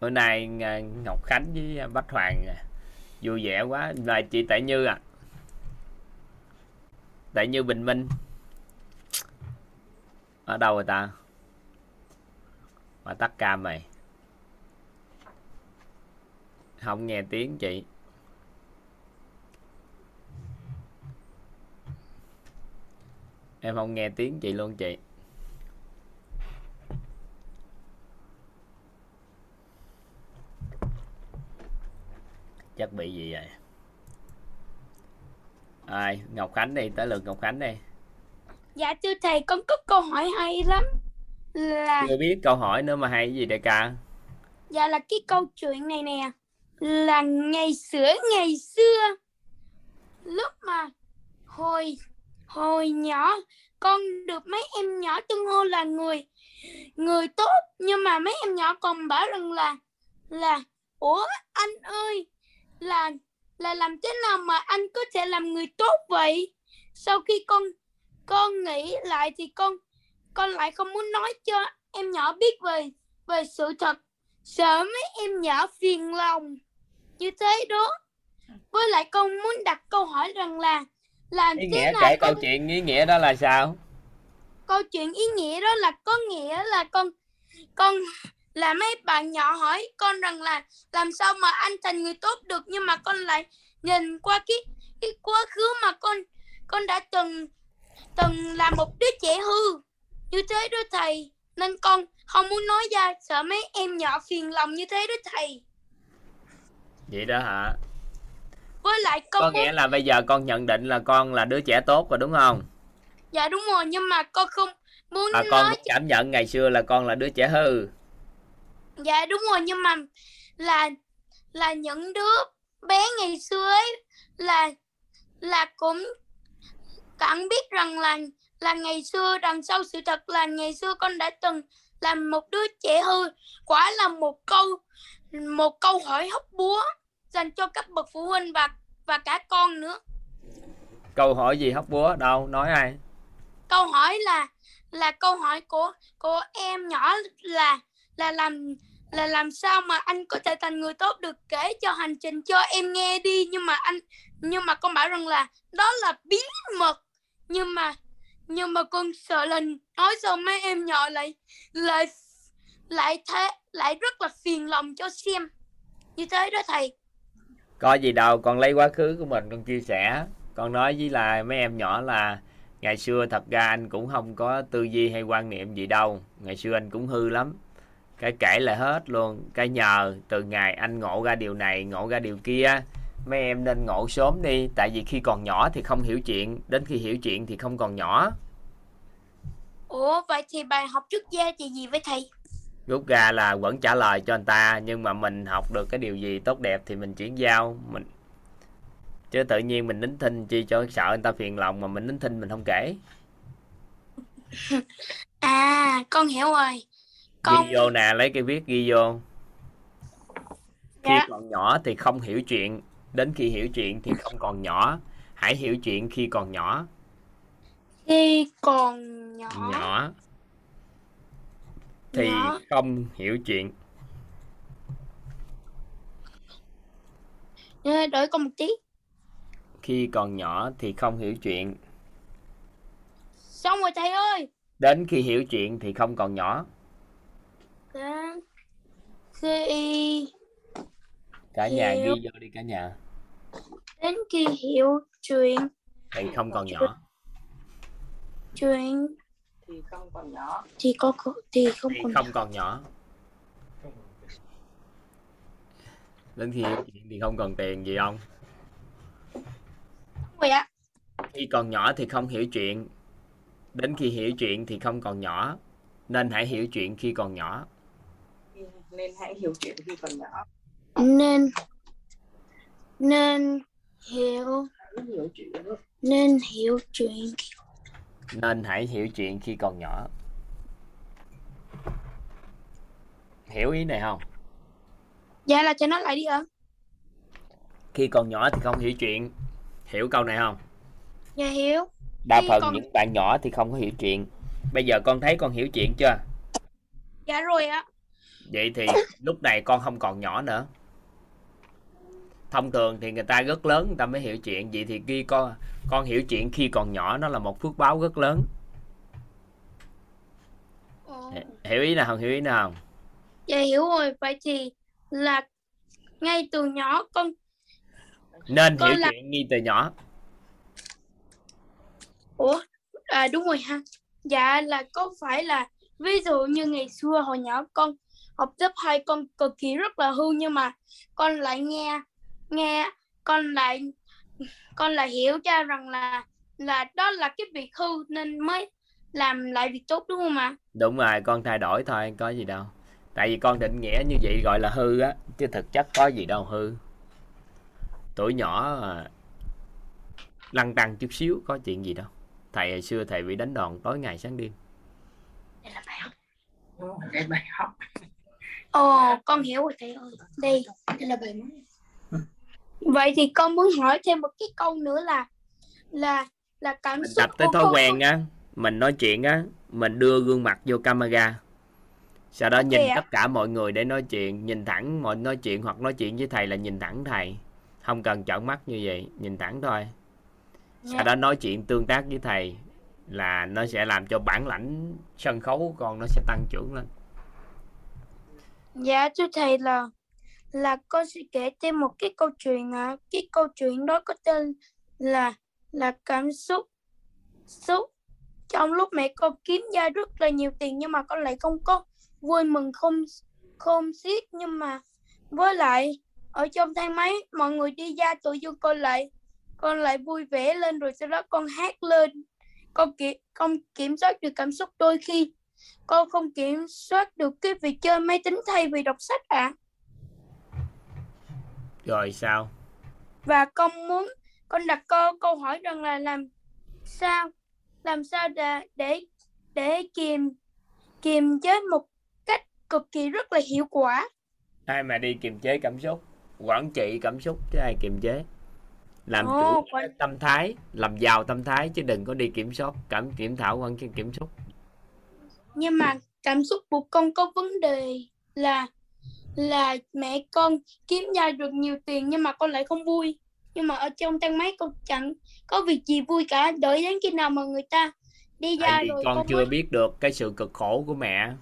bữa nay ờ, Ngọc Khánh với ờ, Bách Hoàng ờ, vui vẻ quá. Là chị Tại Như à? Tại Như Bình Minh. Ở đâu rồi ta? Mà tắt cam mày không nghe tiếng chị. Em không nghe tiếng chị luôn chị. Chắc bị gì vậy? Ai? Ngọc khánh đi tới lượt ngọc khánh đi. Dạ thưa thầy con có câu hỏi hay lắm. Là chưa biết câu hỏi nữa mà hay gì đại ca? Dạ là cái câu chuyện này nè. Là ngày xưa ngày xưa Lúc mà hồi hồi nhỏ Con được mấy em nhỏ tung hô là người Người tốt. Nhưng mà mấy em nhỏ còn bảo rằng là Là Ủa anh ơi Là là làm thế nào mà anh có thể làm người tốt vậy? Sau khi con con nghĩ lại thì con con lại không muốn nói cho em nhỏ biết về về sự thật. Sợ mấy em nhỏ phiền lòng. Như thế đó. Với lại con muốn đặt câu hỏi rằng là làm ý thế nghĩa nào kể con câu chuyện ý nghĩa đó là sao? Câu chuyện ý nghĩa đó là có nghĩa là con con là mấy bạn nhỏ hỏi con rằng là làm sao mà anh thành người tốt được nhưng mà con lại nhìn qua cái cái quá khứ mà con con đã từng từng là một đứa trẻ hư. Như thế đó thầy nên con không muốn nói ra sợ mấy em nhỏ phiền lòng như thế đó thầy. Vậy đó hả? Với lại con có muốn nghĩa là bây giờ con nhận định là con là đứa trẻ tốt rồi đúng không? Dạ đúng rồi nhưng mà con không muốn à, con nói cảm nhận ngày xưa là con là đứa trẻ hư Dạ đúng rồi nhưng mà là là những đứa bé ngày xưa ấy là là cũng cảm biết rằng là là ngày xưa đằng sau sự thật là ngày xưa con đã từng làm một đứa trẻ hư. Quả là một câu một câu hỏi hóc búa dành cho các bậc phụ huynh và và cả con nữa. Câu hỏi gì hóc búa? Đâu nói ai? Câu hỏi là là câu hỏi của của em nhỏ là là làm là làm sao mà anh có thể thành người tốt được? Kể cho hành trình cho em nghe đi. Nhưng mà anh, nhưng mà con bảo rằng là đó là bí mật. Nhưng mà nhưng mà con sợ là nói xong mấy em nhỏ lại lại lại thế, lại rất là phiền lòng cho xem như thế đó thầy. Có gì đâu, con lấy quá khứ của mình, con chia sẻ. Con nói với là mấy em nhỏ là ngày xưa thật ra anh cũng không có tư duy hay quan niệm gì đâu. Ngày xưa anh cũng hư lắm cái kể lại hết luôn. Cái nhờ từ ngày anh ngộ ra điều này ngộ ra điều kia mấy em nên ngộ sớm đi. Tại vì khi còn nhỏ thì không hiểu chuyện. Đến khi hiểu chuyện thì không còn nhỏ. Ủa vậy thì bài học trước gia thì gì với thầy? Rút ra là vẫn trả lời cho anh ta nhưng mà mình học được cái điều gì tốt đẹp thì mình chuyển giao. Mình chứ tự nhiên mình nín thinh chi cho sợ anh ta phiền lòng mà mình nín thinh mình không kể. À con hiểu rồi con ghi vô nè lấy cái viết ghi vô. Khi Dạ. còn nhỏ thì không hiểu chuyện đến khi hiểu chuyện thì không còn nhỏ. Hãy hiểu chuyện khi còn nhỏ. Khi còn nhỏ, nhỏ. Thì Nhỏ. không hiểu chuyện. Ê, đợi con một tí. Khi còn nhỏ thì không hiểu chuyện. Xong rồi thầy ơi. Đến khi hiểu chuyện thì không còn nhỏ Đến khi cả nhà Hiểu. ghi vô đi cả nhà. Đến khi hiểu chuyện thì không còn nhỏ. Chuyện thì không còn nhỏ. Thì có thì không thì còn không còn nhỏ. Đến khi hiểu chuyện thì không còn tiền gì không? Rồi ạ. Khi còn nhỏ thì không hiểu chuyện. Đến khi hiểu chuyện thì không còn nhỏ. Nên hãy hiểu chuyện khi còn nhỏ nên hãy hiểu chuyện khi còn nhỏ. Nên nên hiểu hãy hiểu chuyện. nên hiểu chuyện. Nên hãy hiểu chuyện khi còn nhỏ. Hiểu ý này không? Dạ là cho nó lại đi ạ. Khi còn nhỏ thì không hiểu chuyện. Hiểu câu này không? Dạ hiểu. Đa Khi phần còn- những bạn nhỏ thì không có hiểu chuyện. Bây giờ con thấy con hiểu chuyện chưa? Dạ rồi ạ vậy thì lúc này con không còn nhỏ nữa. Thông thường thì người ta rất lớn người ta mới hiểu chuyện. Vậy thì khi con con hiểu chuyện khi còn nhỏ nó là một phước báo rất lớn. Hiểu ý nào không hiểu ý nào? Không Dạ hiểu rồi, vậy thì là ngay từ nhỏ con nên Con hiểu là- chuyện ngay từ nhỏ. Ủa? À đúng rồi ha. Dạ là có phải là ví dụ như ngày xưa hồi nhỏ con học lớp 2 con cực kỳ rất là hư nhưng mà con lại nghe nghe con lại con lại hiểu ra rằng là là đó là cái việc hư nên mới làm lại việc tốt đúng không ạ? đúng rồi con thay đổi thôi có gì đâu. Tại vì con định nghĩa như vậy gọi là hư á chứ thực chất có gì đâu hư. Tuổi nhỏ à, lăn tăng chút xíu có chuyện gì đâu. Thầy hồi xưa thầy bị đánh đòn tối ngày sáng đêm. Đây là bài học. Đúng rồi, cái bài học Ồ, con hiểu rồi thầy ơi. Đây, đây là bài mới. Vậy thì con muốn hỏi thêm một cái câu nữa là là là cảm mình xúc tập tới của thói quen á mình nói chuyện á mình đưa gương mặt vô camera sau đó Ok nhìn ạ. tất cả mọi người để nói chuyện nhìn thẳng mọi nói chuyện hoặc nói chuyện với thầy là nhìn thẳng thầy không cần trợn mắt như vậy nhìn thẳng thôi sau Dạ. đó nói chuyện tương tác với thầy là nó sẽ làm cho bản lãnh sân khấu của con nó sẽ tăng trưởng lên Dạ thưa thầy là là con sẽ kể thêm một cái câu chuyện ạ. Cái câu chuyện đó có tên là là cảm xúc xúc trong lúc mẹ con kiếm ra rất là nhiều tiền nhưng mà con lại không có vui mừng, không không xiết nhưng mà với lại, ở trong thang máy, mọi người đi ra tự dưng con lại con lại vui vẻ lên rồi sau đó con hát lên con kiểm con kiểm soát được cảm xúc đôi khi con không kiểm soát được cái việc chơi máy tính thay vì đọc sách ạ. Rồi sao? Và con muốn con đặt câu câu hỏi rằng là làm sao làm sao để để để kiềm kiềm chế một cách cực kỳ rất là hiệu quả. Ai mà đi kiềm chế cảm xúc? Quản trị cảm xúc chứ ai kiềm chế. Làm Ồ, chủ quản- tâm thái làm giàu tâm thái chứ đừng có đi kiểm soát cảm kiểm thảo quan kiểm kiểm soát nhưng mà cảm xúc của con có vấn đề là là mẹ con kiếm ra được nhiều tiền nhưng mà con lại không vui. Nhưng mà ở trong thang máy con chẳng có việc gì vui cả đợi đến khi nào mà người ta đi ra tại rồi con con chưa mới biết được cái sự cực khổ của mẹ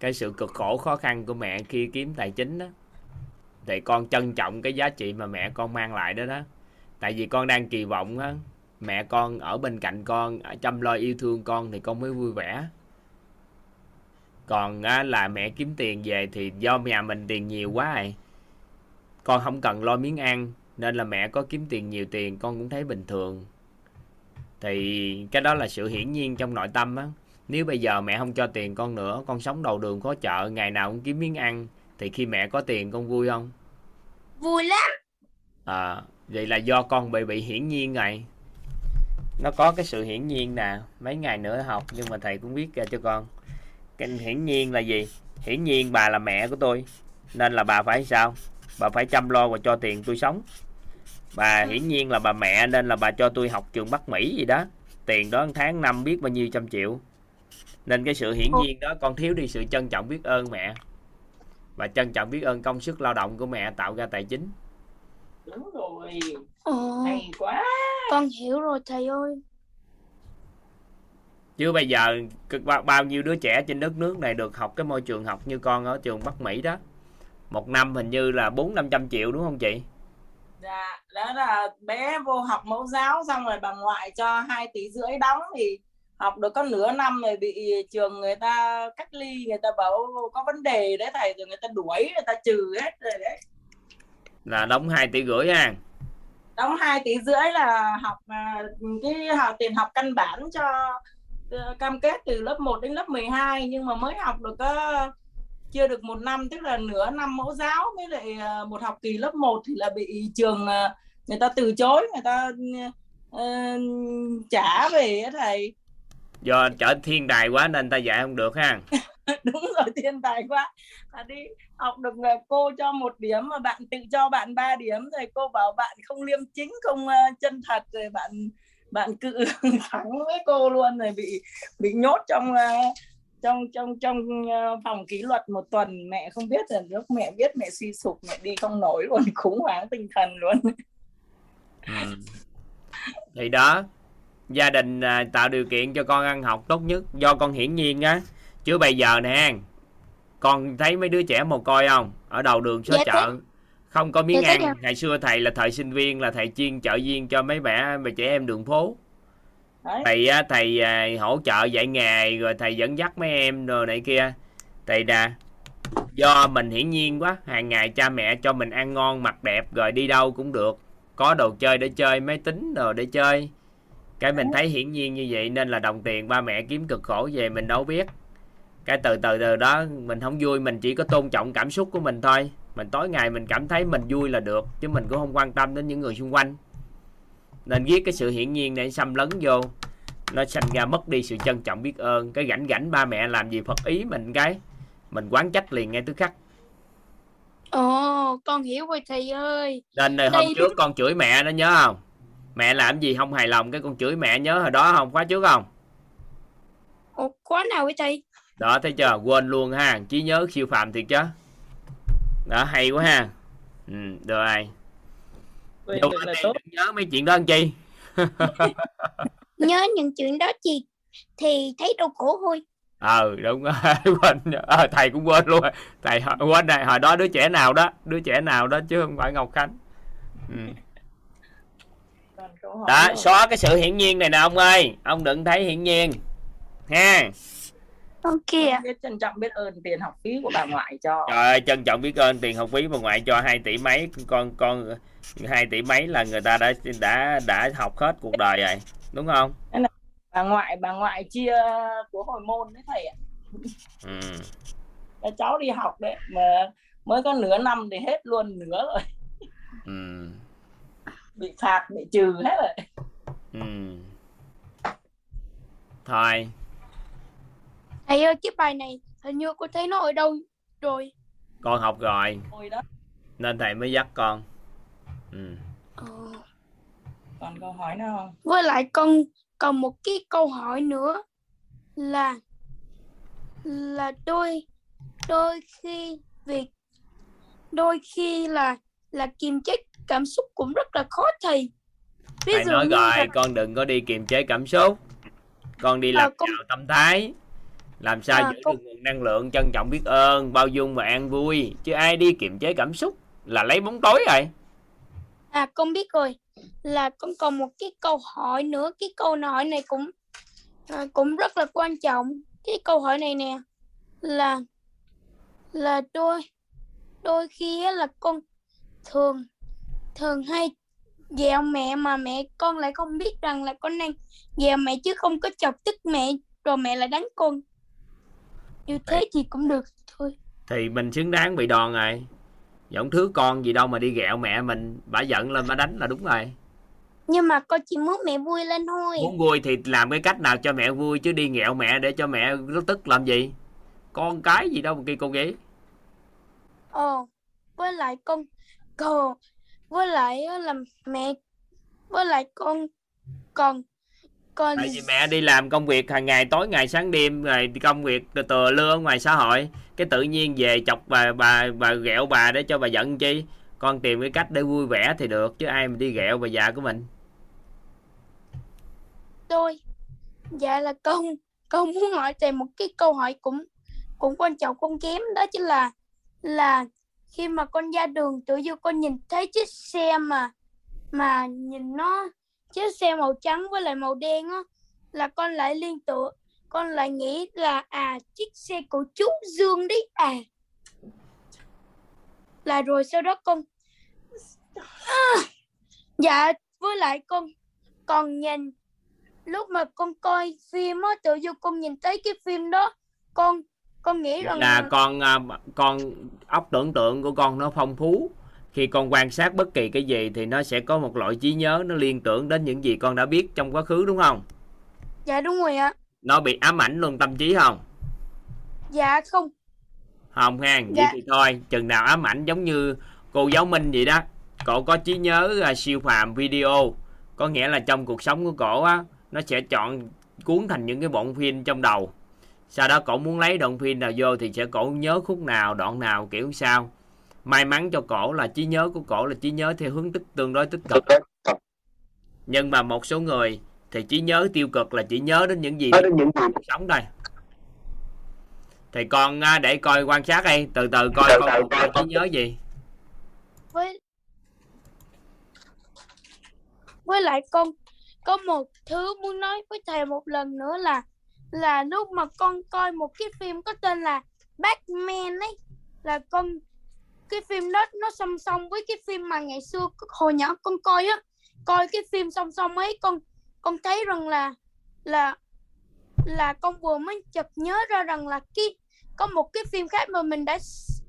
cái sự cực khổ khó khăn của mẹ khi kiếm tài chính đó. Thì con trân trọng cái giá trị mà mẹ con mang lại đó đó. Tại vì con đang kỳ vọng á mẹ con ở bên cạnh con chăm lo yêu thương con thì con mới vui vẻ còn á, là mẹ kiếm tiền về thì do nhà mình tiền nhiều quá rồi con không cần lo miếng ăn nên là mẹ có kiếm tiền nhiều tiền con cũng thấy bình thường. Thì cái đó là sự hiển nhiên trong nội tâm á. Nếu bây giờ mẹ không cho tiền con nữa con sống đầu đường khó chợ ngày nào cũng kiếm miếng ăn thì khi mẹ có tiền con vui không? Vui lắm. À, vậy là do con bị bị hiển nhiên rồi. Nó có cái sự hiển nhiên nè mấy ngày nữa học nhưng mà thầy cũng biết ra cho con hiển nhiên là gì? Hiển nhiên bà là mẹ của tôi nên là bà phải sao? Bà phải chăm lo và cho tiền tôi sống. Bà hiển nhiên là bà mẹ nên là bà cho tôi học trường Bắc Mỹ gì đó. Tiền đó tháng năm biết bao nhiêu trăm triệu. Nên cái sự hiển nhiên đó con thiếu đi sự trân trọng biết ơn mẹ. Và trân trọng biết ơn công sức lao động của mẹ tạo ra tài chính. Đúng rồi. Ồ, hay quá. Con hiểu rồi thầy ơi chứ bây giờ cực bao, bao nhiêu đứa trẻ trên đất nước này được học cái môi trường học như con ở trường Bắc Mỹ đó? Một năm hình như là bốn năm trăm triệu đúng không chị? Dạ đó là bé vô học mẫu giáo xong rồi bà ngoại cho hai tỷ rưỡi đóng thì học được có nửa năm rồi bị trường người ta cách ly người ta bảo có vấn đề đấy thầy rồi người ta đuổi người ta trừ hết rồi đấy. Là đóng hai tỷ rưỡi ha? Đóng 2 tỷ rưỡi là học à, cái học tiền học căn bản cho cam kết từ lớp 1 đến lớp 12 nhưng mà mới học được có chưa được một năm tức là nửa năm mẫu giáo với lại ờ, một học kỳ lớp 1 thì là bị trường ờ, người ta từ chối người ta ờ, trả về á thầy. Do trở thiên đài quá nên ta dạy không được ha. Đúng rồi thiên tài quá. Là đi học được ờ, cô cho một điểm mà bạn tự cho bạn 3 điểm rồi cô bảo bạn không liêm chính không ờ, chân thật rồi bạn bạn cự thắng với cô luôn rồi bị bị nhốt trong ờ, trong trong trong ờ, phòng kỷ luật một tuần. Mẹ không biết là lúc mẹ biết mẹ suy sụp mẹ đi không nổi luôn khủng hoảng tinh thần luôn. Ừ. thì đó gia đình à, tạo điều kiện cho con ăn học tốt nhất do con hiển nhiên á. Chứ bây giờ nè con thấy mấy đứa trẻ mồ côi không? Ở đầu đường số Dạ, chợ không có miếng ăn. rồi. ngày xưa thầy là thời sinh viên là thầy chuyên trợ viên cho mấy mẹ mấy trẻ em đường phố. Đấy. Thầy á, thầy à, hỗ trợ dạy nghề rồi thầy dẫn dắt mấy em rồi này kia. Thầy đã do mình hiển nhiên quá. Hàng ngày cha mẹ cho mình ăn ngon mặc đẹp rồi đi đâu cũng được. Có đồ chơi để chơi máy tính đồ để chơi. Cái mình thấy hiển nhiên như vậy nên là đồng tiền ba mẹ kiếm cực khổ về mình đâu biết. Cái từ từ từ đó mình không vui mình chỉ có tôn trọng cảm xúc của mình thôi mình tối ngày mình cảm thấy mình vui là được chứ mình cũng không quan tâm đến những người xung quanh. Nên viết cái sự hiển nhiên để xâm lấn vô. Nó sanh ra mất đi sự trân trọng biết ơn. Cái rảnh rảnh ba mẹ làm gì phật ý mình cái. Mình quán trách liền ngay tức khắc. Ồ, con hiểu rồi thầy ơi. nên hôm Đây- trước con chửi mẹ nó nhớ không? Mẹ làm gì không hài lòng cái con chửi mẹ nhớ hồi đó không? Khóa trước không? Ồ, khóa nào vậy thầy? đó thấy chưa? Quên luôn ha. Trí nhớ siêu phàm thiệt chứ đó hay quá ha. Ừ, rồi. Đâu được có là tốt. nhớ mấy chuyện đó làm chi? Nhớ những chuyện đó chị thì thấy đau khổ thôi. ờ đúng rồi quên. Ờ, thầy cũng quên luôn. Thầy hồi- quên này hồi đó đứa trẻ nào đó đứa trẻ nào đó chứ không phải ngọc khánh. Ừ. Đó xóa cái sự hiển nhiên này nè ông ơi. Ông đừng thấy hiển nhiên. Ha Ok ạ. biết trân trọng biết ơn tiền học phí của bà ngoại cho trời ơi trân trọng biết ơn tiền học phí bà ngoại cho 2 tỷ mấy con con 2 tỷ mấy là người ta đã đã đã học hết cuộc đời rồi đúng không bà ngoại bà ngoại chia của hồi môn đấy thầy ạ ừ. Cháu đi học đấy mà mới có nửa năm thì hết luôn nửa rồi Ừ. bị phạt bị trừ hết rồi Ừ. thôi Thầy ơi, cái bài này hình như cô thấy nó ở đâu rồi. con học rồi nên thầy mới dắt con ừ. Ồ. còn câu hỏi nào không Với lại con còn một cái câu hỏi nữa là là đôi đôi khi việc đôi khi là là kiềm chế cảm xúc cũng rất là khó thầy. Ví thầy dụ nói như rồi là- con đừng có đi kiềm chế cảm xúc con đi Ờ, làm con- giàu tâm thái làm sao Ờ, giữ con- được nguồn năng lượng trân trọng biết ơn bao dung và an vui? Chứ ai đi kiềm chế cảm xúc là lấy bóng tối rồi. À con biết rồi. Là con còn một cái câu hỏi nữa. Cái câu hỏi này cũng à, cũng rất là quan trọng. Cái câu hỏi này nè là là đôi đôi khi là con thường thường hay dèo mẹ mà mẹ con lại không biết rằng là con đang dèo mẹ chứ không có chọc tức mẹ rồi mẹ lại đánh con như thế thì cũng được thôi. Thì mình xứng đáng bị đòn rồi. Giống thứ con gì đâu mà đi ghẹo mẹ mình bả giận lên bả đánh là đúng rồi. Nhưng mà con chỉ muốn mẹ vui lên thôi. Muốn vui thì làm cái cách nào cho mẹ vui chứ đi ghẹo mẹ để cho mẹ nó tức làm gì? Con cái gì đâu mà kia cô nghĩ Ồ, với lại con còn với lại là mẹ với lại con còn còn tại vì mẹ đi làm công việc hàng ngày tối ngày sáng đêm rồi công việc từ lưa ở ngoài xã hội. Cái tự nhiên về chọc bà bà bà ghẹo bà để cho bà giận chi? Con tìm cái cách để vui vẻ thì được chứ ai mà đi ghẹo bà già của mình. Tôi dạ là con con muốn hỏi thầy một cái câu hỏi cũng cũng quan trọng không kém đó chính là là khi mà con ra đường tự dưng con nhìn thấy chiếc xe mà mà nhìn nó chiếc xe màu trắng với lại màu đen á là con lại liên tưởng con lại nghĩ là à chiếc xe của chú Dương đấy à. Là rồi sau đó con à, dạ với lại con còn nhìn lúc mà con coi phim á tự dưng con nhìn thấy cái phim đó con con nghĩ rằng là con à, con óc tưởng tượng của con nó phong phú khi con quan sát bất kỳ cái gì thì nó sẽ có một loại trí nhớ nó liên tưởng đến những gì con đã biết trong quá khứ đúng không? Dạ đúng rồi ạ. Nó bị ám ảnh luôn tâm trí không? Dạ không. Không ha vậy Dạ. thì thôi chừng nào ám ảnh giống như cô giáo minh vậy đó. Cổ có trí nhớ à, siêu phàm video có nghĩa là trong cuộc sống của cổ á nó sẽ chọn cuốn thành những cái bộ phim trong đầu. Sau đó cổ muốn lấy đoạn phim nào vô thì sẽ cổ nhớ khúc nào đoạn nào kiểu sao may mắn cho cổ là trí nhớ của cổ là trí nhớ theo hướng tích tương đối tích cực. Nhưng mà một số người thì trí nhớ tiêu cực là chỉ nhớ đến những gì cuộc sống thôi. Thì con à, để coi quan sát đi. Từ từ coi con có trí nhớ gì. Với với lại con có một thứ muốn nói với thầy một lần nữa là là lúc mà con coi một cái phim có tên là Batman ấy là con cái phim đó nó song song với cái phim mà ngày xưa hồi nhỏ con coi á, coi cái phim song song ấy, con con thấy rằng là là là con vừa mới chợt nhớ ra rằng là cái, có một cái phim khác mà mình đã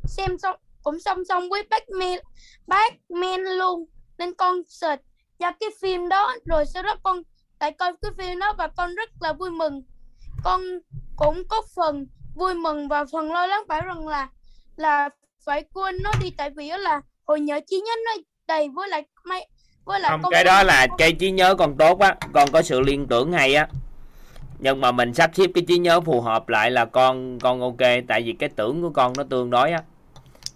xem xong cũng song song với Batman Batman luôn. Nên con search ra cái phim đó, rồi sau đó con lại coi cái phim đó và con rất là vui mừng. Con cũng có phần vui mừng và phần lo lắng phải rằng là là phải quên nó đi tại vì đó là hồi nhớ chi nhớ nó đầy với lại mấy với lại không cái đó là cái trí nhớ con tốt á con có sự liên tưởng hay á. Nhưng mà mình sắp xếp cái trí nhớ phù hợp lại là con con ok tại vì cái tưởng của con nó tương đối á.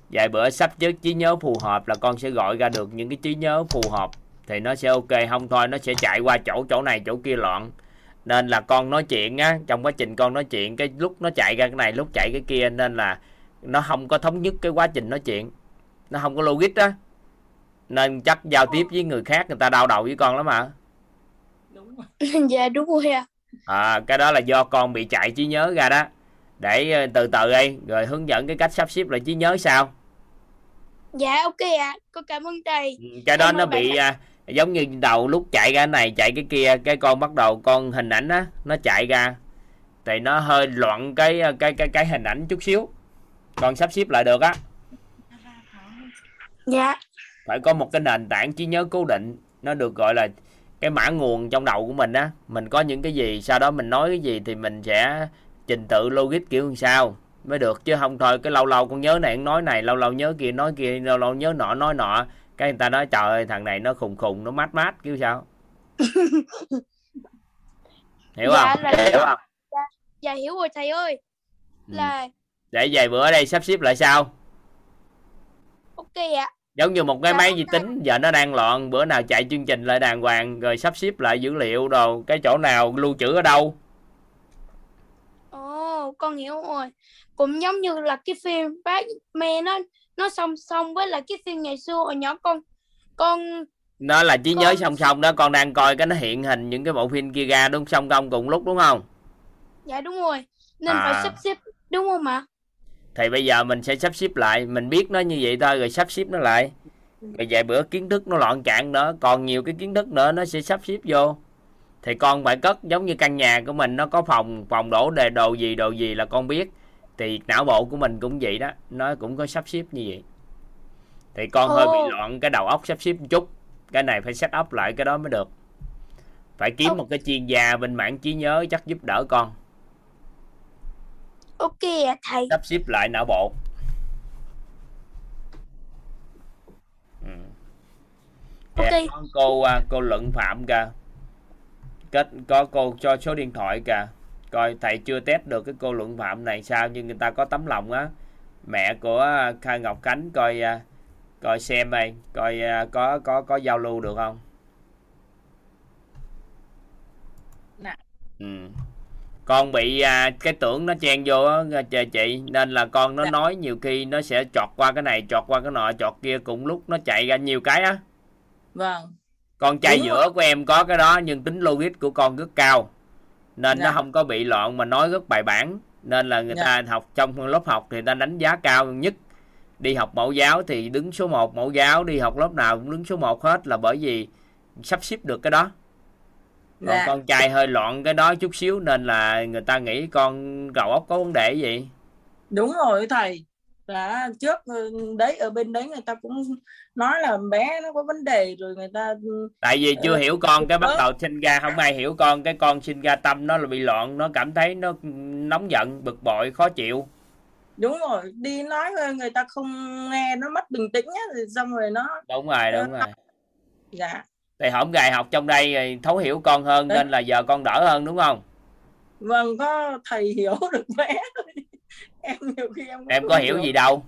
Vài bữa sắp xếp trí nhớ phù hợp là con sẽ gọi ra được những cái trí nhớ phù hợp thì nó sẽ ok. Không thôi nó sẽ chạy qua chỗ chỗ này chỗ kia loạn. Nên là con nói chuyện á trong quá trình con nói chuyện cái lúc nó chạy ra cái này lúc chạy cái kia nên là nó không có thống nhất cái quá trình nói chuyện. Nó không có logic á. Nên chắc giao tiếp với người khác người ta đau đầu với con lắm mà đúng dạ đúng rồi à. à cái đó là do con bị chạy trí nhớ ra đó. Để ờ, từ từ đi rồi hướng dẫn cái cách sắp xếp lại trí nhớ sao? Dạ ok ạ. À. con cảm ơn thầy. Ừ, cái đó nó bị à, giống như đầu lúc chạy ra này chạy cái kia cái con bắt đầu con hình ảnh á nó chạy ra. Thì nó hơi loạn cái cái cái cái hình ảnh chút xíu con sắp xếp lại được á. Dạ. Phải có một cái nền tảng trí nhớ cố định. Nó được gọi là cái mã nguồn trong đầu của mình á. Mình có những cái gì sau đó mình nói cái gì thì mình sẽ trình tự logic kiểu như sao mới được. Chứ không thôi cái lâu lâu con nhớ này nói này lâu lâu nhớ kia nói kia lâu lâu nhớ nọ nói nọ. Cái người ta nói trời ơi thằng này nó khùng khùng nó mát mát kiểu sao? Hiểu dạ, không là... hiểu không? Dạ, dạ hiểu rồi thầy ơi. Ừ. là để vài bữa ở đây sắp xếp lại sao? Ok ạ. Giống như một cái dạ, máy vi tính giờ nó đang loạn bữa nào chạy chương trình lại đàng hoàng rồi sắp xếp lại dữ liệu đồ cái chỗ nào lưu trữ ở đâu? Ồ oh, con hiểu rồi. Cũng giống như là cái phim Batman nó nó song song với lại cái phim ngày xưa hồi nhỏ con con nó là trí con... nhớ song song đó con đang coi cái nó hiện hình những cái bộ phim kia ra đúng song song cùng lúc đúng không? Dạ đúng rồi. Nên à. phải sắp xếp đúng không ạ thì bây giờ mình sẽ sắp xếp lại. Mình biết nó như vậy thôi rồi sắp xếp nó lại. Rồi vài bữa kiến thức nó loạn trạng nữa. Còn nhiều cái kiến thức nữa nó sẽ sắp xếp vô. Thì con phải cất giống như căn nhà của mình nó có phòng phòng đổ đề đồ gì đồ gì là con biết. Thì não bộ của mình cũng vậy đó. Nó cũng có sắp xếp như vậy. Thì con hơi bị loạn cái đầu óc sắp xếp một chút. Cái này phải set up lại cái đó mới được. Phải kiếm một cái chuyên gia bên mảng trí nhớ chắc giúp đỡ con ok thầy. Sắp xếp lại não bộ. Ừ. ok. có cô à, cô luận phạm kìa. Kết có cô cho số điện thoại kìa. Coi thầy chưa test được cái cô luận phạm này sao nhưng người ta có tấm lòng á. Mẹ của khai ngọc khánh coi à, coi xem đây coi à, có có có giao lưu được không? Nè. ừ con bị à, cái tưởng nó chen vô á chị nên là con nó dạ. nói nhiều khi nó sẽ chọt qua cái này chọt qua cái nọ chọt kia cùng lúc nó chạy ra nhiều cái á vâng con trai giữa rồi. của em có cái đó nhưng tính logic của con rất cao nên dạ. nó không có bị loạn mà nói rất bài bản nên là người dạ. ta học trong lớp học thì ta đánh giá cao nhất đi học mẫu giáo thì đứng số 1 mẫu giáo đi học lớp nào cũng đứng số 1 hết là bởi vì sắp xếp được cái đó còn dạ. con trai hơi loạn cái đó chút xíu nên là người ta nghĩ con đầu óc có vấn đề gì? Đúng rồi thầy. Là trước ừ, đấy ở bên đấy người ta cũng nói là bé nó có vấn đề rồi người ta ừ, tại vì chưa uh, hiểu con cái bắt đầu sinh ra không ai hiểu con cái con sinh ra tâm nó là bị loạn nó cảm thấy nó nóng giận bực bội khó chịu. Đúng rồi đi nói người ta không nghe nó mất bình tĩnh á thì xong rồi nó đúng rồi đúng rồi. Dạ thì hổng gài học trong đây thấu hiểu con hơn Đấy. nên là giờ con đỡ hơn đúng không? Vâng có thầy hiểu được bé. Em nhiều khi em em có hiểu gì đâu.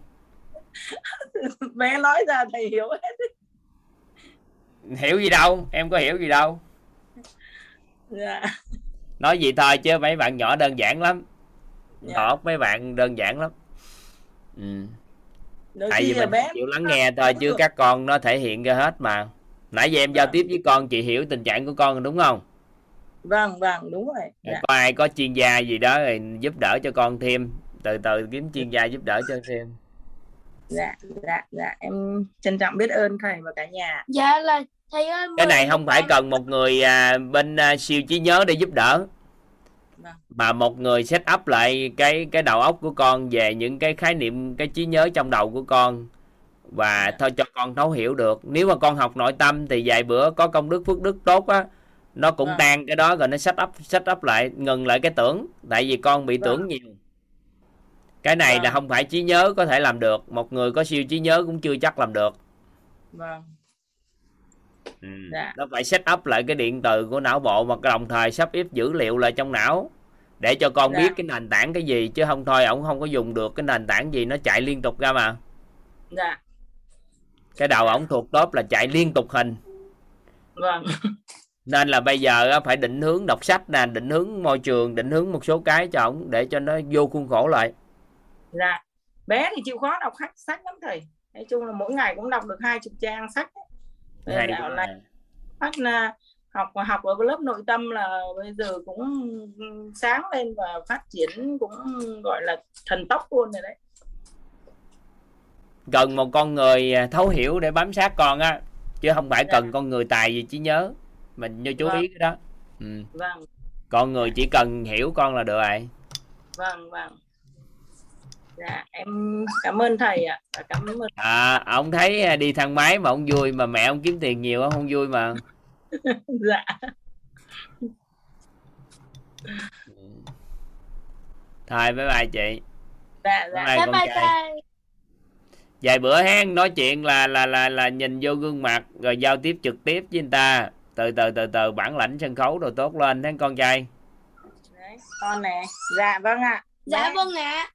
Bé nói ra thầy hiểu hết. Hiểu gì đâu em có hiểu gì đâu. Dạ. Nói gì thôi chứ mấy bạn nhỏ đơn giản lắm. Dạ. óc mấy bạn đơn giản lắm. Ừ. đôi tại vì mình bé chịu lắng nghe thôi chứ các con nó thể hiện ra hết mà nãy giờ em giao tiếp với con chị hiểu tình trạng của con rồi đúng không? Vâng vâng đúng rồi. Dạ. có ai có chuyên gia gì đó thì giúp đỡ cho con thêm? Từ từ kiếm chuyên gia giúp đỡ cho thêm. Dạ dạ dạ em trân trọng biết ơn thầy và cả nhà. Dạ là thầy ơi cái này không phải cần một người à, bên à, siêu trí nhớ để giúp đỡ. Vâng. mà một người set up lại cái cái đầu óc của con về những cái khái niệm cái trí nhớ trong đầu của con và thôi cho con thấu hiểu được nếu mà con học nội tâm thì vài bữa có công đức phước đức tốt á nó cũng Vâng. tan cái đó rồi nó set up set up lại ngừng lại cái tưởng tại vì con bị Vâng. tưởng nhiều cái này là Vâng. không phải trí nhớ có thể làm được một người có siêu trí nhớ cũng chưa chắc làm được vâng Ừ. Dạ. nó phải set up lại cái điện từ của não bộ mà đồng thời sắp xếp dữ liệu lại trong não để cho con Dạ. biết cái nền tảng cái gì chứ không thôi ổng không có dùng được cái nền tảng gì nó chạy liên tục ra mà dạ cái đầu ổng thuộc tốt là chạy liên tục hình. Vâng. Nên là bây giờ phải định hướng đọc sách nè định hướng môi trường định hướng một số cái cho ổng để cho nó vô khuôn khổ lại. Dạ. Bé thì chịu khó đọc sách sách lắm thầy. Nói chung là mỗi ngày cũng đọc được hai chục trang sách Hay dạo này sách là học học ở lớp nội tâm là bây giờ cũng sáng lên và phát triển cũng gọi là thần tốc luôn rồi đấy cần một con người à, thấu hiểu để bám sát con á chứ không phải Dạ. cần con người tài gì trí nhớ. Mình như chú Vâng. ý cái đó. Ừ. vâng. Con người chỉ cần hiểu con là được rồi. Vâng vâng. Dạ em cảm ơn thầy ạ và cảm ơn à ông thấy à, đi thang máy mà ông vui mà mẹ ông kiếm tiền nhiều ông không vui mà. Dạ. Thôi bye bye chị. Dạ dạ. Bye bye con bye thầy vài bữa hen nói chuyện là là là là nhìn vô gương mặt rồi giao tiếp trực tiếp với người ta. Từ từ từ từ bản lãnh sân khấu rồi tốt lên thấy con trai. Đấy con này dạ vâng ạ. Dạ Bé- vâng ạ.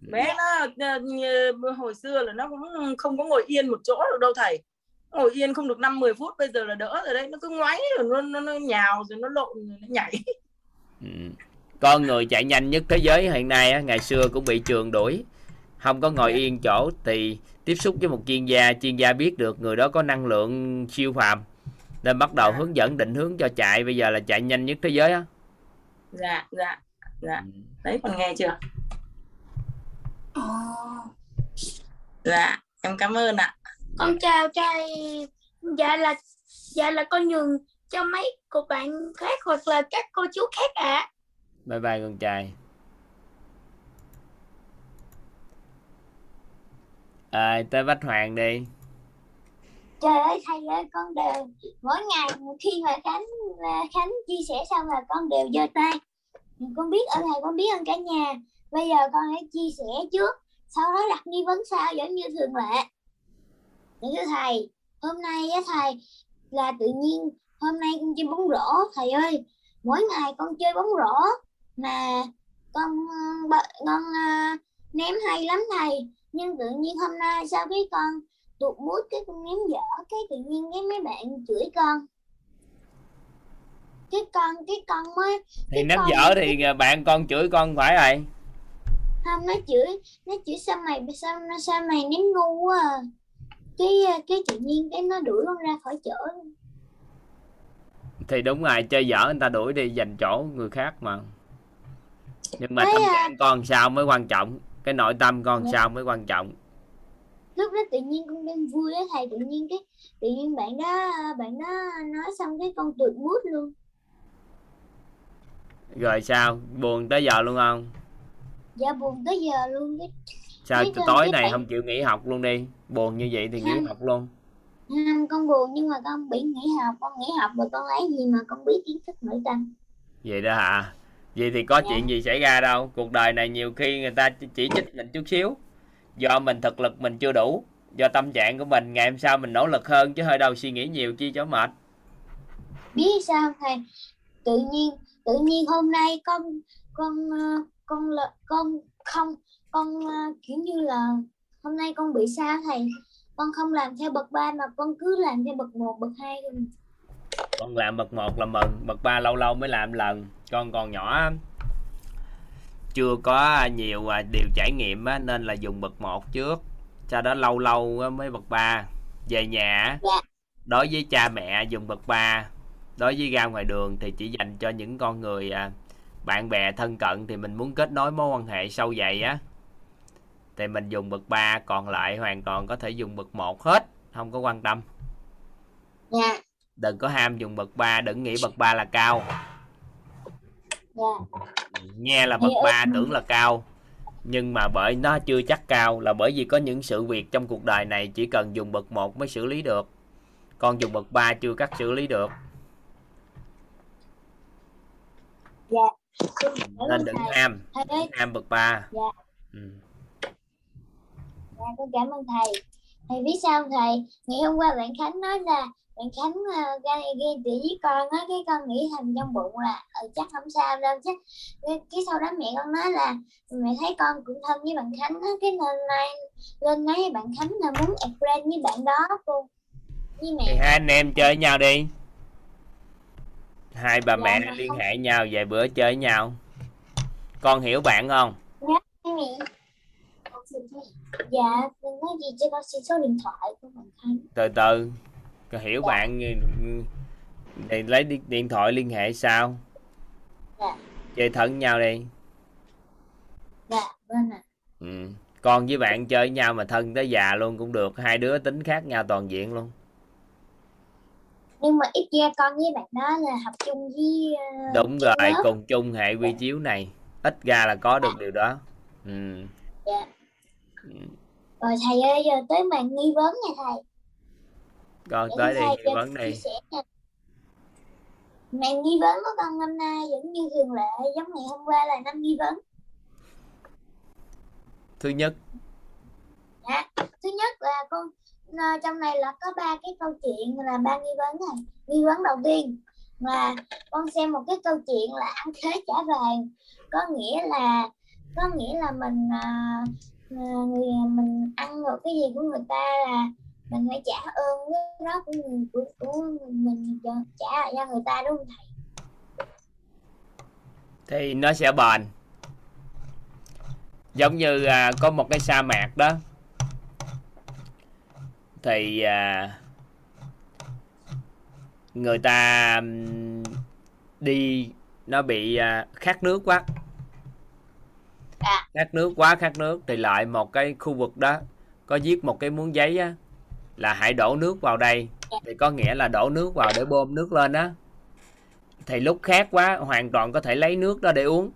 Bé nó ờ, hồi xưa là nó cũng không có ngồi yên một chỗ được đâu thầy. Ngồi yên không được năm 10 phút bây giờ là đỡ rồi đấy. Nó cứ ngoáy rồi nó nó, nó nhào rồi nó lộn rồi nó nhảy. Ừ. con người chạy nhanh nhất thế giới hiện nay á, ngày xưa cũng bị trường đuổi không có ngồi Dạ. yên chỗ thì tiếp xúc với một chuyên gia. Chuyên gia biết được người đó có năng lượng siêu phàm nên bắt đầu Dạ. hướng dẫn định hướng cho chạy. Bây giờ là chạy nhanh nhất thế giới á. Dạ dạ dạ. Đấy còn nghe chưa? Ồ, dạ em cảm ơn ạ. Con chào trai dạ là dạ là con nhường cho mấy cô bạn khác hoặc là các cô chú khác ạ. Bye bye con trai à, tới bách hoàng đi. Trời ơi thầy ơi con đều mỗi ngày khi mà Khánh ờ, Khánh chia sẻ xong là con đều giơ tay. Con biết ơn thầy con biết ơn cả nhà. Bây giờ con hãy chia sẻ trước sau đó đặt nghi vấn sau giống như thường lệ. Những thưa thầy? Hôm nay á thầy là tự nhiên hôm nay con chơi bóng rổ thầy ơi. Mỗi ngày con chơi bóng rổ mà con ờ, con ờ, ném hay lắm thầy nhưng tự nhiên hôm nay sau cái con tụt mút cái con ném dở cái tự nhiên cái mấy bạn chửi con? Cái con cái con mới thì Cái ném con- dở thì à, bạn con chửi con phải rồi. Không nó chửi nó chửi sao mày sao sao mày ném ngu quá à. cái cái tự nhiên cái nó đuổi con ra khỏi chỗ. Thì đúng rồi chơi dở người ta đuổi đi dành chỗ người khác mà. Nhưng mà Thế tâm à? trạng con sao mới quan trọng cái nội tâm con Dạ. sao mới quan trọng? Lúc đó tự nhiên con đang vui á thầy tự nhiên cái tự nhiên bạn đó bạn đó nói xong cái con tụt mút luôn. Rồi sao? Buồn tới giờ luôn không? Dạ buồn tới giờ luôn cái. Sao tối cái này bạn- không chịu nghỉ học luôn đi? Buồn như vậy thì nghỉ Không. học luôn. Không, con buồn nhưng mà con bị nghỉ học. Con nghỉ học rồi con lấy gì mà con biết kiến thức nội tâm. Vậy đó hả vậy thì có Dạ. chuyện gì xảy ra đâu. Cuộc đời này nhiều khi người ta chỉ- trích mình chút xíu. Do mình thực lực mình chưa đủ. Do tâm trạng của mình ngày hôm sau mình nỗ lực hơn chứ hơi đâu suy nghĩ nhiều chi cho mệt. Biết sao thầy? Tự nhiên tự nhiên hôm nay con con ờ, con con không con ờ, kiểu như là hôm nay con bị sao thầy? Con không làm theo bậc ba mà con cứ làm theo bậc một bậc hai thôi. con làm bậc 1 là mừng bậc 3 lâu lâu mới làm lần con còn nhỏ chưa có nhiều à, điều trải nghiệm á, nên là dùng bậc 1 trước sau đó lâu lâu mới bậc 3 về nhà Dạ. đối với cha mẹ dùng bậc 3 đối với ra ngoài đường thì chỉ dành cho những con người à, bạn bè thân cận thì mình muốn kết nối mối quan hệ sâu dày á. Thì mình dùng bậc 3 còn lại hoàn toàn có thể dùng bậc 1 hết không có quan tâm. Dạ. Đừng có ham dùng bậc 3 đừng nghĩ bậc 3 là cao nghe là bậc 3 tưởng là cao nhưng mà bởi nó chưa chắc cao là bởi vì có những sự việc trong cuộc đời này chỉ cần dùng bậc 1 mới xử lý được con dùng bậc 3 chưa chắc xử lý được Cảm nên đừng ham ham bậc 3 Dạ. ừ. Dạ, con cảm ơn thầy. Thầy biết sao không thầy? Ngày hôm qua bạn Khánh nói là bạn Khánh uh, ghen, ghen tị với con á, cái con nghĩ thầm trong bụng là ừ, chắc không sao đâu chắc. Cái, cái sau đó mẹ con nói là mẹ thấy con cũng thân với bạn Khánh á, cái nên nay lên nói bạn Khánh là muốn add friend với bạn đó cô. Với thì mẹ. hai anh em chơi với nhau đi hai bà Dạ, mẹ mà liên không- hệ nhau vài bữa chơi với nhau con hiểu bạn không Với mẹ. Dạ, nói gì cho con xin số điện thoại của bạn Khánh. từ từ con hiểu Dạ. bạn thì lấy đi- điện thoại liên hệ sao Dạ. chơi thân nhau đi Dạ, vâng ạ. ừ. con với bạn chơi với nhau mà thân tới già luôn cũng được hai đứa tính khác nhau toàn diện luôn Nhưng mà ít ra con với bạn đó là học chung với ờ, đúng rồi lớp. cùng chung hệ quy chiếu này ít ra là có được điều đó ừ. Dạ. Ừ. Rồi thầy ơi, giờ tới màn nghi vấn nha thầy. Để tới đi vấn đi. Màn nghi vấn của con năm nay vẫn như thường lệ, giống ngày hôm qua là năm nghi vấn. thứ nhất Dạ. Thứ nhất là con à, trong này là có ba cái câu chuyện là ba nghi vấn này. Nghi vấn đầu tiên là con xem một cái câu chuyện là ăn khế trả vàng, có nghĩa là có nghĩa là mình à, à, người mình ăn được cái gì của người ta là mình phải trả ơn cái đó của người của, của mình cho trả cho người ta đúng không thầy? thì nó sẽ bền giống như à, có một cái sa mạc đó thì à, người ta đi nó bị à, khát nước quá À. khát nước quá khát nước thì lại một cái khu vực đó có viết một cái muỗng giấy á là hãy đổ nước vào đây. Thì có nghĩa là đổ nước vào để bơm nước lên á. Thì lúc khát quá hoàn toàn có thể lấy nước đó để uống.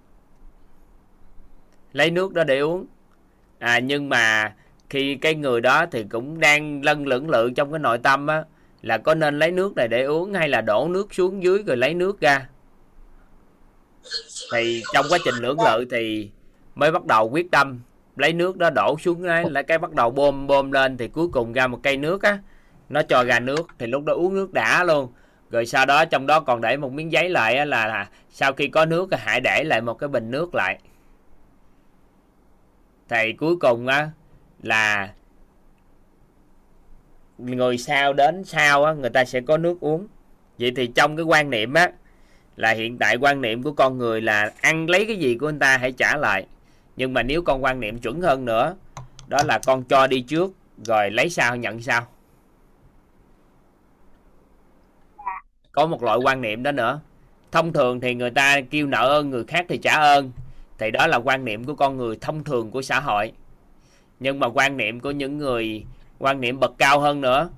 Lấy nước đó để uống. À nhưng mà khi cái người đó thì cũng đang lân lưỡng lự trong cái nội tâm á là có nên lấy nước này để uống hay là đổ nước xuống dưới rồi lấy nước ra? Thì trong quá trình lưỡng lự thì mới bắt đầu quyết tâm lấy nước đó đổ xuống đấy lại cái bắt đầu bơm bơm lên thì cuối cùng ra một cây nước á. Nó cho ra nước thì lúc đó uống nước đã luôn. Rồi sau đó trong đó còn để một miếng giấy lại á, là, là sau khi có nước hãy để lại một cái bình nước lại. Thì cuối cùng á là người sau đến sau á người ta sẽ có nước uống. Vậy thì trong cái quan niệm á là hiện tại quan niệm của con người là ăn lấy cái gì của người ta hãy trả lại nhưng mà nếu con quan niệm chuẩn hơn nữa, đó là con cho đi trước, rồi lấy sau, nhận sau. Có một loại quan niệm đó nữa. Thông thường thì người ta kêu nợ ơn, người khác thì trả ơn. Thì đó là quan niệm của con người thông thường của xã hội. Nhưng mà quan niệm của những người quan niệm bậc cao hơn nữa,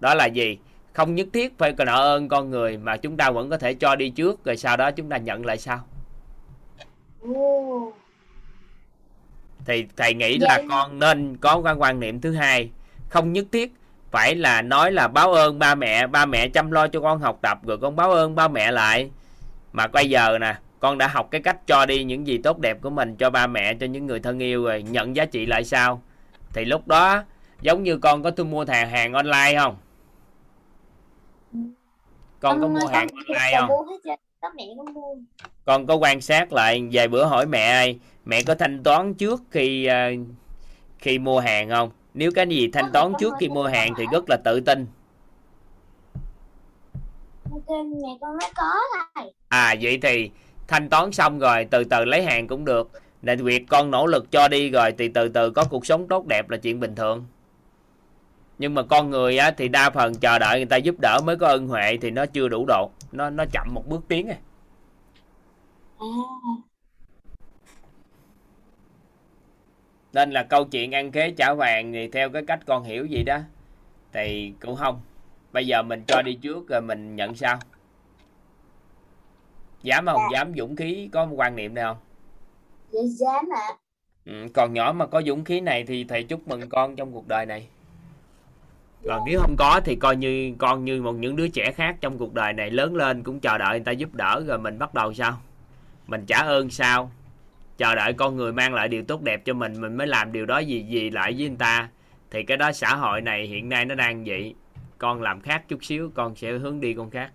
đó là gì? Không nhất thiết phải nợ ơn con người mà chúng ta vẫn có thể cho đi trước, rồi sau đó chúng ta nhận lại sau thì thầy nghĩ là Vậy- con nên có cái quan niệm thứ hai. Không nhất thiết phải là nói là báo ơn ba mẹ ba mẹ chăm lo cho con học tập rồi con báo ơn ba mẹ lại. Mà bây giờ nè con đã học cái cách cho đi những gì tốt đẹp của mình cho ba mẹ cho những người thân yêu rồi nhận giá trị lại sau thì lúc đó giống như con có thu mua hàng hàng online không? Con có mua hàng online không? con có quan sát lại vài bữa hỏi mẹ ai mẹ có thanh toán trước khi uh, khi mua hàng không? Nếu cái gì thanh toán trước khi mua hàng thì rất là tự tin. Mẹ con mới có thầy à vậy thì thanh toán xong rồi từ từ lấy hàng cũng được. Nên việc con nỗ lực cho đi rồi thì từ từ có cuộc sống tốt đẹp là chuyện bình thường. Nhưng mà con người á, thì đa phần chờ đợi người ta giúp đỡ mới có ân huệ thì nó chưa đủ độ. Nó nó chậm một bước tiến à. à à nên là câu chuyện ăn khế trả vàng thì theo cái cách con hiểu vậy đó thì cũng không. Bây giờ mình cho đi trước rồi mình nhận sau. Dám không? Dám dũng khí có một quan niệm này không? Dạ dám ạ. Ừ, còn nhỏ mà có dũng khí này thì thầy chúc mừng con trong cuộc đời này. Còn nếu không có thì coi như con như một những đứa trẻ khác trong cuộc đời này lớn lên cũng chờ đợi người ta giúp đỡ rồi mình bắt đầu sao? Mình trả ơn sao chờ đợi con người mang lại điều tốt đẹp cho mình mình mới làm điều đó gì gì lại với người ta. Thì cái đó xã hội này hiện nay nó đang vậy. Con làm khác chút xíu con sẽ hướng đi con khác.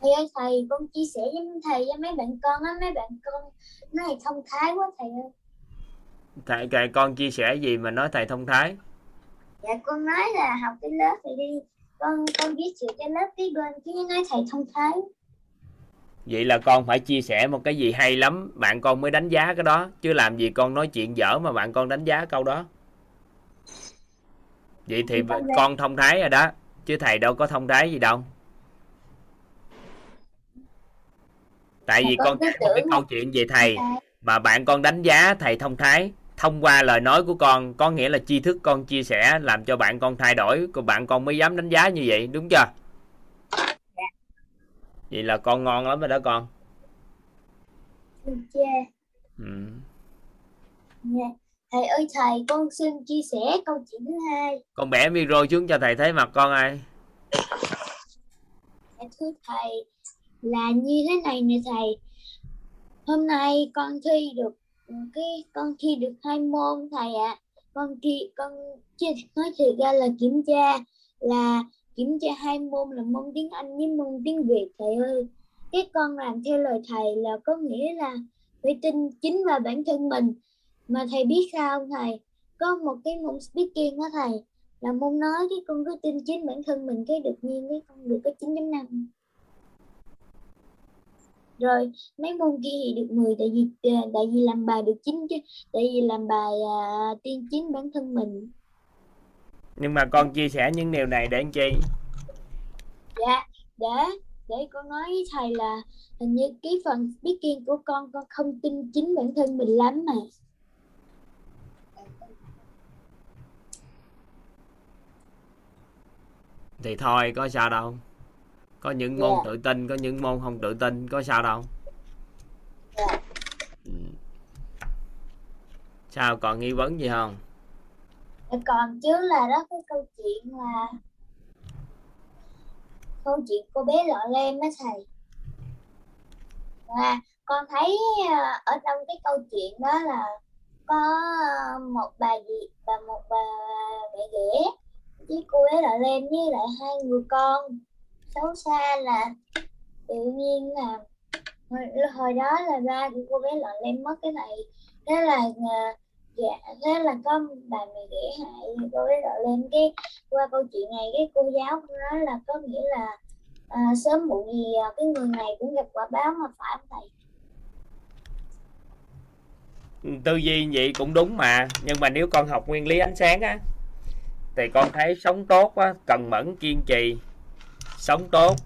Thầy ơi thầy con chia sẻ với thầy với mấy bạn con á. Mấy bạn con nó này thông thái quá thầy ơi. Thầy kệ con chia sẻ gì mà nói thầy thông thái. Dạ con nói là học cái lớp thì đi. Con con viết chữ cái lớp cái bên cái nói thầy thông thái vậy là con phải chia sẻ một cái gì hay lắm bạn con mới đánh giá cái đó chứ làm gì con nói chuyện dở mà bạn con đánh giá câu đó. Vậy thì Con thông thái rồi đó chứ thầy đâu có thông thái gì đâu. Tại vì Con kể một cái câu chuyện về thầy mà bạn con đánh giá thầy thông thái thông qua lời nói của con có nghĩa là tri thức con chia sẻ làm cho bạn con thay đổi còn bạn con mới dám đánh giá như vậy đúng chưa vậy là con ngon lắm rồi đó con ok ừ. Dạ. Thầy ơi thầy, con xin chia sẻ câu chuyện thứ hai. con bẻ micro xuống cho thầy thấy mặt con ai Dạ, thưa thầy, là như thế này nè thầy. Hôm nay con thi được cái con thi được hai môn thầy ạ. Con thi con nói thiệt ra là kiểm tra là kiểm cho hai môn là môn tiếng Anh với môn tiếng Việt thầy ơi. Cái con làm theo lời thầy là có nghĩa là phải tin chính vào bản thân mình. Mà thầy biết sao không thầy? Có một cái môn speaking đó thầy là môn nói cái con cứ tin chính bản thân mình cái được nhiên cái con được cái 9.5 rồi mấy môn kia thì được 10 tại vì à, tại vì làm bài được 9 chứ tại vì làm bài à, tiên chính bản thân mình nhưng mà con chia sẻ những điều này để làm chi dạ để để con nói với thầy là hình như cái phần speaking của con con không tin chính bản thân mình lắm mà thì thôi có sao đâu có những môn Dạ. tự tin có những môn không tự tin có sao đâu Dạ. Ừ. sao còn nghi vấn gì không còn chứ là đó cái câu chuyện là câu chuyện cô bé lọ lem đó thầy. Và con thấy ờ, ở trong cái câu chuyện đó là có một bà gì và một bà mẹ ghẻ với cô bé lọ lem với lại hai người con. Xấu xa là tự nhiên là hồi, hồi đó là ba của cô bé lọ lem mất cái này. Thế là ờ, dạ thế là có bà mẹ ghẻ hại cô ấy gọi lên cái qua câu chuyện này cái cô giáo cũng nói là có nghĩa là à, sớm muộn gì à, cái người này cũng gặp quả báo mà phải không thầy? Tư duy vậy cũng đúng mà nhưng mà nếu con học nguyên lý ánh sáng á thì con thấy sống tốt á cần mẫn kiên trì. Sống tốt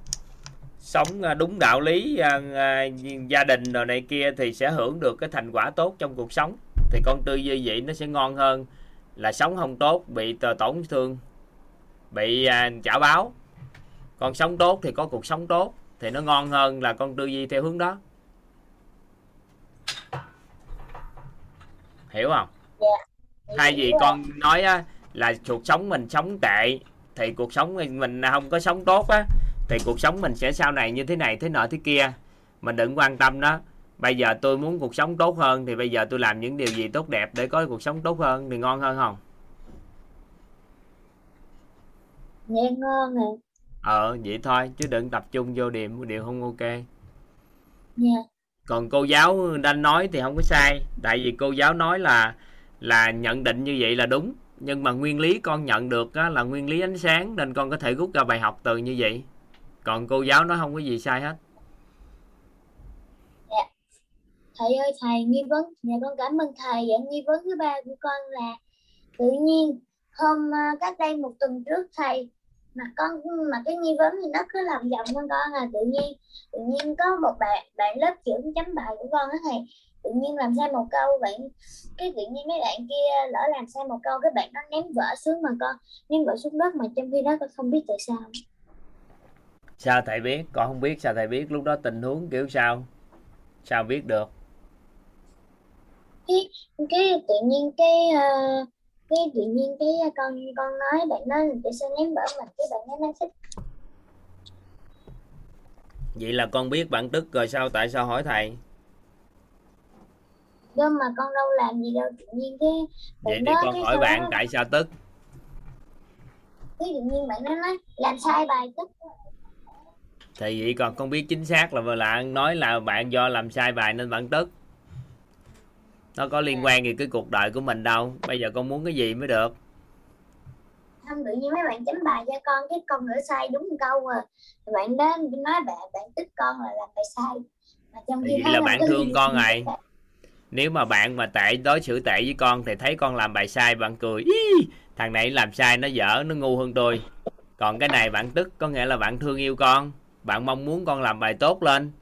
sống à, đúng đạo lý à, à, gia đình rồi này kia thì sẽ hưởng được cái thành quả tốt trong cuộc sống thì con tư duy vậy nó sẽ ngon hơn là sống không tốt bị tổn thương bị à, trả báo. Con sống tốt thì có cuộc sống tốt thì nó ngon hơn là con tư duy theo hướng đó. Hiểu không? Thay vì con nói á, là cuộc sống mình sống tệ thì cuộc sống mình mình không có sống tốt á thì cuộc sống mình sẽ sau này như thế này thế nọ thế kia. Mình đừng quan tâm đó bây giờ tôi muốn cuộc sống tốt hơn thì bây giờ tôi làm những điều gì tốt đẹp để có cuộc sống tốt hơn thì ngon hơn không? Nghe ngon à ờ vậy thôi chứ đừng tập trung vô điểm điều không ok. Dạ. Còn cô giáo đang nói thì không có sai tại vì cô giáo nói là là nhận định như vậy là đúng. Nhưng mà nguyên lý con nhận được á, là nguyên lý ánh sáng nên con có thể rút ra bài học từ như vậy. Còn cô giáo nói không có gì sai hết thầy ơi, thầy, nghi vấn. Nhà con cảm ơn thầy. Dạ nghi vấn thứ ba của con là, tự nhiên, hôm à, cách đây một tuần trước thầy, mà con, mà cái nghi vấn thì nó cứ làm vòng con con à. Tự nhiên tự nhiên có một bạn bạn lớp trưởng chấm bài của con á thầy. Tự nhiên làm sai một câu, bạn, cái tự nhiên mấy bạn kia lỡ làm sai một câu, cái bạn nó ném vỡ xuống mà con, ném vỡ xuống đất mà trong khi đó con không biết tại sao. Sao thầy biết? Con không biết sao thầy biết. Lúc đó tình huống kiểu sao? Sao biết được? Cái tự nhiên cái ờ, cái tự nhiên cái ờ, con con nói bạn nói là tại sao ném vỡ mình cái bạn nói nó thích. Vậy là con biết bản tức rồi sao tại sao hỏi thầy? Đâu mà con đâu làm gì đâu tự nhiên cái vậy bạn thì con cái hỏi bạn đó tại sao tức? Cái tự nhiên bạn nó nói làm sai bài tức. Thì vậy còn con biết chính xác là vừa là nói là bạn do làm sai bài nên bạn tức nó có liên quan gì cái cuộc đời của mình đâu. Bây giờ con muốn cái gì mới được? Không tự nhiên mấy bạn chấm bài cho con cái con nữa sai đúng một câu à. Thì bạn đó nói bạn bạn tức con là làm bài sai. Mà trong khi đó là bạn thương con rồi. nếu mà bạn mà tệ đối xử tệ với con thì thấy con làm bài sai bạn cười Ý, thằng này làm sai nó dở nó ngu hơn tôi. Còn cái này bạn tức có nghĩa là bạn thương yêu con. Bạn mong muốn con làm bài tốt lên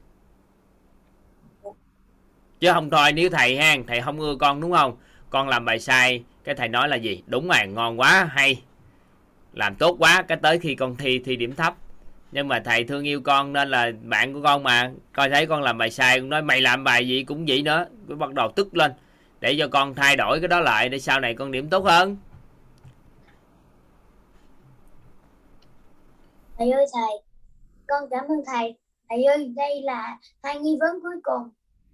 chứ không thôi, nếu thầy hang thầy không ưa con đúng không? Con làm bài sai, cái thầy nói là gì? Đúng rồi, ngon quá, hay. Làm tốt quá, cái tới khi con thi thi điểm thấp. Nhưng mà thầy thương yêu con nên là bạn của con mà. Coi thấy con làm bài sai cũng nói, mày làm bài gì? Cũng vậy nữa. Cứ bắt đầu tức lên. Để cho con thay đổi cái đó lại, để sau này con điểm tốt hơn. Thầy ơi thầy, con cảm ơn thầy. Thầy ơi, đây là hai nghi vấn cuối cùng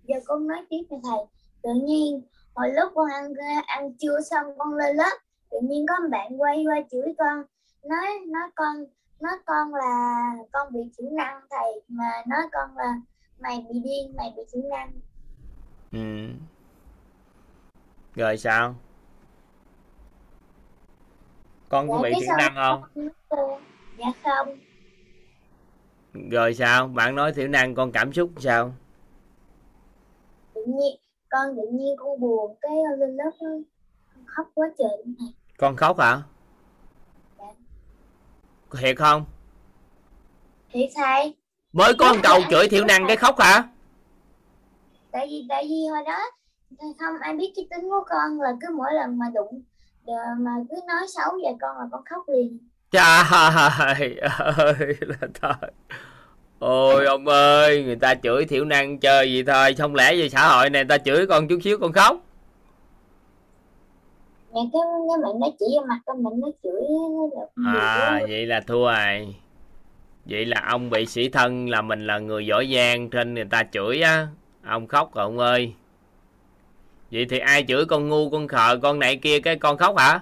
giờ con nói tiếp cho thầy. Tự nhiên hồi lúc con ăn ăn trưa xong con lên lớp tự nhiên có bạn quay qua chửi con nói nói con nói con là con bị thiểu năng thầy mà nói con là mày bị điên mày bị thiểu năng. Ừ. rồi sao? Con có Dạ, bị thiểu năng không? dạ không. Rồi sao? Bạn nói thiểu năng con cảm xúc sao tự nhiên con tự nhiên con buồn cái lên lớp con khóc quá trời luôn thầy con khóc hả? Dạ. thiệt không? Thiệt thầy mới có một câu chửi thiểu năng cái khóc hả? Tại vì tại vì hồi đó không ai biết cái tính của con là cứ mỗi lần mà đụng mà cứ nói xấu về con là con khóc liền. Trời ơi là thôi ôi ông ơi người ta chửi thiểu năng chơi gì thôi không lẽ về xã hội này người ta chửi con chút xíu con khóc? Mẹ cái cái mình nó chỉ vào mặt con mình nó chửi nó à vậy là thua rồi. Vậy là ông bị sĩ thân là mình là người giỏi giang trên người ta chửi á. Ông khóc rồi ông ơi. Vậy thì ai chửi con ngu con khờ con này kia cái con khóc hả?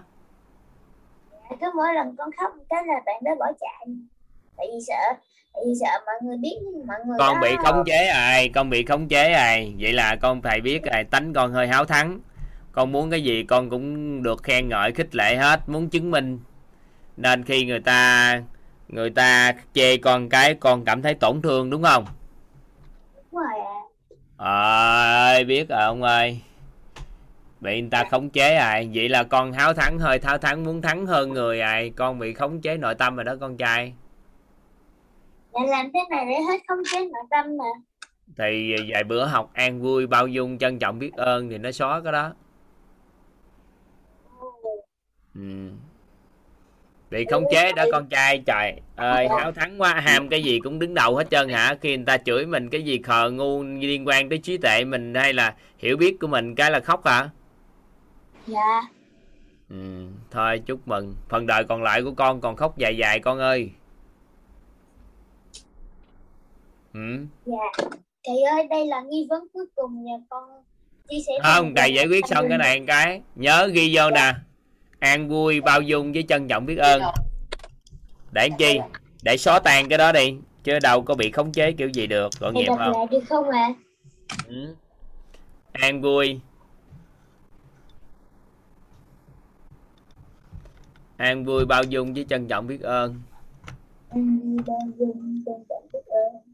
Cứ mỗi lần con khóc cái là bạn đó bỏ chạy. Tại vì sợ vì sợ mọi người biết mọi người con bị khống chế rồi con bị khống chế rồi vậy là con phải biết rồi tánh con hơi háo thắng. Con muốn cái gì con cũng được khen ngợi khích lệ hết muốn chứng minh. Nên khi người ta người ta chê con cái con cảm thấy tổn thương đúng không? Đúng rồi ạ. Ơi biết rồi ông ơi. Bị người ta khống chế rồi vậy là con háo thắng hơi tháo thắng muốn thắng hơn người rồi con bị khống chế nội tâm rồi đó con trai Dạ làm thế này để hết khống chế nội tâm mà. Thì vài bữa học an vui bao dung trân trọng biết ơn thì nó xóa cái đó. Ừ. bị khống chế đó con trai trời ơi háo thắng quá ham cái gì cũng đứng đầu hết trơn hả? Khi người ta chửi mình cái gì khờ ngu liên quan tới trí tuệ mình hay là hiểu biết của mình cái là khóc hả? Dạ. Ừ. thôi chúc mừng. Phần đời còn lại của con còn khóc dài dài con ơi ừ. dạ. Thầy ơi đây là nghi vấn cuối cùng nhà con chia sẻ không thầy giải quyết xong cái này một cái. Nhớ ghi vô nè. An vui bao dung với trân trọng biết ơn. Để làm chi? Để xóa tan cái đó đi. Chứ đâu có bị khống chế kiểu gì được. Gọn nhẹ đọc không? được không ạ? Ừ. an vui. An vui bao dung với trân trọng biết ơn. Anh vui bao dung trân trọng biết ơn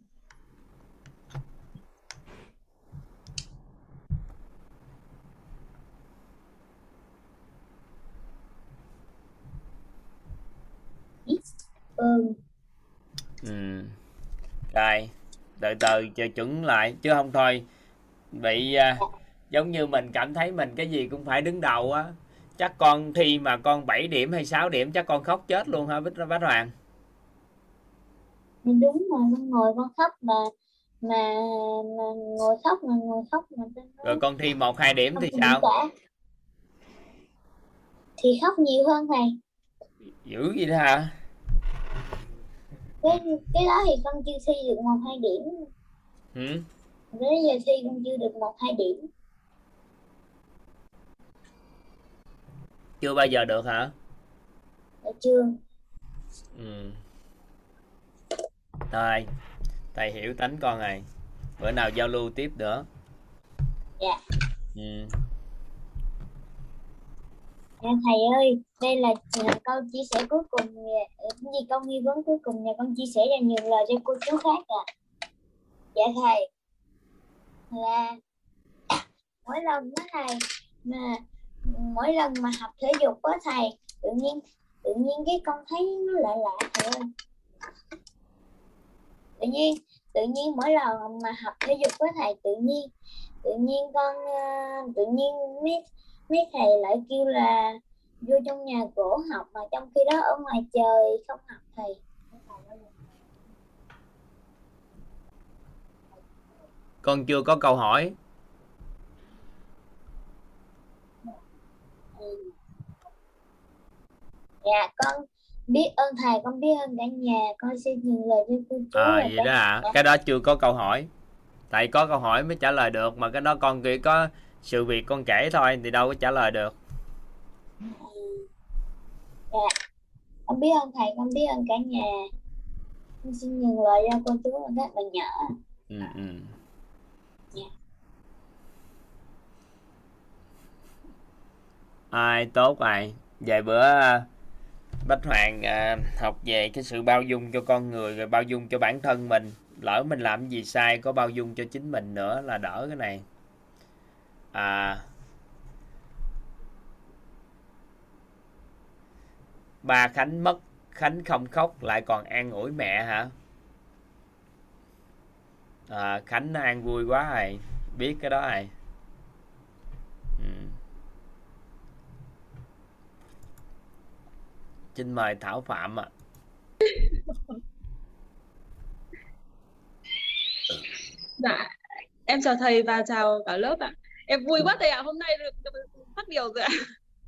biết ơn ừ. rồi từ từ chờ chuẩn lại chứ không thôi. Bị à, giống như mình cảm thấy mình cái gì cũng phải đứng đầu á. Chắc con thi mà con 7 điểm hay 6 điểm chắc con khóc chết luôn hả Bích Bách Hoàng? Đúng mà con ngồi con khóc mà mà, mà ngồi khóc mà ngồi khóc mà rồi con thi một hai điểm thì sao? cả thì khóc nhiều hơn thầy. Dữ gì đó hả cái cái đó thì con chưa thi được một hai điểm ừ? đến giờ thi con chưa được một hai điểm chưa bao giờ được hả Dạ chưa ừ. thôi thầy hiểu tánh con này bữa nào giao lưu tiếp nữa Dạ. ừ. Dạ thầy ơi, đây là, câu chia sẻ cuối cùng, ờ, gì câu nghi vấn cuối cùng nhà con chia sẻ ra nhiều lời cho cô chú khác à. Dạ thầy, là mỗi lần đó thầy, mà mỗi lần mà học thể dục với thầy, tự nhiên tự nhiên cái con thấy nó lạ lạ thầy ơi. Tự nhiên tự nhiên mỗi lần mà học thể dục với thầy, tự nhiên tự nhiên con ờ, tự nhiên mấy mấy thầy lại kêu là vô trong nhà gỗ học mà trong khi đó ở ngoài trời không học thầy. Con chưa có câu hỏi. Dạ con biết ơn thầy con biết ơn cả nhà con xin nhường lời cho cô chú à, vậy đó hả? cái đó chưa có câu hỏi. Thầy có câu hỏi mới trả lời được mà cái đó con chỉ có sự việc con kể thôi thì đâu có trả lời được. Con biết ơn thầy con biết ơn cả nhà. Con xin nhường lời cho cô chú và các bạn nhỏ. Ừ, ừ. Dạ. ai tốt ai. Vài bữa à, Bách Hoàng à, học về cái sự bao dung cho con người rồi bao dung cho bản thân mình. Lỡ mình làm gì sai có bao dung cho chính mình nữa là đỡ cái này à ba Khánh mất Khánh không khóc lại còn an ủi mẹ hả à, Khánh an vui quá rồi biết cái đó rồi ừ. xin mời Thảo Phạm ạ Dạ, em chào thầy và chào cả lớp ạ. Em vui quá thầy ạ, hôm nay được, phát biểu rồi ạ.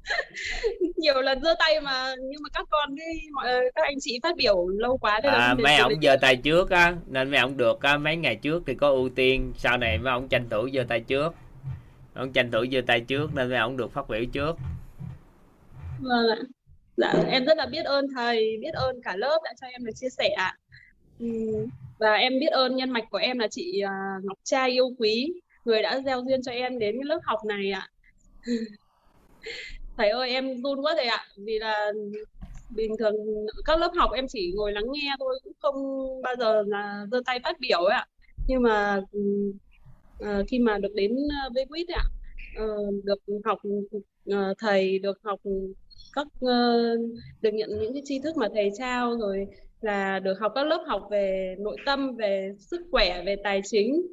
Nhiều lần giơ tay mà nhưng mà các con với mọi các anh chị phát biểu lâu quá nên à, mấy ông giơ tay trước á nên mấy ông được á mấy ngày trước thì có ưu tiên sau này mấy ông tranh thủ giơ tay trước ông tranh thủ giơ tay trước nên mấy ông được phát biểu trước Vâng ạ. Dạ, em rất là biết ơn thầy, biết ơn cả lớp đã cho em được chia sẻ ạ. Và em biết ơn nhân mạch của em là chị à, Ngọc Trai yêu quý, người đã gieo duyên cho em đến cái lớp học này ạ. Thầy ơi, em run quá thầy ạ, vì là bình thường các lớp học em chỉ ngồi lắng nghe thôi, cũng không bao giờ là giơ tay phát biểu ấy ạ. Nhưng mà uh, khi mà được đến ờ, với quýt ạ, uh, được học uh, thầy, được học các uh, được nhận những cái tri thức mà thầy trao rồi là được học các lớp học về nội tâm về sức khỏe về tài chính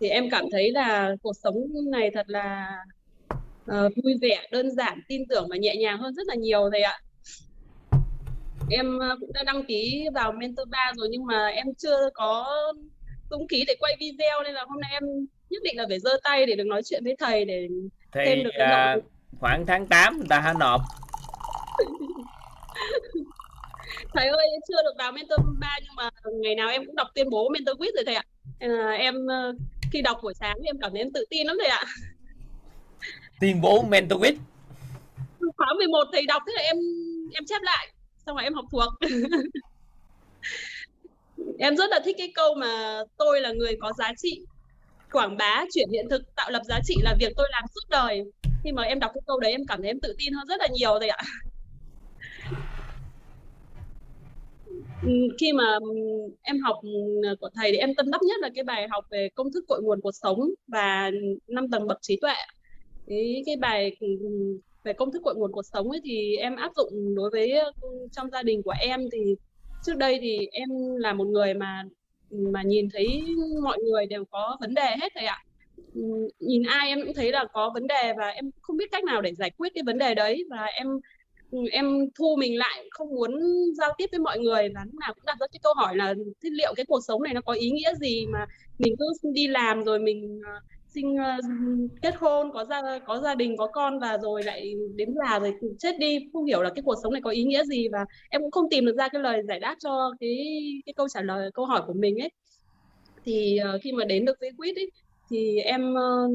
thì em cảm thấy là cuộc sống này thật là ờ, vui vẻ đơn giản tin tưởng và nhẹ nhàng hơn rất là nhiều thầy ạ. Em ờ, cũng đã đăng ký vào mentor 3 rồi nhưng mà em chưa có dũng khí để quay video nên là hôm nay em nhất định là phải giơ tay để được nói chuyện với thầy để thì Thêm được cái à, khoảng tháng 8 người ta hả nộp? Thầy ơi em chưa được vào mentor 3 nhưng mà ngày nào em cũng đọc tuyên bố mentor quiz rồi thầy ạ. À, em khi đọc buổi sáng thì em cảm thấy em tự tin lắm thầy ạ. Tuyên bố mentor quiz khóa 11 thầy đọc thế là em em chép lại xong rồi em học thuộc. Em rất là thích cái câu mà tôi là người có giá trị quảng bá chuyển hiện thực tạo lập giá trị là việc tôi làm suốt đời. Khi mà em đọc cái câu đấy em cảm thấy em tự tin hơn rất là nhiều rồi ạ Ừ, khi mà ừ, em học ừ, của thầy thì em tâm đắc nhất là cái bài học về công thức cội nguồn cuộc sống và năm tầng bậc trí tuệ. Cái cái bài về công thức cội nguồn cuộc sống ấy thì em áp dụng đối với trong gia đình của em. Thì trước đây thì em là một người mà mà nhìn thấy mọi người đều có vấn đề hết thầy ạ. Nhìn ai em cũng thấy là có vấn đề và em không biết cách nào để giải quyết cái vấn đề đấy. Và em Ừ, em thu mình lại không muốn giao tiếp với mọi người và lúc nào cũng đặt ra cái câu hỏi là thế liệu cái cuộc sống này nó có ý nghĩa gì mà mình cứ đi làm rồi mình ờ, sinh uh, kết hôn có gia có gia đình có con và rồi lại đến già rồi chết đi. Không hiểu là cái cuộc sống này có ý nghĩa gì và em cũng không tìm được ra cái lời giải đáp cho cái cái câu trả lời câu hỏi của mình ấy. Thì uh, khi mà đến được với quýt ấy thì em uh,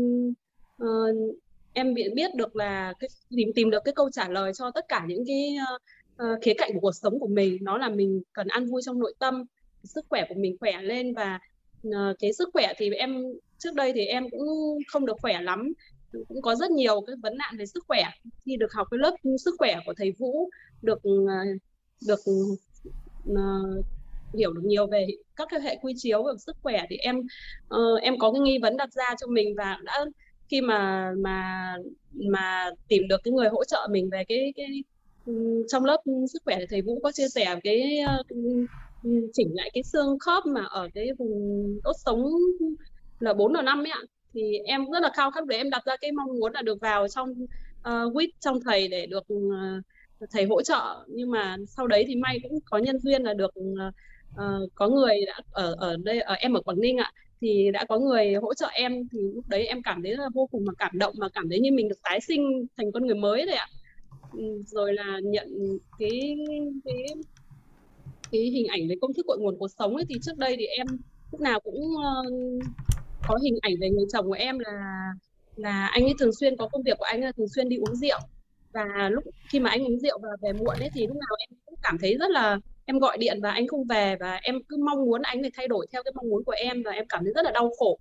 uh, em biết được là cái tìm tìm được cái câu trả lời cho tất cả những cái uh, khía cạnh của cuộc sống của mình. Nó là mình cần ăn vui trong nội tâm sức khỏe của mình khỏe lên và uh, cái sức khỏe thì em trước đây thì em cũng không được khỏe lắm. Cũng có rất nhiều cái vấn nạn về sức khỏe. Khi được học cái lớp sức khỏe của thầy Vũ được được uh, hiểu được nhiều về các cái hệ quy chiếu về sức khỏe thì em uh, em có cái nghi vấn đặt ra cho mình và đã khi mà mà mà tìm được cái người hỗ trợ mình về cái cái ừ, trong lớp sức khỏe thì thầy Vũ có chia sẻ cái ờ, chỉnh lại cái xương khớp mà ở cái vùng đốt sống là 4 là 5 ấy ạ. Thì em rất là khao khát để em đặt ra cái mong muốn là được vào trong uh, quýt trong thầy để được uh, thầy hỗ trợ. Nhưng mà sau đấy thì may cũng có nhân duyên là được uh, có người đã ở ở đây ở em ở Quảng Ninh ạ thì đã có người hỗ trợ em thì lúc đấy em cảm thấy là vô cùng mà cảm động mà cảm thấy như mình được tái sinh thành con người mới đấy ạ. Ừ, rồi là nhận cái cái cái hình ảnh về công thức cội nguồn cuộc sống ấy thì trước đây thì em lúc nào cũng uh, có hình ảnh về người chồng của em là là anh ấy thường xuyên có công việc của anh là thường xuyên đi uống rượu. Và lúc khi mà anh uống rượu và về muộn ấy thì lúc nào em cũng cảm thấy rất là em gọi điện và anh không về và em cứ mong muốn anh phải thay đổi theo cái mong muốn của em và em cảm thấy rất là đau khổ.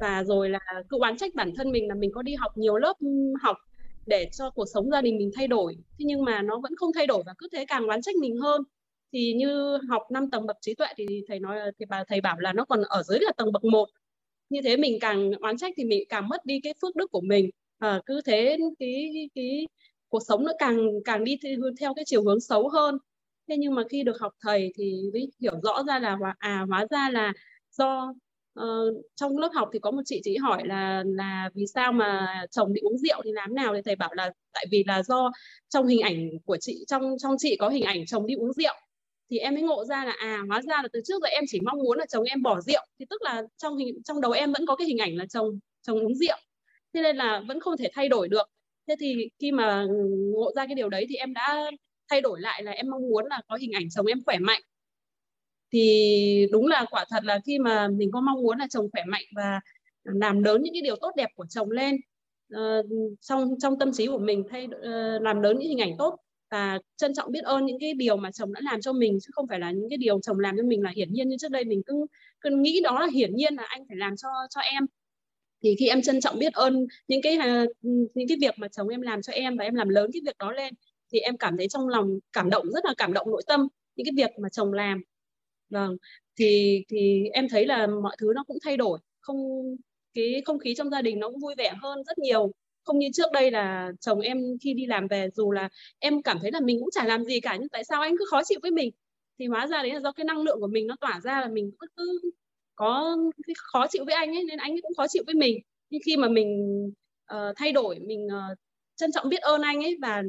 Và rồi là cứ oán trách bản thân mình là mình có đi học nhiều lớp ừ, học để cho cuộc sống gia đình mình thay đổi. Thế nhưng mà nó vẫn không thay đổi và cứ thế càng oán trách mình hơn. Thì như học năm tầng bậc trí tuệ thì thầy nói thì bà thầy bảo là nó còn ở dưới là tầng bậc 1 như thế mình càng oán trách thì mình càng mất đi cái phước đức của mình. À, cứ thế cái cái cuộc sống nó càng càng đi theo, theo cái chiều hướng xấu hơn thế nhưng mà khi được học thầy thì mới hiểu rõ ra là à hóa ra là do uh, trong lớp học thì có một chị chị hỏi là là vì sao mà chồng bị uống rượu thì làm nào thì thầy bảo là tại vì là do trong hình ảnh của chị trong trong chị có hình ảnh chồng đi uống rượu. Thì em mới ngộ ra là à hóa ra là từ trước giờ em chỉ mong muốn là chồng em bỏ rượu. Thì tức là trong hình trong đầu em vẫn có cái hình ảnh là chồng chồng uống rượu. Thế nên là vẫn không thể thay đổi được. Thế thì khi mà ngộ ra cái điều đấy thì em đã thay đổi lại là em mong muốn là có hình ảnh chồng em khỏe mạnh. Thì đúng là quả thật là khi mà mình có mong muốn là chồng khỏe mạnh và làm lớn những cái điều tốt đẹp của chồng lên uh, trong trong tâm trí của mình thay uh, làm lớn những hình ảnh tốt và trân trọng biết ơn những cái điều mà chồng đã làm cho mình chứ không phải là những cái điều chồng làm cho mình là hiển nhiên. Như trước đây mình cứ cứ nghĩ đó là hiển nhiên là anh phải làm cho cho em. Thì khi em trân trọng biết ơn những cái uh, những cái việc mà chồng em làm cho em và em làm lớn cái việc đó lên thì em cảm thấy trong lòng cảm động rất là cảm động nội tâm những cái việc mà chồng làm. Vâng thì thì em thấy là mọi thứ nó cũng thay đổi. Không cái không khí trong gia đình nó cũng vui vẻ hơn rất nhiều. Không như trước đây là chồng em khi đi làm về dù là em cảm thấy là mình cũng chả làm gì cả nhưng tại sao anh cứ khó chịu với mình? Thì hóa ra đấy là do cái năng lượng của mình nó tỏa ra là mình cứ, cứ có cái khó chịu với anh ấy nên anh ấy cũng khó chịu với mình. Nhưng khi mà mình uh, thay đổi mình uh, trân trọng biết ơn anh ấy và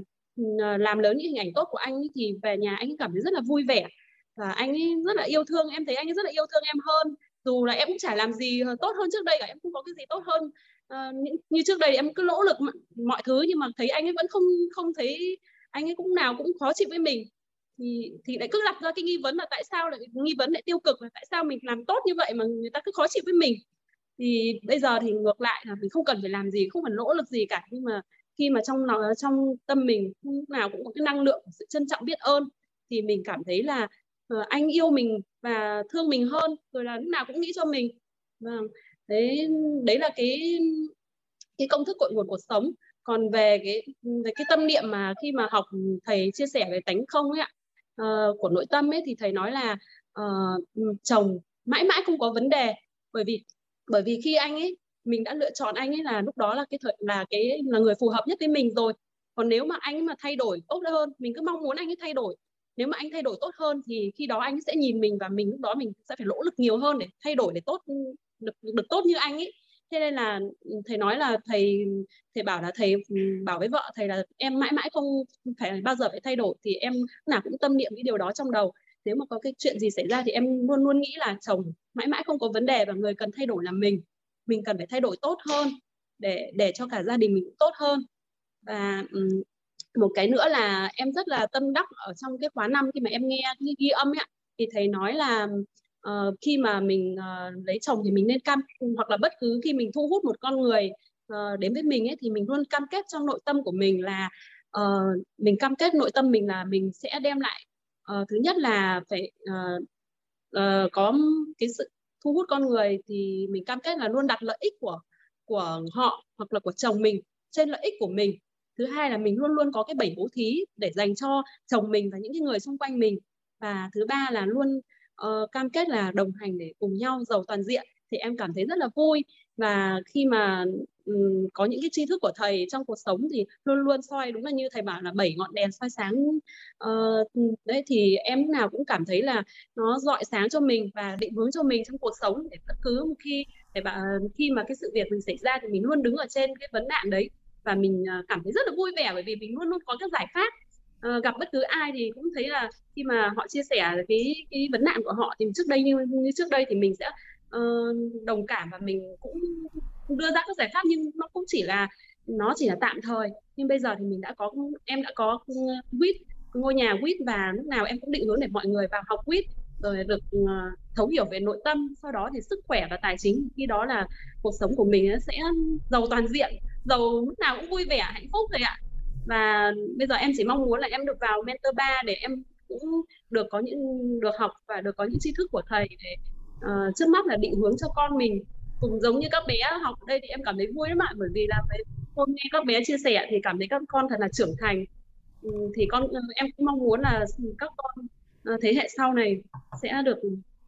Ờ, làm lớn những hình ảnh tốt của anh ấy, thì về nhà anh ấy cảm thấy rất là vui vẻ. Và anh ấy rất là yêu thương em thấy anh ấy rất là yêu thương em hơn. Dù là em cũng chả làm gì ờ, tốt hơn trước đây cả em không có cái gì tốt hơn. À, như trước đây em cứ nỗ lực mọi thứ nhưng mà thấy anh ấy vẫn không không thấy anh ấy cũng nào cũng khó chịu với mình. Thì thì lại cứ đặt ra cái nghi vấn là tại sao lại nghi vấn lại tiêu cực là tại sao mình làm tốt như vậy mà người ta cứ khó chịu với mình. Thì bây giờ thì ngược lại là mình không cần phải làm gì không cần nỗ lực gì cả. Nhưng mà khi mà trong nó trong tâm mình lúc nào cũng có cái năng lượng sự trân trọng biết ơn thì mình cảm thấy là uh, anh yêu mình và thương mình hơn rồi là lúc nào cũng nghĩ cho mình. Vâng đấy đấy là cái cái công thức cội nguồn cuộc sống. Còn về cái về cái tâm niệm mà khi mà học thầy chia sẻ về tánh không ấy ạ uh, của nội tâm ấy thì thầy nói là uh, chồng mãi mãi không có vấn đề. Bởi vì bởi vì khi anh ấy mình đã lựa chọn anh ấy là lúc đó là cái thời, là cái, là người phù hợp nhất với mình rồi. Còn nếu mà anh ấy mà thay đổi tốt hơn, mình cứ mong muốn anh ấy thay đổi. Nếu mà anh thay đổi tốt hơn thì khi đó anh sẽ nhìn mình và mình lúc đó mình sẽ phải nỗ lực nhiều hơn để thay đổi, để tốt, được được tốt như anh ấy. Thế nên là thầy nói là thầy thầy bảo là thầy ừ, bảo với vợ thầy là em mãi mãi không phải bao giờ phải thay đổi thì em nào cũng tâm niệm cái điều đó trong đầu. Nếu mà có cái chuyện gì xảy ra thì em luôn luôn nghĩ là chồng mãi mãi không có vấn đề và người cần thay đổi là mình mình cần phải thay đổi tốt hơn để để cho cả gia đình mình tốt hơn. Và um, một cái nữa là em rất là tâm đắc ở trong cái khóa năm khi mà em nghe cái ghi âm ấy thì thầy nói là uh, khi mà mình uh, lấy chồng thì mình nên cam hoặc là bất cứ khi mình thu hút một con người uh, đến với mình ấy thì mình luôn cam kết trong nội tâm của mình là uh, mình cam kết nội tâm mình là mình sẽ đem lại uh, thứ nhất là phải uh, uh, có cái sự thu hút con người thì mình cam kết là luôn đặt lợi ích của của họ hoặc là của chồng mình trên lợi ích của mình. Thứ hai là mình luôn luôn có cái bảy bố thí để dành cho chồng mình và những cái người xung quanh mình. Và thứ ba là luôn uh, cam kết là đồng hành để cùng nhau giàu toàn diện thì em cảm thấy rất là vui. Và khi mà um, có những cái tri thức của thầy trong cuộc sống thì luôn luôn soi đúng là như thầy bảo là bảy ngọn đèn soi sáng. Uh, đấy thì em lúc nào cũng cảm thấy là nó dọi sáng cho mình và định hướng cho mình trong cuộc sống để bất cứ một khi để bảo ờ, khi mà cái sự việc mình xảy ra thì mình luôn đứng ở trên cái vấn nạn đấy và mình ờ, cảm thấy rất là vui vẻ bởi vì mình luôn luôn có các giải pháp. À, gặp bất cứ ai thì cũng thấy là khi mà họ chia sẻ cái cái vấn nạn của họ thì trước đây như, như trước đây thì mình sẽ uh, đồng cảm và mình cũng đưa ra các giải pháp nhưng nó cũng chỉ là nó chỉ là tạm thời. Nhưng bây giờ thì mình đã có em đã có quýt ngôi nhà quýt và lúc nào em cũng định hướng để mọi người vào học quýt rồi được ờ, thấu hiểu về nội tâm. Sau đó thì sức khỏe và tài chính khi đó là cuộc sống của mình sẽ giàu toàn diện giàu lúc nào cũng vui vẻ hạnh phúc rồi ạ. Và bây giờ em chỉ mong muốn là em được vào mentor 3 để em cũng được có những được học và được có những tri thức của thầy để uh, trước mắt là định hướng cho con mình cùng giống như các bé học đây thì em cảm thấy vui lắm ạ bởi vì là hôm nay các bé chia sẻ thì cảm thấy các con thật là trưởng thành. Ừ, thì con em cũng mong muốn là các con uh, thế hệ sau này sẽ được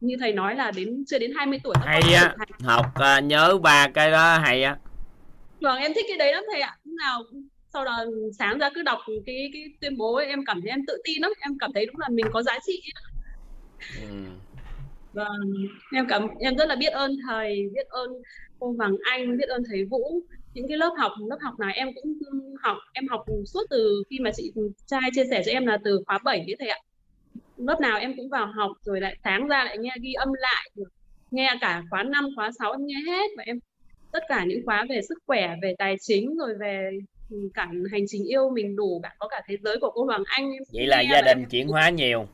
như thầy nói là đến chưa đến 20 tuổi hay á. học uh, nhớ ba cái đó hay á. Vâng em thích cái đấy lắm thầy ạ. Lúc nào sau đó sáng ra cứ đọc cái cái tuyên bố ấy, em cảm thấy em tự tin lắm. Em cảm thấy đúng là mình có giá trị ừ. Vâng em cảm em rất là biết ơn thầy biết ơn cô Hoàng Anh biết ơn thầy Vũ. Những cái lớp học lớp học nào em cũng học em học suốt từ khi mà chị trai chia sẻ cho em là từ khóa 7 đấy thầy ạ. Lớp nào em cũng vào học rồi lại sáng ra lại nghe ghi âm lại nghe cả khóa 5, khóa 6 em nghe hết. Và em tất cả những khóa về sức khỏe về tài chính rồi về cả hành trình yêu mình đủ cả có cả thế giới của cô Hoàng Anh em vậy là gia đình chuyển hóa nhiều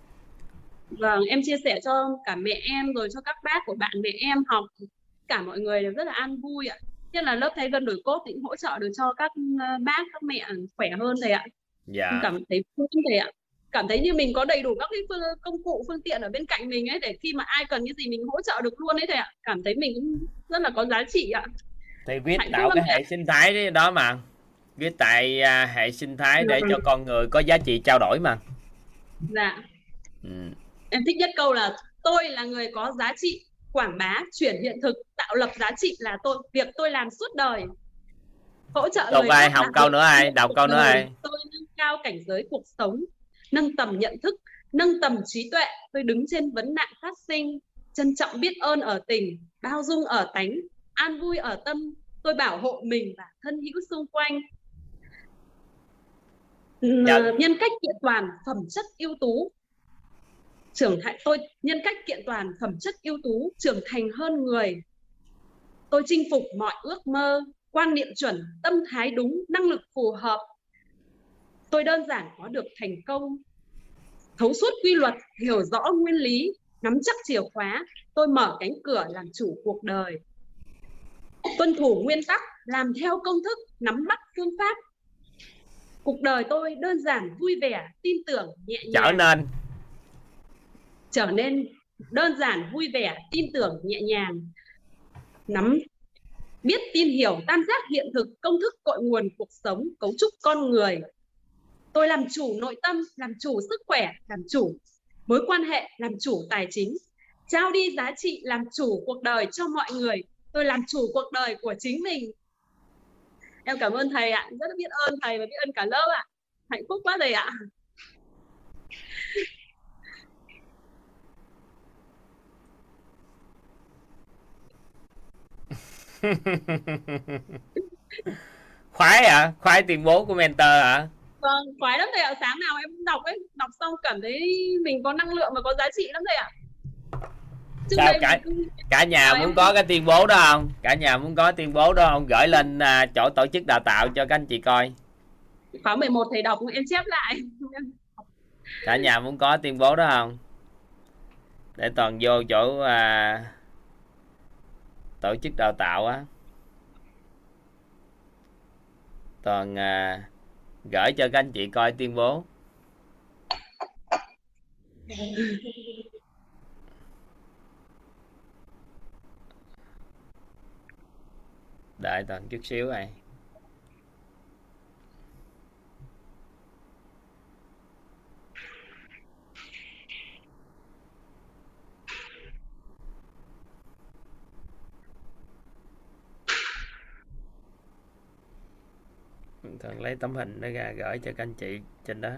vâng em chia sẻ cho cả mẹ em rồi cho các bác của bạn mẹ em học. Cả mọi người đều rất là an vui ạ. Nhất là lớp thay gân đổi cốt thì cũng hỗ trợ được cho các ờ, bác các mẹ khỏe hơn thầy ạ. Dạ. cảm thấy vui thầy ạ. Cảm thấy như mình có đầy đủ các cái phương, công cụ phương tiện ở bên cạnh mình ấy để khi mà ai cần cái gì mình hỗ trợ được luôn ấy thầy ạ. Cảm thấy mình cũng rất là có giá trị ạ. Thì viết tạo cái hệ sinh thái đó mà. Viết tại à, hệ sinh thái để cho con người có giá trị trao đổi mà. Dạ. Ừ. em thích nhất câu là tôi là người có giá trị quảng bá chuyển hiện thực tạo lập giá trị là tôi việc tôi làm suốt đời. Hỗ trợ đọc ai học câu nữa ai đọc câu nữa ai? Tôi nâng cao cảnh giới cuộc sống nâng tầm nhận thức nâng tầm trí tuệ. Tôi đứng trên vấn nạn phát sinh trân trọng biết ơn ở tình bao dung ở tánh an vui ở tâm. Tôi bảo hộ mình và thân hữu xung quanh. Dạ. nhân cách kiện toàn phẩm chất ưu tú trưởng thành tôi nhân cách kiện toàn phẩm chất ưu tú trưởng thành hơn người. Tôi chinh phục mọi ước mơ quan niệm chuẩn tâm thái đúng năng lực phù hợp. Tôi đơn giản có được thành công. Thấu suốt quy luật hiểu rõ nguyên lý nắm chắc chìa khóa tôi mở cánh cửa làm chủ cuộc đời. Tuân thủ nguyên tắc làm theo công thức nắm bắt phương pháp. Cuộc đời tôi đơn giản vui vẻ tin tưởng nhẹ nhàng. trở nên trở nên đơn giản, vui vẻ, tin tưởng, nhẹ nhàng. Nắm, biết tin hiểu, tam giác hiện thực, công thức cội nguồn cuộc sống, cấu trúc con người. Tôi làm chủ nội tâm, làm chủ sức khỏe, làm chủ mối quan hệ, làm chủ tài chính. Trao đi giá trị, làm chủ cuộc đời cho mọi người. Tôi làm chủ cuộc đời của chính mình. Em cảm ơn thầy ạ. Rất biết ơn thầy và biết ơn cả lớp ạ. Hạnh phúc quá thầy ạ. khoái à khoái tuyên bố của mentor hả? Vâng khoái lắm thầy ạ. Sáng nào em cũng đọc ấy. Đọc xong cảm thấy mình có năng lượng và có giá trị lắm thầy ạ. Trước sao cả cứ- cả nhà Rồi, muốn em- có cái tuyên bố đó không? Cả nhà muốn có tuyên bố đó không? Gửi lên à, chỗ tổ chức đào tạo cho các anh chị coi. Khóa 11 thầy đọc em chép lại. Cả nhà muốn có tuyên bố đó không? Để toàn vô chỗ à, tổ chức đào tạo á. Toàn à, gửi cho các anh chị coi tuyên bố. Đợi toàn chút xíu này. Thường lấy tấm hình đó ra gửi cho các anh chị trên đó.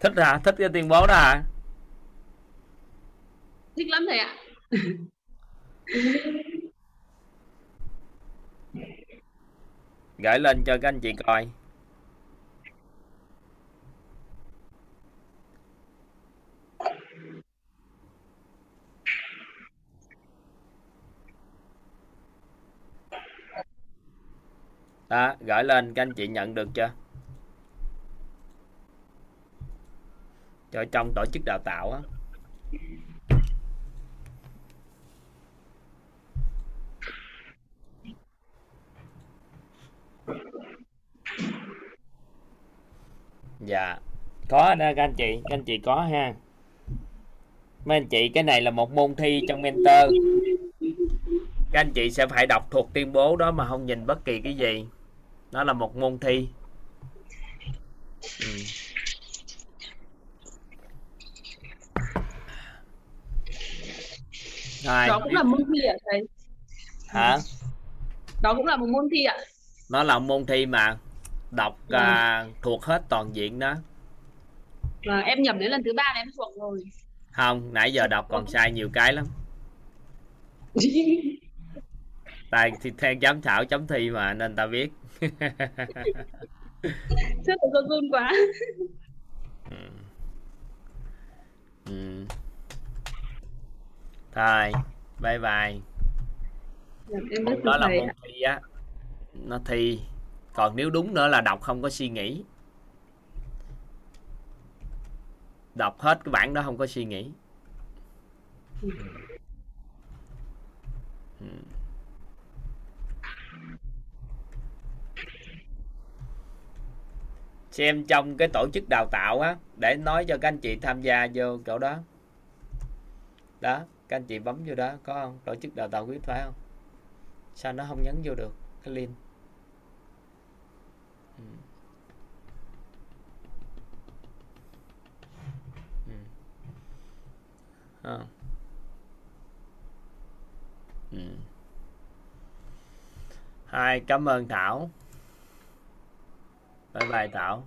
Thích hả? Thích cái tuyên bố đó hả? Thích lắm thầy ạ. Gửi lên cho các anh chị coi đó, gửi lên, các anh chị nhận được chưa? Cho trong tổ chức đào tạo á. Dạ có đó các anh chị, các anh chị có ha. Mấy anh chị, cái này là một môn thi trong mentor. Các anh chị sẽ phải đọc thuộc tuyên bố đó mà không nhìn bất kỳ cái gì nó là một môn thi. Ừ. Rồi, đó cũng là môn thi ạ thầy. Hả? Đó cũng là một môn thi ạ. Nó là môn thi mà đọc Vâng. à, thuộc hết toàn diện đó. Và em nhầm đến lần thứ ba là em thuộc rồi. Không nãy giờ đọc còn sai nhiều cái lắm. Tại thì theo giám khảo chấm thi mà nên ta biết rất là run run quá. Ừ. Ừ. thôi bye bye. Dạ, em môn đó là môn thi á. Nó thi. Còn nếu đúng nữa là đọc không có suy nghĩ. Đọc hết cái bản đó không có suy nghĩ. Ừ. xem trong cái tổ chức đào tạo á, để nói cho các anh chị tham gia vô chỗ đó đó, các anh chị bấm vô đó, có không tổ chức đào tạo quyết phải không sao nó không nhấn vô được, cái link ừ. Ừ. Không. Ừ. hai, cảm ơn thảo bye bye thảo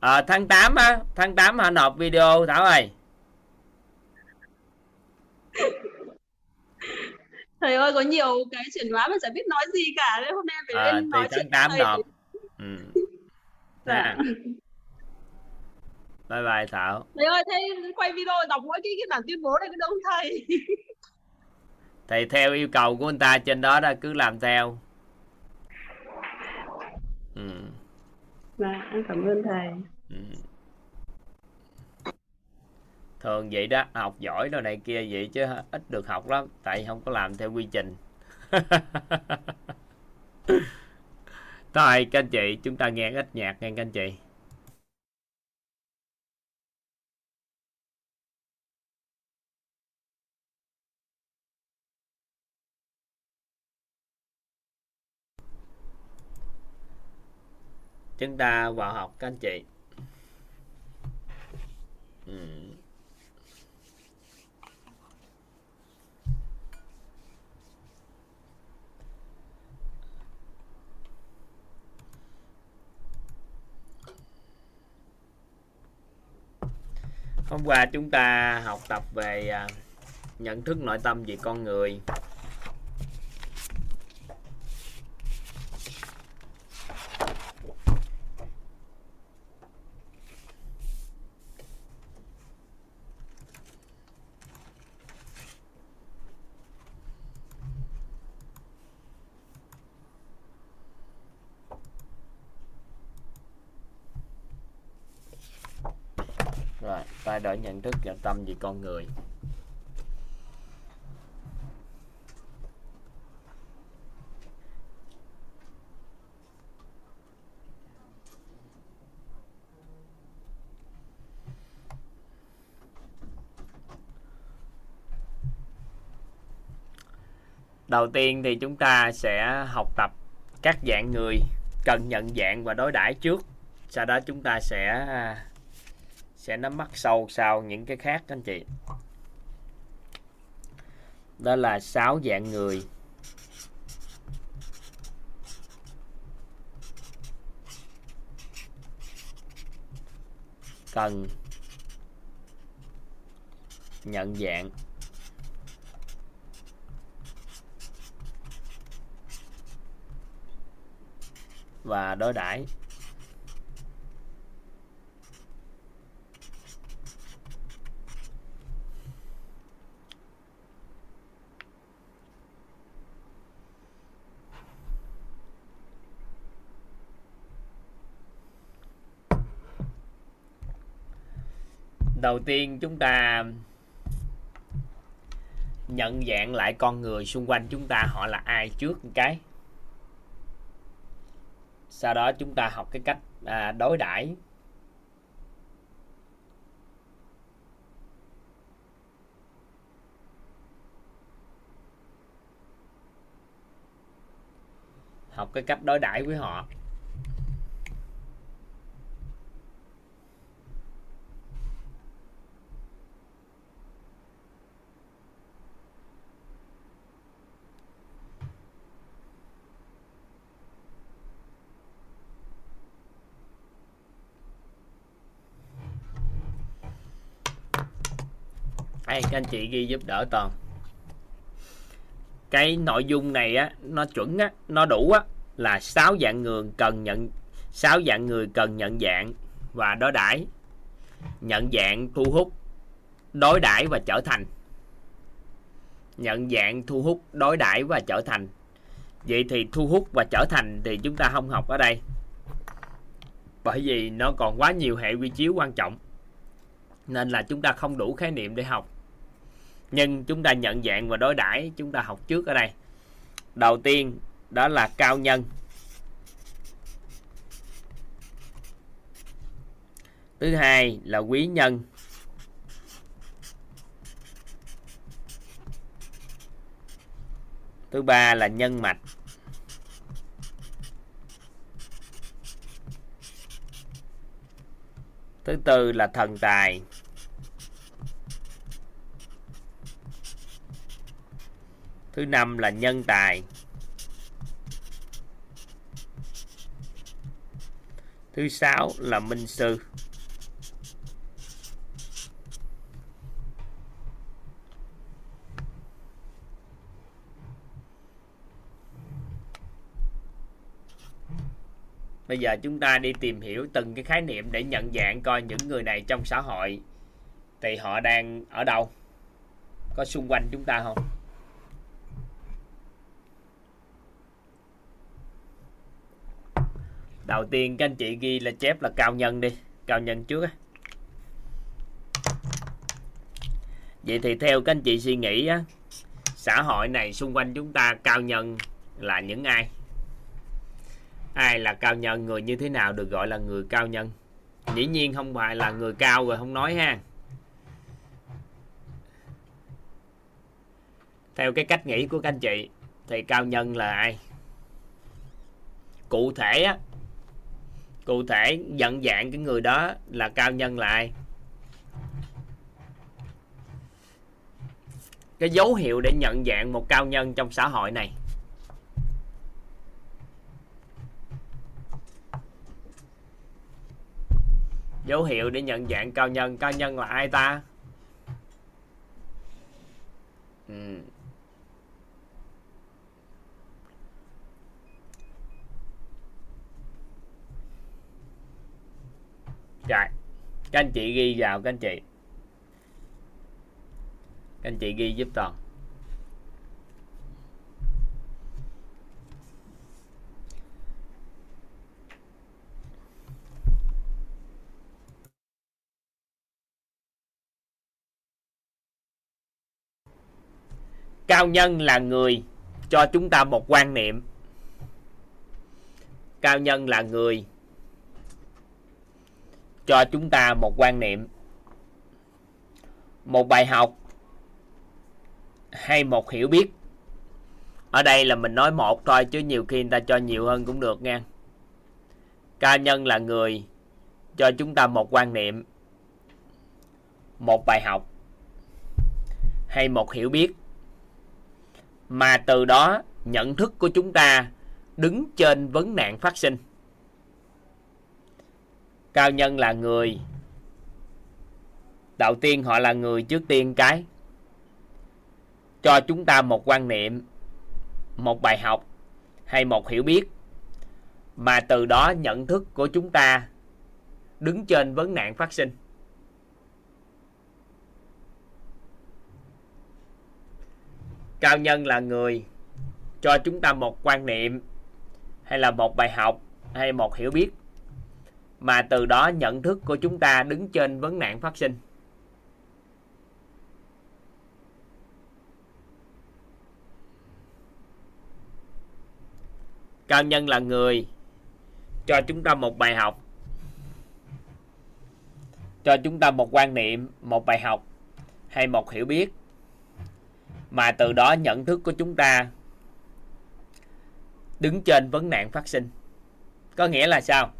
à, tháng 8 á tháng 8 họ nộp video thảo ơi thầy ơi có nhiều cái chuyển hóa mà chả biết nói gì cả nên hôm nay phải à, lên nói chuyện tháng 8 với thầy. nộp ừ. Dạ. Ha. bye bye thảo thầy ơi thế quay video đọc mỗi cái cái bản tuyên bố này có đâu thầy thì theo yêu cầu của anh ta trên đó đó cứ làm theo ừ. Vâng, em cảm ơn thầy. Ừ. thường vậy đó học giỏi đồ này kia vậy chứ ít được học lắm tại không có làm theo quy trình. Thôi các anh chị chúng ta nghe ít nhạc nghe các anh chị. Chúng ta vào học các anh chị ừ. hôm qua chúng ta học tập về à, nhận thức nội tâm về con người rồi thay đổi nhận thức và tâm về con người. Đầu tiên thì chúng ta sẽ học tập các dạng người cần nhận dạng và đối đãi trước. Sau đó chúng ta sẽ à, sẽ nắm bắt sâu sau những cái khác anh chị. Đó là sáu dạng người. Cần nhận dạng. Và đối đãi. Đầu tiên chúng ta nhận dạng lại con người xung quanh chúng ta họ là ai trước một cái. Sau đó chúng ta học cái cách à, đối đãi. Học cái cách đối đãi với họ. Đây, các anh chị ghi giúp đỡ toàn. Cái nội dung này á nó chuẩn á nó đủ á là sáu dạng người cần nhận sáu dạng người cần nhận dạng và đối đãi. Nhận dạng thu hút đối đãi và trở thành. Nhận dạng thu hút đối đãi và trở thành. Vậy thì thu hút và trở thành thì chúng ta không học ở đây. Bởi vì nó còn quá nhiều hệ quy chiếu quan trọng nên là chúng ta không đủ khái niệm để học nhưng chúng ta nhận dạng và đối đãi, chúng ta học trước ở đây. Đầu tiên, đó là cao nhân. Thứ hai là quý nhân. Thứ ba là nhân mạch. Thứ tư là thần tài. Thứ năm là nhân tài. Thứ sáu là minh sư. Bây giờ chúng ta đi tìm hiểu từng cái khái niệm để nhận dạng coi những người này trong xã hội. Thì họ đang ở đâu? Có xung quanh chúng ta không? Đầu tiên các anh chị ghi là chép là cao nhân đi. Cao nhân trước á. Vậy thì theo các anh chị suy nghĩ á, xã hội này xung quanh chúng ta cao nhân là những ai? Ai là cao nhân, người như thế nào được gọi là người cao nhân? Dĩ nhiên không phải là người cao rồi không nói ha. Theo cái cách nghĩ của các anh chị, thì cao nhân là ai? Cụ thể á cụ thể nhận dạng cái người đó là cao nhân lại cái dấu hiệu để nhận dạng một cao nhân trong xã hội này. Dấu hiệu để nhận dạng cao nhân cao nhân là ai ta? Ừ. Rồi, các anh chị ghi vào các anh chị. Các anh chị ghi giúp toàn. Cao nhân là người cho chúng ta một quan niệm. Cao nhân là người cho chúng ta một quan niệm, một bài học hay một hiểu biết. Ở đây là mình nói một thôi, chứ nhiều khi người ta cho nhiều hơn cũng được nha. Ca nhân là người cho chúng ta một quan niệm, một bài học hay một hiểu biết. Mà từ đó, nhận thức của chúng ta đứng trên vấn nạn phát sinh cao nhân là người. Đầu tiên họ là người trước tiên cái. Cho chúng ta một quan niệm, một bài học hay một hiểu biết. Mà từ đó nhận thức của chúng ta đứng trên vấn nạn phát sinh. Cao nhân là người cho chúng ta một quan niệm hay là một bài học hay một hiểu biết mà từ đó nhận thức của chúng ta đứng trên vấn nạn phát sinh. Cao nhân là người cho chúng ta một bài học. Cho chúng ta một quan niệm, một bài học hay một hiểu biết. Mà từ đó nhận thức của chúng ta đứng trên vấn nạn phát sinh. Có nghĩa là sao?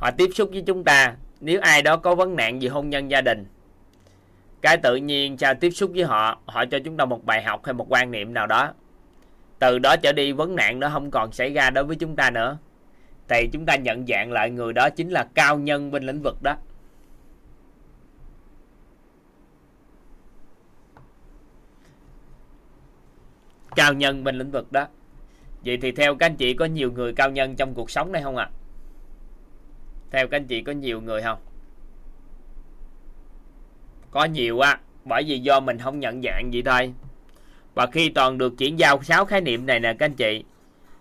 Họ tiếp xúc với chúng ta, nếu ai đó có vấn nạn gì hôn nhân gia đình. Cái tự nhiên sao tiếp xúc với họ họ cho chúng ta một bài học hay một quan niệm nào đó. Từ đó trở đi, vấn nạn đó không còn xảy ra đối với chúng ta nữa. Thì chúng ta nhận dạng lại người đó chính là cao nhân bên lĩnh vực đó. Cao nhân bên lĩnh vực đó. Vậy thì theo các anh chị có nhiều người cao nhân trong cuộc sống này không ạ? à? Theo các anh chị có nhiều người không? Có nhiều á, bởi vì do mình không nhận dạng gì thôi. Và khi toàn được chuyển giao sáu khái niệm này nè các anh chị,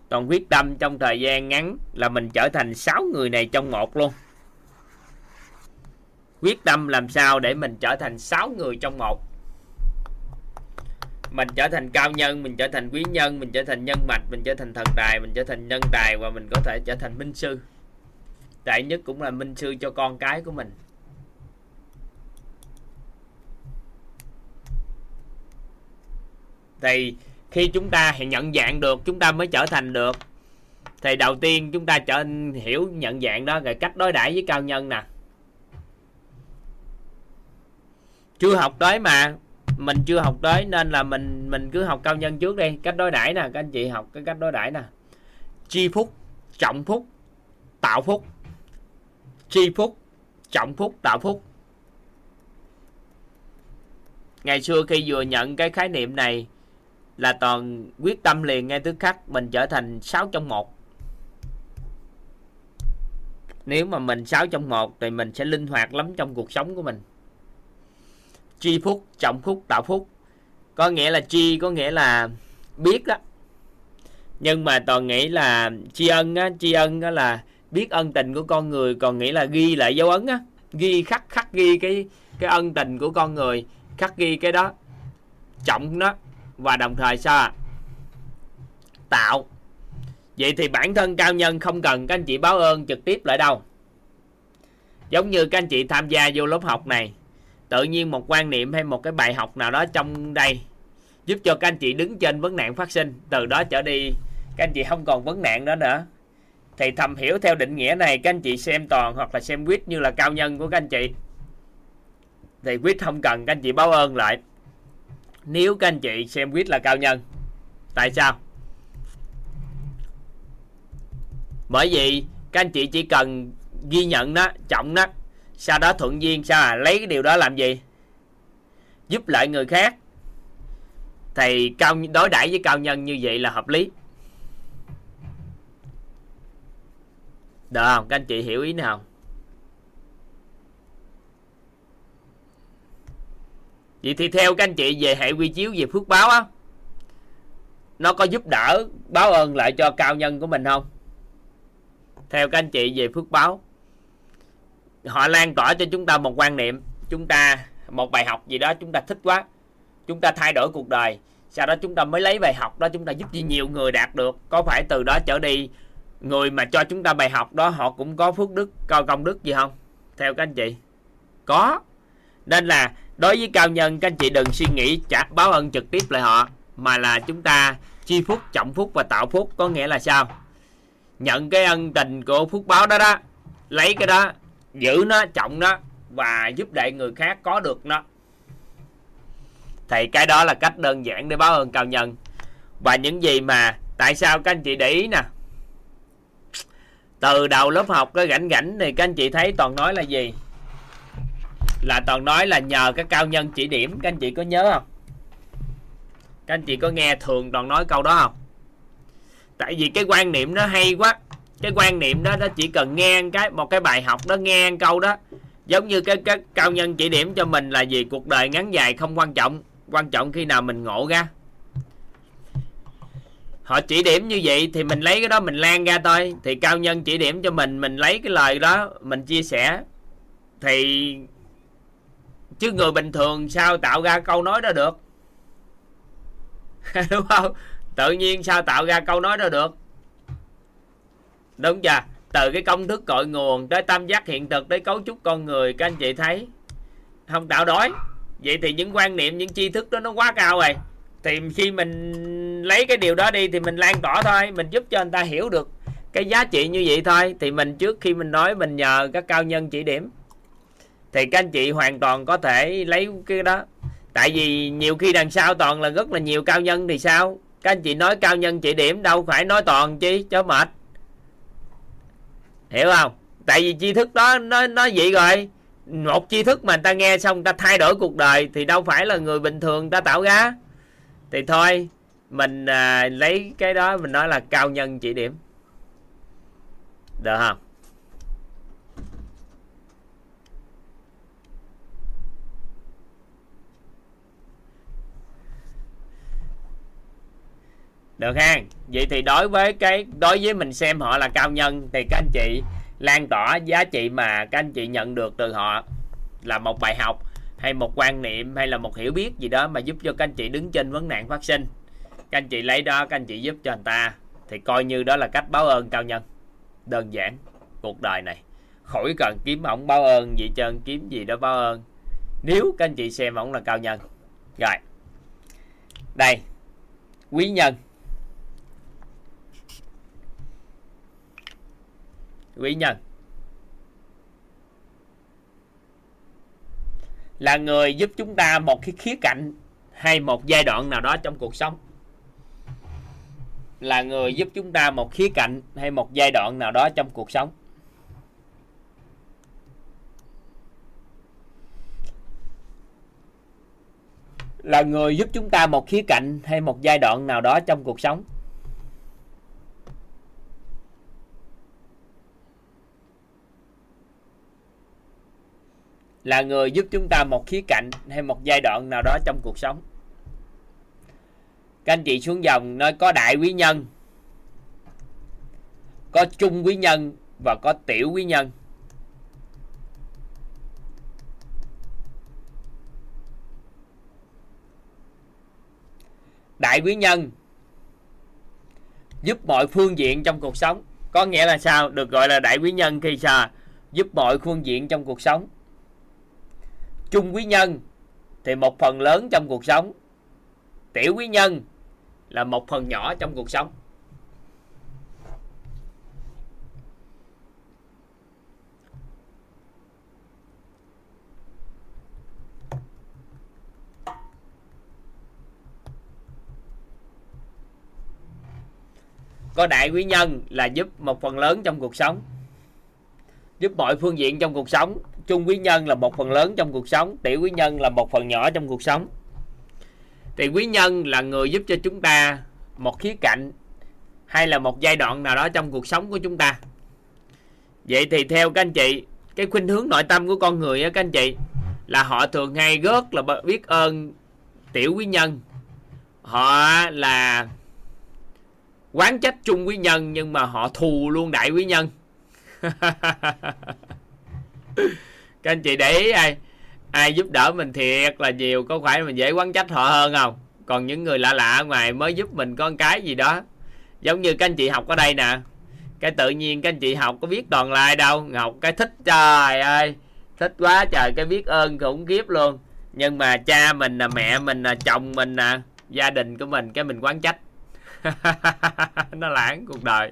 toàn quyết tâm trong thời gian ngắn là mình trở thành sáu người này trong một luôn. Quyết tâm làm sao để mình trở thành sáu người trong một? Mình trở thành cao nhân, mình trở thành quý nhân, mình trở thành nhân mạch, mình trở thành thần tài, mình trở thành nhân tài và mình có thể trở thành minh sư đại nhất cũng là minh sư cho con cái của mình. Thì khi chúng ta nhận dạng được, chúng ta mới trở thành được. Thì đầu tiên chúng ta trở hiểu nhận dạng đó rồi cách đối đãi với cao nhân nè. Chưa học tới mà, mình chưa học tới nên là mình mình cứ học cao nhân trước đi. Cách đối đãi nè, các anh chị học cái cách đối đãi nè. Chi phúc, trọng phúc, tạo phúc chi phúc, trọng phúc tạo phúc. Ngày xưa khi vừa nhận cái khái niệm này là toàn quyết tâm liền ngay tức khắc mình trở thành 6 trong một. Nếu mà mình 6 trong một thì mình sẽ linh hoạt lắm trong cuộc sống của mình. Chi phúc, trọng phúc tạo phúc. Có nghĩa là chi, có nghĩa là biết đó nhưng mà toàn nghĩ là tri ân á tri ân đó là biết ân tình của con người còn nghĩ là ghi lại dấu ấn á. Ghi khắc khắc ghi cái cái ân tình của con người, khắc ghi cái đó. Trọng nó và đồng thời sao tạo. Vậy thì bản thân cao nhân không cần các anh chị báo ơn trực tiếp lại đâu. Giống như các anh chị tham gia vô lớp học này, tự nhiên một quan niệm hay một cái bài học nào đó trong đây giúp cho các anh chị đứng trên vấn nạn phát sinh. Từ đó trở đi, các anh chị không còn vấn nạn đó nữa thì thầm hiểu theo định nghĩa này, các anh chị xem toàn hoặc là xem quýt như là cao nhân của các anh chị. Thì quýt không cần, các anh chị báo ơn lại. Nếu các anh chị xem quýt là cao nhân, tại sao? Bởi vì các anh chị chỉ cần ghi nhận nó, trọng nó, sau đó thuận duyên sao à lấy cái điều đó làm gì? Giúp lại người khác. Thì cao, đối đãi với cao nhân như vậy là hợp lý. Được không? Các anh chị hiểu ý nào? Vậy thì theo các anh chị về hệ quy chiếu về phước báo á, nó có giúp đỡ báo ơn lại cho cao nhân của mình không? Theo các anh chị về phước báo, họ lan tỏa cho chúng ta một quan niệm, chúng ta một bài học gì đó chúng ta thích quá, chúng ta thay đổi cuộc đời, sau đó chúng ta mới lấy bài học đó chúng ta giúp cho nhiều người đạt được, có phải từ đó trở đi người mà cho chúng ta bài học đó, họ cũng có phước đức cao công đức gì không? Theo các anh chị. Có. Nên là đối với cao nhân, các anh chị đừng suy nghĩ trả báo ơn trực tiếp lại họ, mà là chúng ta chi phúc, trọng phúc và tạo phúc, có nghĩa là sao? Nhận cái ân tình của phúc báo đó đó, lấy cái đó, giữ nó, trọng nó và giúp đại người khác có được nó. Thì cái đó là cách đơn giản để báo ơn cao nhân. Và những gì mà, tại sao các anh chị để ý nè từ đầu lớp học cái rảnh rảnh thì các anh chị thấy toàn nói là gì? Là toàn nói là nhờ các cao nhân chỉ điểm. Các anh chị có nhớ không? Các anh chị có nghe thường toàn nói câu đó không? Tại vì cái quan niệm nó hay quá. Cái quan niệm đó, nó chỉ cần nghe cái, một cái bài học đó, nghe câu đó. Giống như cái cái cao nhân chỉ điểm cho mình là gì? Cuộc đời ngắn dài không quan trọng. Quan trọng khi nào mình ngộ ra họ chỉ điểm như vậy thì mình lấy cái đó mình lan ra thôi. Thì cao nhân chỉ điểm cho mình mình lấy cái lời đó, mình chia sẻ. Thì chứ người bình thường sao tạo ra câu nói đó được? Đúng không? Tự nhiên sao tạo ra câu nói đó được? Đúng chưa? Từ cái công thức cội nguồn tới tam giác hiện thực tới cấu trúc con người, các anh chị thấy? Không tạo đói. Vậy thì những quan niệm, những tri thức đó nó quá cao rồi thì khi mình lấy cái điều đó đi thì mình lan tỏa thôi, mình giúp cho người ta hiểu được cái giá trị như vậy thôi. Thì mình trước khi mình nói mình nhờ các cao nhân chỉ điểm. Thì các anh chị hoàn toàn có thể lấy cái đó. Tại vì nhiều khi đằng sau toàn là rất là nhiều cao nhân thì sao? Các anh chị nói cao nhân chỉ điểm đâu phải nói toàn chi cho mệt. Hiểu không? Tại vì tri thức đó, nó nó vậy rồi. Một tri thức mà người ta nghe xong người ta thay đổi cuộc đời thì đâu phải là người bình thường người ta tạo ra thì thôi mình à, lấy cái đó mình nói là cao nhân chỉ điểm. Được không? Được ha vậy thì đối với cái đối với mình xem họ là cao nhân thì các anh chị lan tỏa giá trị mà các anh chị nhận được từ họ là một bài học hay một quan niệm hay là một hiểu biết gì đó mà giúp cho các anh chị đứng trên vấn nạn phát sinh. Các anh chị lấy đó, các anh chị giúp cho người ta, thì coi như đó là cách báo ơn cao nhân. Đơn giản, cuộc đời này, khỏi cần kiếm ổng báo ơn gì trơn, kiếm gì đó báo ơn. Nếu các anh chị xem ổng là cao nhân. Rồi. Đây, quý nhân. Quý nhân. Là người giúp chúng ta một cái khía cạnh hay một giai đoạn nào đó trong cuộc sống. Là người giúp chúng ta một khía cạnh hay một giai đoạn nào đó trong cuộc sống. Là người giúp chúng ta một khía cạnh hay một giai đoạn nào đó trong cuộc sống. Là người giúp chúng ta một khía cạnh hay một giai đoạn nào đó trong cuộc sống. Các anh chị xuống dòng nói có đại quý nhân, có trung quý nhân và có tiểu quý nhân. Đại quý nhân giúp mọi phương diện trong cuộc sống. Có nghĩa là sao? Được gọi là đại quý nhân khi sao? Giúp mọi phương diện trong cuộc sống trung quý nhân thì một phần lớn trong cuộc sống. Tiểu quý nhân là một phần nhỏ trong cuộc sống. Có đại quý nhân là giúp một phần lớn trong cuộc sống, giúp mọi phương diện trong cuộc sống trung quý nhân là một phần lớn trong cuộc sống, tiểu quý nhân là một phần nhỏ trong cuộc sống. Thì quý nhân là người giúp cho chúng ta một khía cạnh hay là một giai đoạn nào đó trong cuộc sống của chúng ta. Vậy thì theo các anh chị, cái khuynh hướng nội tâm của con người á, các anh chị, là họ thường hay rất là biết ơn tiểu quý nhân. Họ là quán trách chung quý nhân nhưng mà họ thù luôn đại quý nhân. các anh chị để ý ai ai giúp đỡ mình thiệt là nhiều, có phải mình dễ quán trách họ hơn không? Còn những người lạ lạ ngoài mới giúp mình con cái gì đó. Giống như các anh chị học ở đây nè, cái tự nhiên các anh chị học có biết toàn lai đâu. Học cái thích, trời ơi, thích quá trời, cái biết ơn khủng khiếp luôn. Nhưng mà cha mình là mẹ mình là chồng mình nè, gia đình của mình, cái mình quán trách. Nó lãng cuộc đời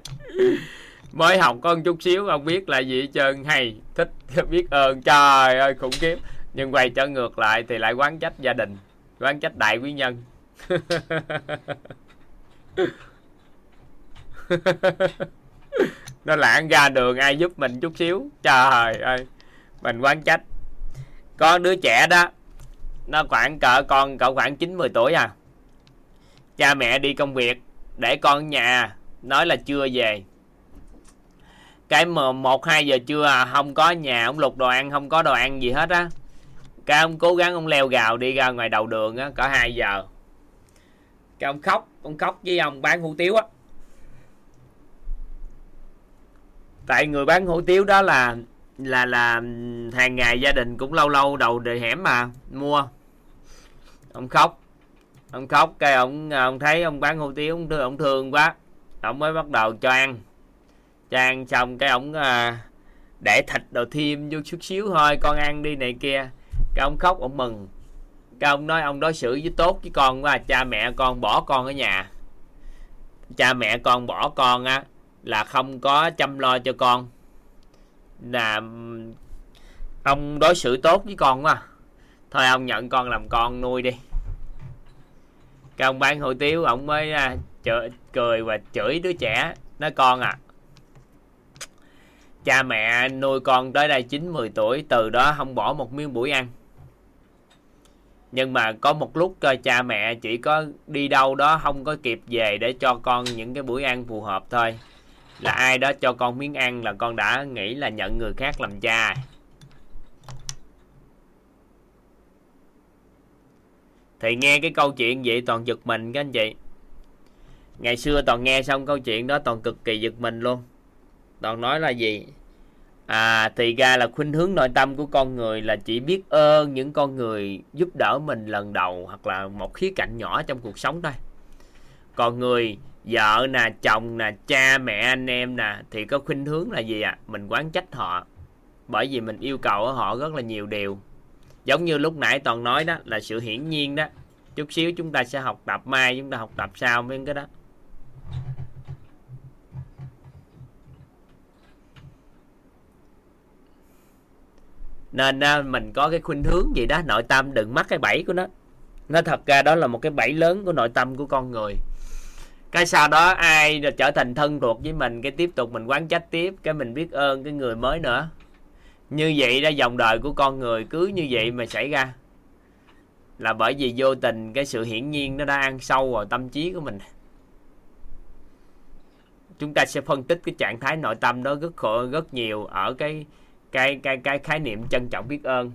mới học con chút xíu, không biết là gì hết trơn. Hay, thích biết ơn. Trời ơi, khủng khiếp. Nhưng quay trở ngược lại thì lại quán trách gia đình, quán trách đại quý nhân. Nó lãng ra đường, ai giúp mình chút xíu? Trời ơi, mình quán trách. Có đứa trẻ đó, nó khoảng cỡ con cỡ khoảng 90 tuổi à. Cha mẹ đi công việc để con nhà nói là chưa về cái một hai giờ trưa à, không có nhà ông lục đồ ăn không có đồ ăn gì hết á. Cái ông cố gắng ông leo gào đi ra ngoài đầu đường á cỡ 2 giờ. Cái ông khóc ông khóc với ông bán hủ tiếu á. Tại người bán hủ tiếu đó là là là hàng ngày gia đình cũng lâu lâu đầu đời hẻm mà mua. Ông khóc ông khóc cái ông à, ông thấy ông bán hủ tiếu ông thương, ông thương quá. Ông mới bắt đầu cho ăn cho xong cái ông à, để thịt đồ thêm vô chút xíu thôi con ăn đi này kia. Cái ông khóc ông mừng. Cái ông nói ông đối xử với tốt với con quá cha mẹ con bỏ con ở nhà. Cha mẹ con bỏ con á là không có chăm lo cho con. Là ông đối xử tốt với con quá. Thôi ông nhận con làm con nuôi đi. Cái ông bán hủ tiếu ông mới à, chửi, cười và chửi đứa trẻ nói con à cha mẹ nuôi con tới đây 9 10 tuổi, từ đó không bỏ một miếng buổi ăn. Nhưng mà có một lúc cho cha mẹ chỉ có đi đâu đó không có kịp về để cho con những cái buổi ăn phù hợp thôi. Là ai đó cho con miếng ăn là con đã nghĩ là nhận người khác làm cha. Thì nghe cái câu chuyện vậy toàn giật mình các anh chị. Ngày xưa toàn nghe xong câu chuyện đó toàn cực kỳ giật mình luôn. Toàn nói là gì? À thì ra là khuynh hướng nội tâm của con người là chỉ biết ơn những con người giúp đỡ mình lần đầu hoặc là một khía cạnh nhỏ trong cuộc sống thôi. Còn người, vợ nè, chồng nè, cha, mẹ, anh em nè, thì có khuynh hướng là gì ạ? À? mình quán trách họ, bởi vì mình yêu cầu ở họ rất là nhiều điều. Giống như lúc nãy toàn nói đó, là sự hiển nhiên đó. Chút xíu chúng ta sẽ học tập, mai chúng ta học tập sau mấy cái đó. Nên à, mình có cái khuynh hướng gì đó, nội tâm đừng mắc cái bẫy của nó. Nó thật ra đó là một cái bẫy lớn của nội tâm của con người. Cái sau đó ai trở thành thân thuộc với mình, cái tiếp tục mình quán trách tiếp, cái mình biết ơn cái người mới nữa. Như vậy ra dòng đời của con người cứ như vậy mà xảy ra. Là bởi vì vô tình cái sự hiển nhiên nó đã ăn sâu vào tâm trí của mình. Chúng ta sẽ phân tích cái trạng thái nội tâm đó rất khổ, rất nhiều ở cái cái cái cái khái niệm trân trọng biết ơn.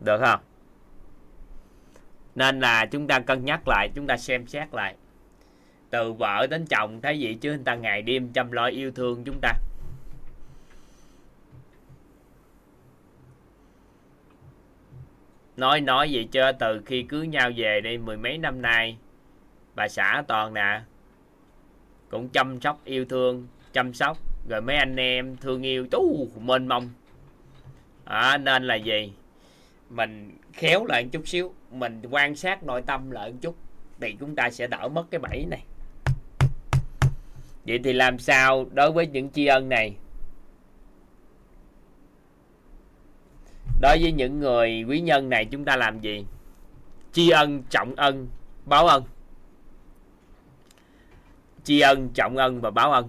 Được không? Nên là chúng ta cân nhắc lại, chúng ta xem xét lại. Từ vợ đến chồng, thấy vậy chứ? Người ta ngày đêm chăm lo yêu thương chúng ta. Nói nói vậy chưa từ khi cưới nhau về đi mười mấy năm nay, bà xã toàn nè, cũng chăm sóc, yêu thương chăm sóc. Rồi mấy anh em thương yêu tú mênh mông. À, nên là gì? Mình khéo lại một chút xíu mình quan sát nội tâm lại một chút thì chúng ta sẽ đỡ mất cái bẫy này. Vậy thì làm sao đối với những tri ân này? Đối với những người quý nhân này chúng ta làm gì? Tri ân trọng ân báo ân. Tri ân trọng ân và báo ân.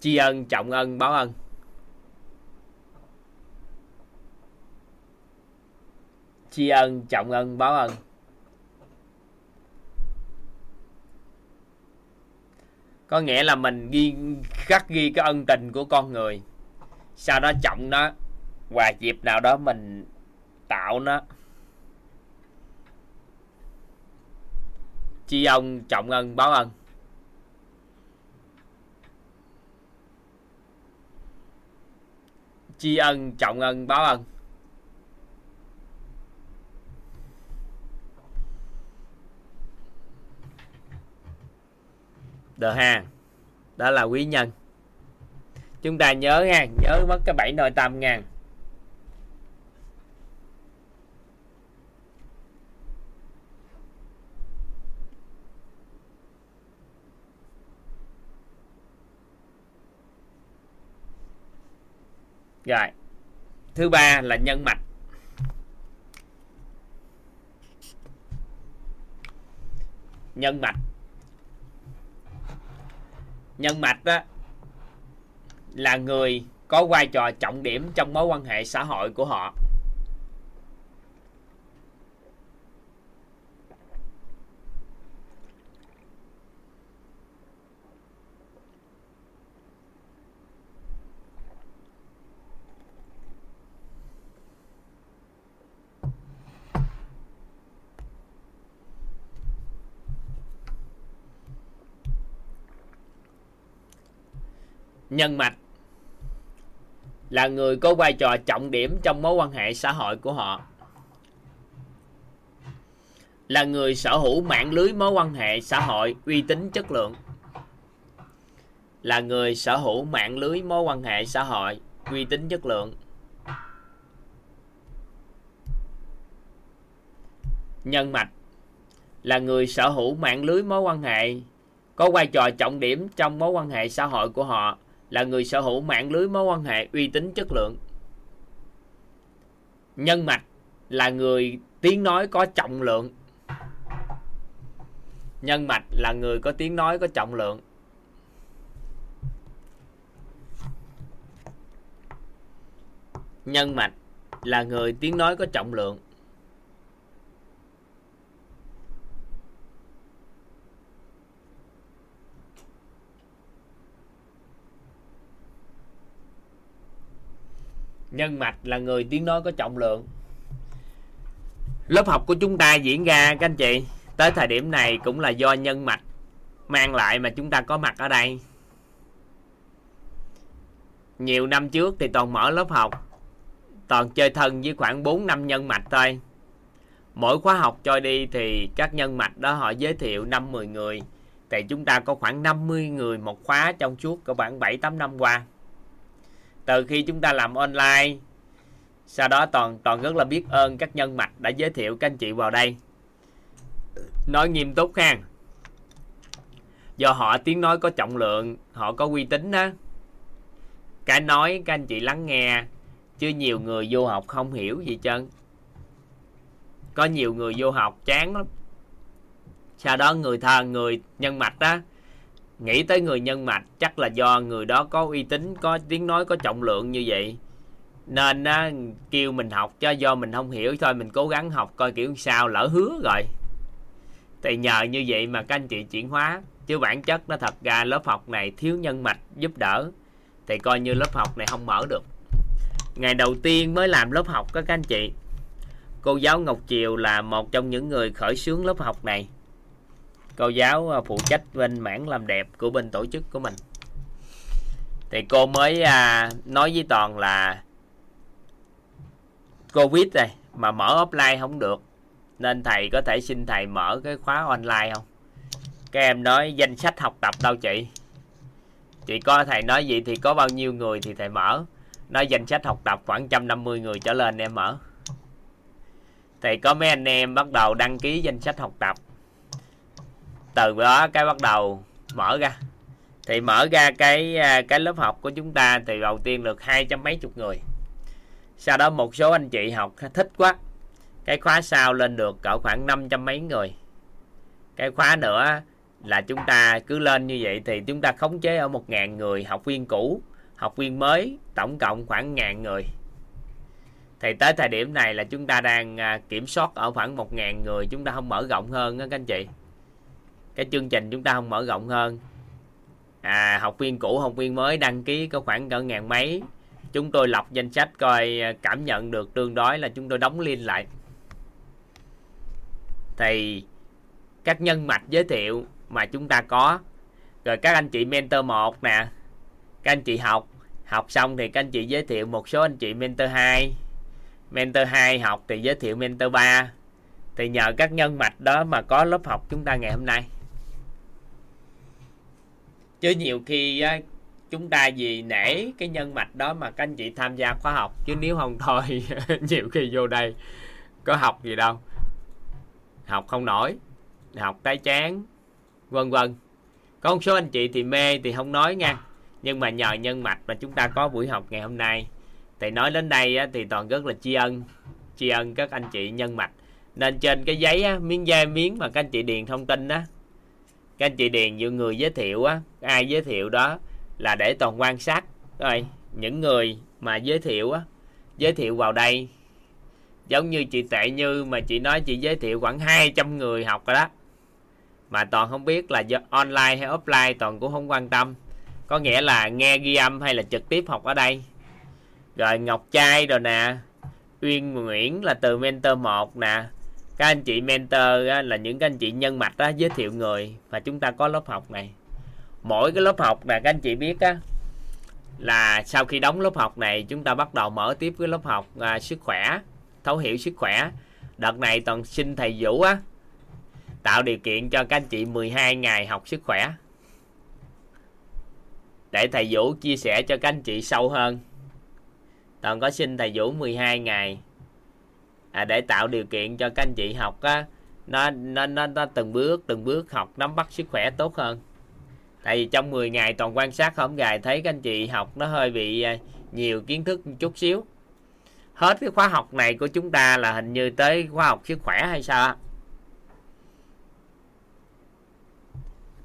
Tri ân, trọng ân, báo ân. Tri ân, trọng ân, báo ân. Có nghĩa là mình ghi, khắc ghi cái ân tình của con người. Sau đó trọng nó và dịp nào đó mình tạo nó. Tri ân, trọng ân, báo ân. Tri ân, trọng ân, báo ân. The hàng đó là quý nhân. Chúng ta nhớ nha nhớ mất cái bảy nội tâm ngàn rồi. Thứ ba là nhân mạch. Nhân mạch. Nhân mạch đó là người có vai trò trọng điểm trong mối quan hệ xã hội của họ. Nhân mạch là người có vai trò trọng điểm trong mối quan hệ xã hội của họ. Là người sở hữu mạng lưới mối quan hệ xã hội uy tín chất lượng. Là người sở hữu mạng lưới mối quan hệ xã hội uy tín chất lượng. Nhân mạch là người sở hữu mạng lưới mối quan hệ, có vai trò trọng điểm trong mối quan hệ xã hội của họ là người sở hữu mạng lưới mối quan hệ uy tín chất lượng. Nhân mạch là người tiếng nói có trọng lượng. Nhân mạch là người có tiếng nói có trọng lượng. Nhân mạch là người tiếng nói có trọng lượng. Nhân mạch là người tiếng nói có trọng lượng. Lớp học của chúng ta diễn ra, các anh chị, tới thời điểm này cũng là do nhân mạch mang lại mà chúng ta có mặt ở đây. Nhiều năm trước thì toàn mở lớp học, toàn chơi thân với khoảng 4 năm nhân mạch thôi. Mỗi khóa học cho đi thì các nhân mạch đó họ giới thiệu 5-10 người, thì chúng ta có khoảng 50 người một khóa trong suốt có khoảng 7-8 năm qua từ khi chúng ta làm online sau đó toàn toàn rất là biết ơn các nhân mạch đã giới thiệu các anh chị vào đây. Nói nghiêm túc ha. Do họ tiếng nói có trọng lượng họ có uy tín đó cái nói các anh chị lắng nghe chứ nhiều người vô học không hiểu gì chân, có nhiều người vô học chán lắm. Sau đó người thờ người nhân mạch đó nghĩ tới người nhân mạch chắc là do người đó có uy tín có tiếng nói có trọng lượng như vậy. Nên á, kêu mình học cho do mình không hiểu thôi mình cố gắng học coi kiểu sao lỡ hứa rồi. Thì nhờ như vậy mà các anh chị chuyển hóa chứ bản chất nó thật ra lớp học này thiếu nhân mạch giúp đỡ thì coi như lớp học này không mở được. Ngày đầu tiên mới làm lớp học các anh chị. Cô giáo Ngọc Triều là một trong những người khởi xướng lớp học này cô giáo à, phụ trách bên mảng làm đẹp của bên tổ chức của mình. Thì cô mới à, nói với toàn là covid này mà mở offline không được nên thầy có thể xin thầy mở cái khóa online không? Các em nói danh sách học tập đâu chị? Chị có thầy nói gì thì có bao nhiêu người thì thầy mở. Nói danh sách học tập khoảng 150 người trở lên em mở. Thì có mấy anh em bắt đầu đăng ký danh sách học tập từ đó cái bắt đầu mở ra. Thì mở ra cái à, cái lớp học của chúng ta thì đầu tiên được hai trăm mấy chục người. Sau đó một số anh chị học thích quá, cái khóa sau lên được cỡ khoảng năm trăm mấy người. Cái khóa nữa là chúng ta cứ lên như vậy thì chúng ta khống chế ở một ngàn người học viên cũ, học viên mới, tổng cộng khoảng ngàn người. Thì tới thời điểm này là chúng ta đang à, kiểm soát ở khoảng một ngàn người, chúng ta không mở rộng hơn đó các anh chị cái chương trình chúng ta không mở rộng hơn. À, học viên cũ học viên mới đăng ký có khoảng cỡ ngàn mấy. Chúng tôi lọc danh sách coi à, cảm nhận được tương đối là chúng tôi đóng liên lại. Thì các nhân mạch giới thiệu mà chúng ta có rồi các anh chị mentor một nè các anh chị học. Học xong thì các anh chị giới thiệu một số anh chị mentor 2 mentor 2 học thì giới thiệu mentor 3 thì nhờ các nhân mạch đó mà có lớp học chúng ta ngày hôm nay chứ nhiều khi chúng ta vì nể cái nhân mạch đó mà các anh chị tham gia khóa học. Chứ nếu không thôi nhiều khi vô đây có học gì đâu. Học không nổi học tái chán vân vân. Có một số anh chị thì mê thì không nói nha. Nhưng mà nhờ nhân mạch mà chúng ta có buổi học ngày hôm nay. Thì nói đến đây á, thì toàn rất là tri ân tri ân các anh chị nhân mạch. Nên trên cái giấy á, miếng da miếng mà các anh chị điền thông tin á các anh chị điền, nhiều người giới thiệu á, ai giới thiệu đó là để toàn quan sát. Rồi, những người mà giới thiệu á, giới thiệu vào đây, giống như chị tệ như mà chị nói chị giới thiệu khoảng 200 người học rồi đó. Mà toàn không biết là online hay offline, toàn cũng không quan tâm. Có nghĩa là nghe ghi âm hay là trực tiếp học ở đây. Rồi ngọc trai rồi nè, uyên nguyễn là từ mentor 1 nè các anh chị mentor là những các anh chị nhân mạch đó, giới thiệu người và chúng ta có lớp học này. Mỗi cái lớp học là các anh chị biết á là sau khi đóng lớp học này chúng ta bắt đầu mở tiếp cái lớp học à, sức khỏe thấu hiểu sức khỏe. Đợt này toàn xin thầy Vũ á tạo điều kiện cho các anh chị 12 ngày học sức khỏe. Để thầy Vũ chia sẻ cho các anh chị sâu hơn. Toàn có xin thầy Vũ 12 ngày à, để tạo điều kiện cho các anh chị học á nó, nó nó nó từng bước từng bước học nắm bắt sức khỏe tốt hơn. Tại vì trong 10 ngày toàn quan sát không gài thấy các anh chị học nó hơi bị à, nhiều kiến thức một chút xíu. Hết cái khóa học này của chúng ta là hình như tới khóa học sức khỏe hay sao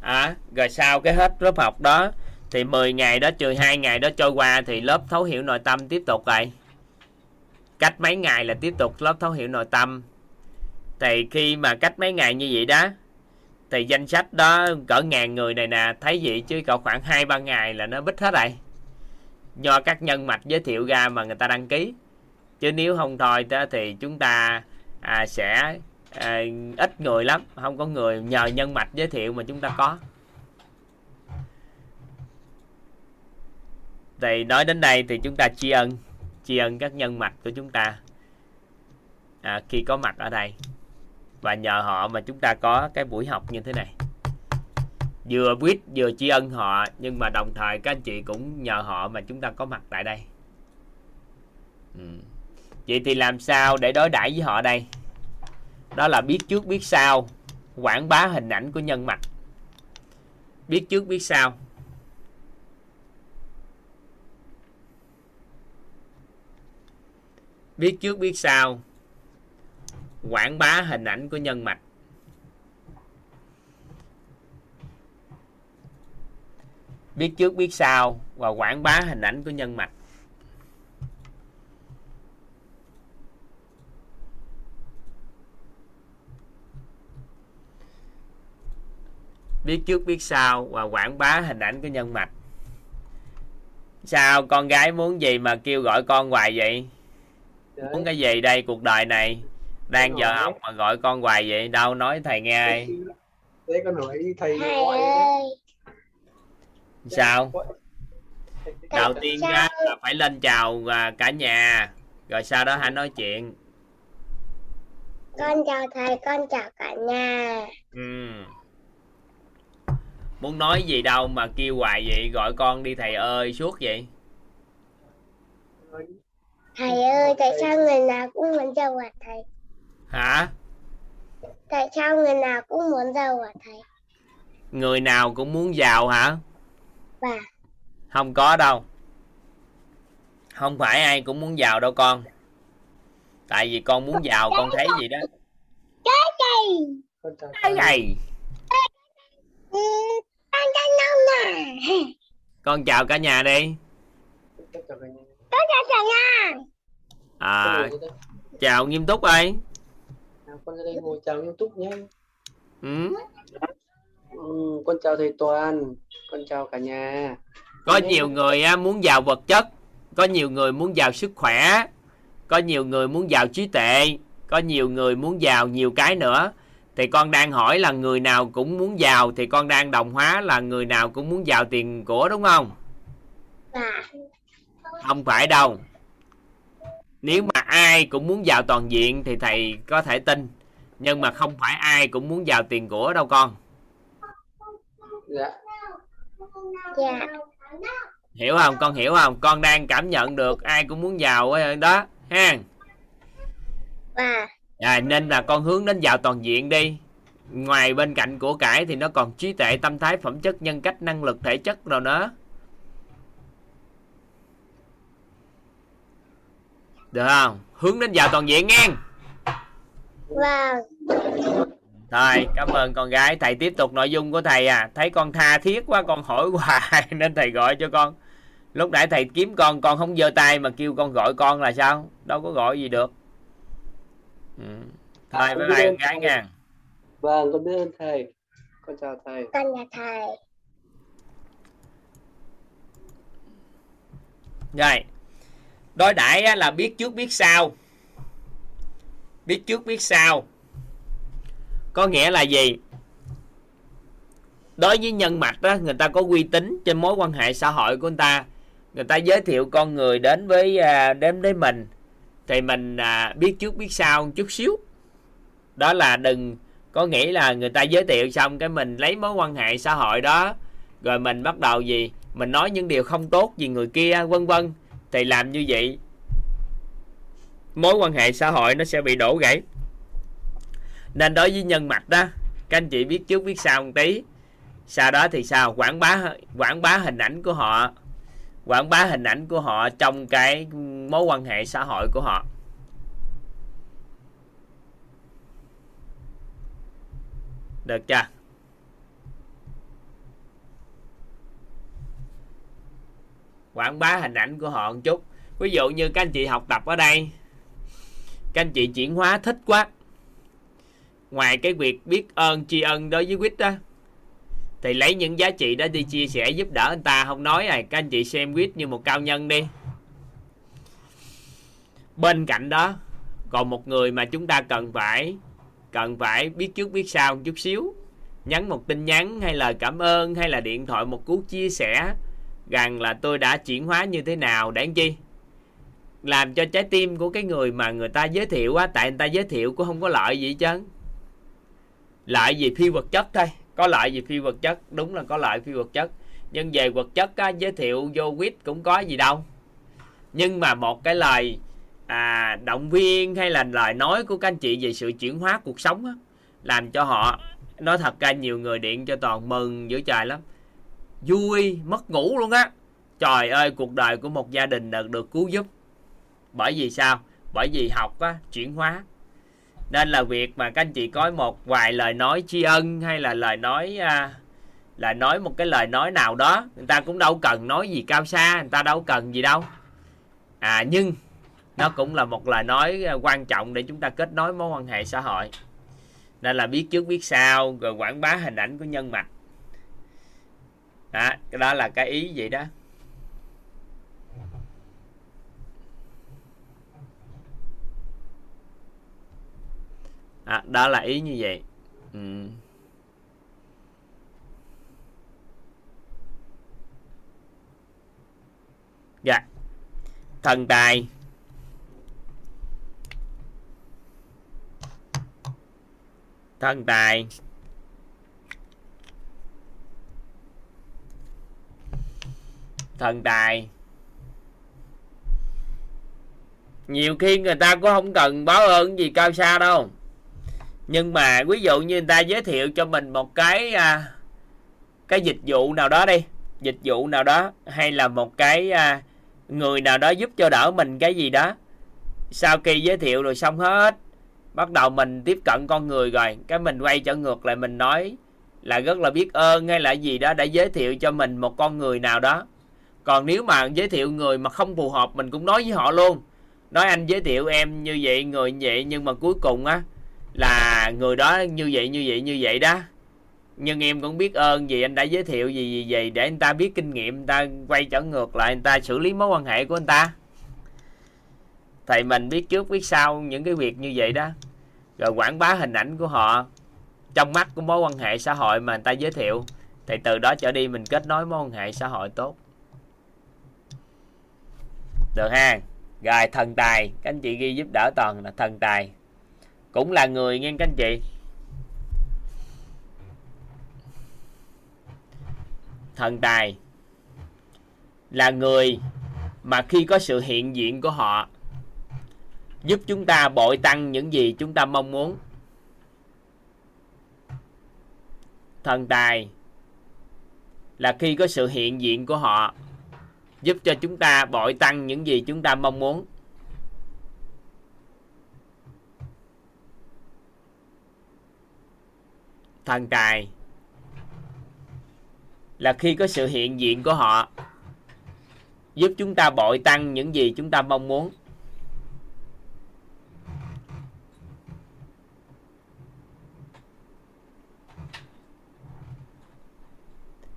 à, rồi sau cái hết lớp học đó thì 10 ngày đó trừ hai ngày đó trôi qua thì lớp thấu hiểu nội tâm tiếp tục rồi cách mấy ngày là tiếp tục lớp thấu hiểu nội tâm. Thì khi mà cách mấy ngày như vậy đó thì danh sách đó cỡ ngàn người này nè thấy vậy chứ cỡ khoảng hai ba ngày là nó bích hết rồi. Do các nhân mạch giới thiệu ra mà người ta đăng ký. Chứ nếu không thôi đó thì chúng ta à, sẽ à, ít người lắm. Không có người nhờ nhân mạch giới thiệu mà chúng ta có. Thì nói đến đây thì chúng ta tri ân tri ân các nhân mạch của chúng ta. À, khi có mặt ở đây. Và nhờ họ mà chúng ta có cái buổi học như thế này. Vừa biết vừa tri ân họ nhưng mà đồng thời các anh chị cũng nhờ họ mà chúng ta có mặt tại đây. Ừ. vậy thì làm sao để đối đãi với họ đây? Đó là biết trước biết sau quảng bá hình ảnh của nhân mạch. Biết trước biết sau. Biết trước biết sau. Quảng bá hình ảnh của nhân mạch. Biết trước biết sau và quảng bá hình ảnh của nhân mạch. Biết trước biết sau và quảng bá hình ảnh của nhân mạch. Sao con gái muốn gì mà kêu gọi con hoài vậy? Muốn cái gì đây? Cuộc đời này đang giờ học mà gọi con hoài vậy? Đâu nói thầy nghe ai? để con hỏi thầy thầy ơi. Sao? Đầu tiên là phải lên chào à, cả nhà. Rồi sau đó hãy nói chuyện. Con chào thầy con chào cả nhà. Ừ. muốn nói gì đâu mà kêu hoài vậy? Gọi con đi thầy ơi suốt vậy thầy ơi tại sao người nào cũng muốn giàu hả thầy? Hả? Tại sao người nào cũng muốn giàu hả thầy? Người nào cũng muốn giàu hả? Dạ. không có đâu. Không phải ai cũng muốn giàu đâu con. Tại vì con muốn giàu con thấy gì đó. Thầy con chào cái thầy. này ừ, con chào nông nè con chào cả nhà đi. Con chào cả nhà con chào cả nhà à, chào nghiêm túc ơi. À, con ra đây ngồi chào nghiêm túc nhé ừ. ừ, con chào thầy Toàn con chào cả nhà. Có nhiều người á, muốn giàu vật chất có nhiều người muốn giàu sức khỏe có nhiều người muốn giàu trí tuệ có nhiều người muốn giàu nhiều cái nữa. Thì con đang hỏi là người nào cũng muốn giàu thì con đang đồng hóa là người nào cũng muốn giàu tiền của đúng không? Và không phải đâu nếu mà ai cũng muốn giàu toàn diện thì thầy có thể tin. Nhưng mà không phải ai cũng muốn giàu tiền của đâu con. Dạ. Dạ. Hiểu không? Con hiểu không? Con đang cảm nhận được ai cũng muốn giàu ấy đó. Ha. Và à, nên là con hướng đến giàu toàn diện đi. Ngoài bên cạnh của cải thì nó còn trí tuệ tâm thái phẩm chất nhân cách năng lực thể chất rồi nữa được không hướng đến giàu toàn diện nghe và Thôi, cảm ơn con gái. Thầy tiếp tục nội dung của thầy à. Thấy con tha thiết quá, con hỏi hoài nên thầy gọi cho con. Lúc nãy thầy kiếm con, con không giơ tay mà kêu con gọi con là sao? Đâu có gọi gì được. Ừ. Thôi, bye bye con gái nha. vâng con biết ơn thầy con chào thầy con nhà thầy Rồi. Đối đãi là biết trước biết sau. Biết trước biết sau. Có nghĩa là gì? Đối với nhân mạch đó, người ta có uy tín trên mối quan hệ xã hội của người ta. Người ta giới thiệu con người đến với à, đến với mình thì mình à, biết trước biết sau một chút xíu. Đó là đừng có nghĩ là người ta giới thiệu xong cái mình lấy mối quan hệ xã hội đó rồi mình bắt đầu gì mình nói những điều không tốt gì người kia vân vân thì làm như vậy, mối quan hệ xã hội nó sẽ bị đổ gãy. Nên đối với nhân mạch đó, các anh chị biết trước biết sau một tí. Sau đó thì sao? Quảng bá quảng bá hình ảnh của họ, quảng bá hình ảnh của họ trong cái mối quan hệ xã hội của họ. Được chưa? Quảng bá hình ảnh của họ một chút. Ví dụ như các anh chị học tập ở đây các anh chị chuyển hóa thích quá. Ngoài cái việc biết ơn tri ân đối với quýt đó thì lấy những giá trị đó đi chia sẻ giúp đỡ anh ta. Không nói này, các anh chị xem quýt như một cao nhân đi. Bên cạnh đó còn một người mà chúng ta cần phải cần phải biết trước biết sau một chút xíu. Nhắn một tin nhắn hay lời cảm ơn hay là điện thoại một cú chia sẻ rằng là tôi đã chuyển hóa như thế nào để làm chi? Làm cho trái tim của cái người mà người ta giới thiệu á tại người ta giới thiệu cũng không có lợi gì chứ lợi gì phi vật chất thôi có lợi gì phi vật chất đúng là có lợi phi vật chất. Nhưng về vật chất á, giới thiệu vô quýt cũng có gì đâu. Nhưng mà một cái lời à, động viên hay là lời nói của các anh chị về sự chuyển hóa cuộc sống á, làm cho họ nói thật ra nhiều người điện cho toàn mừng giữa trời lắm vui mất ngủ luôn á. Trời ơi cuộc đời của một gia đình được được cứu giúp. Bởi vì sao? Bởi vì học á chuyển hóa. Nên là việc mà các anh chị có một vài lời nói tri ân hay là lời nói à, là nói một cái lời nói nào đó người ta cũng đâu cần nói gì cao xa người ta đâu cần gì đâu. À nhưng nó cũng là một lời nói à, quan trọng để chúng ta kết nối mối quan hệ xã hội. Nên là biết trước biết sau rồi quảng bá hình ảnh của nhân mạch đó, đó là cái ý vậy đó. À, đó là ý như vậy. Ừ. dạ. Thần tài. Thần tài. Thần tài nhiều khi người ta cũng không cần báo ơn gì cao xa đâu. Nhưng mà ví dụ như người ta giới thiệu cho mình một cái à, cái dịch vụ nào đó đi dịch vụ nào đó hay là một cái à, người nào đó giúp cho đỡ mình cái gì đó. Sau khi giới thiệu rồi xong hết bắt đầu mình tiếp cận con người rồi cái mình quay trở ngược lại mình nói là rất là biết ơn hay là gì đó đã giới thiệu cho mình một con người nào đó còn nếu mà giới thiệu người mà không phù hợp, mình cũng nói với họ luôn. Nói anh giới thiệu em như vậy, người như vậy, nhưng mà cuối cùng á, là người đó như vậy như vậy như vậy đó. Nhưng em cũng biết ơn vì anh đã giới thiệu gì gì gì, để anh ta biết kinh nghiệm người ta quay trở ngược lại, anh ta xử lý mối quan hệ của anh ta. Thầy mình biết trước, biết sau những cái việc như vậy đó. Rồi quảng bá hình ảnh của họ, trong mắt của mối quan hệ xã hội mà người ta giới thiệu. Thì từ đó trở đi mình kết nối mối quan hệ xã hội tốt được ha. Rồi, thần tài. Các anh chị ghi giúp đỡ toàn là thần tài. Cũng là người nghe các anh chị. Thần tài là người mà khi có sự hiện diện của họ, giúp chúng ta bội tăng những gì chúng ta mong muốn. Thần tài là khi có sự hiện diện của họ giúp cho chúng ta bội tăng những gì chúng ta mong muốn. Thần tài là khi có sự hiện diện của họ, giúp chúng ta bội tăng những gì chúng ta mong muốn.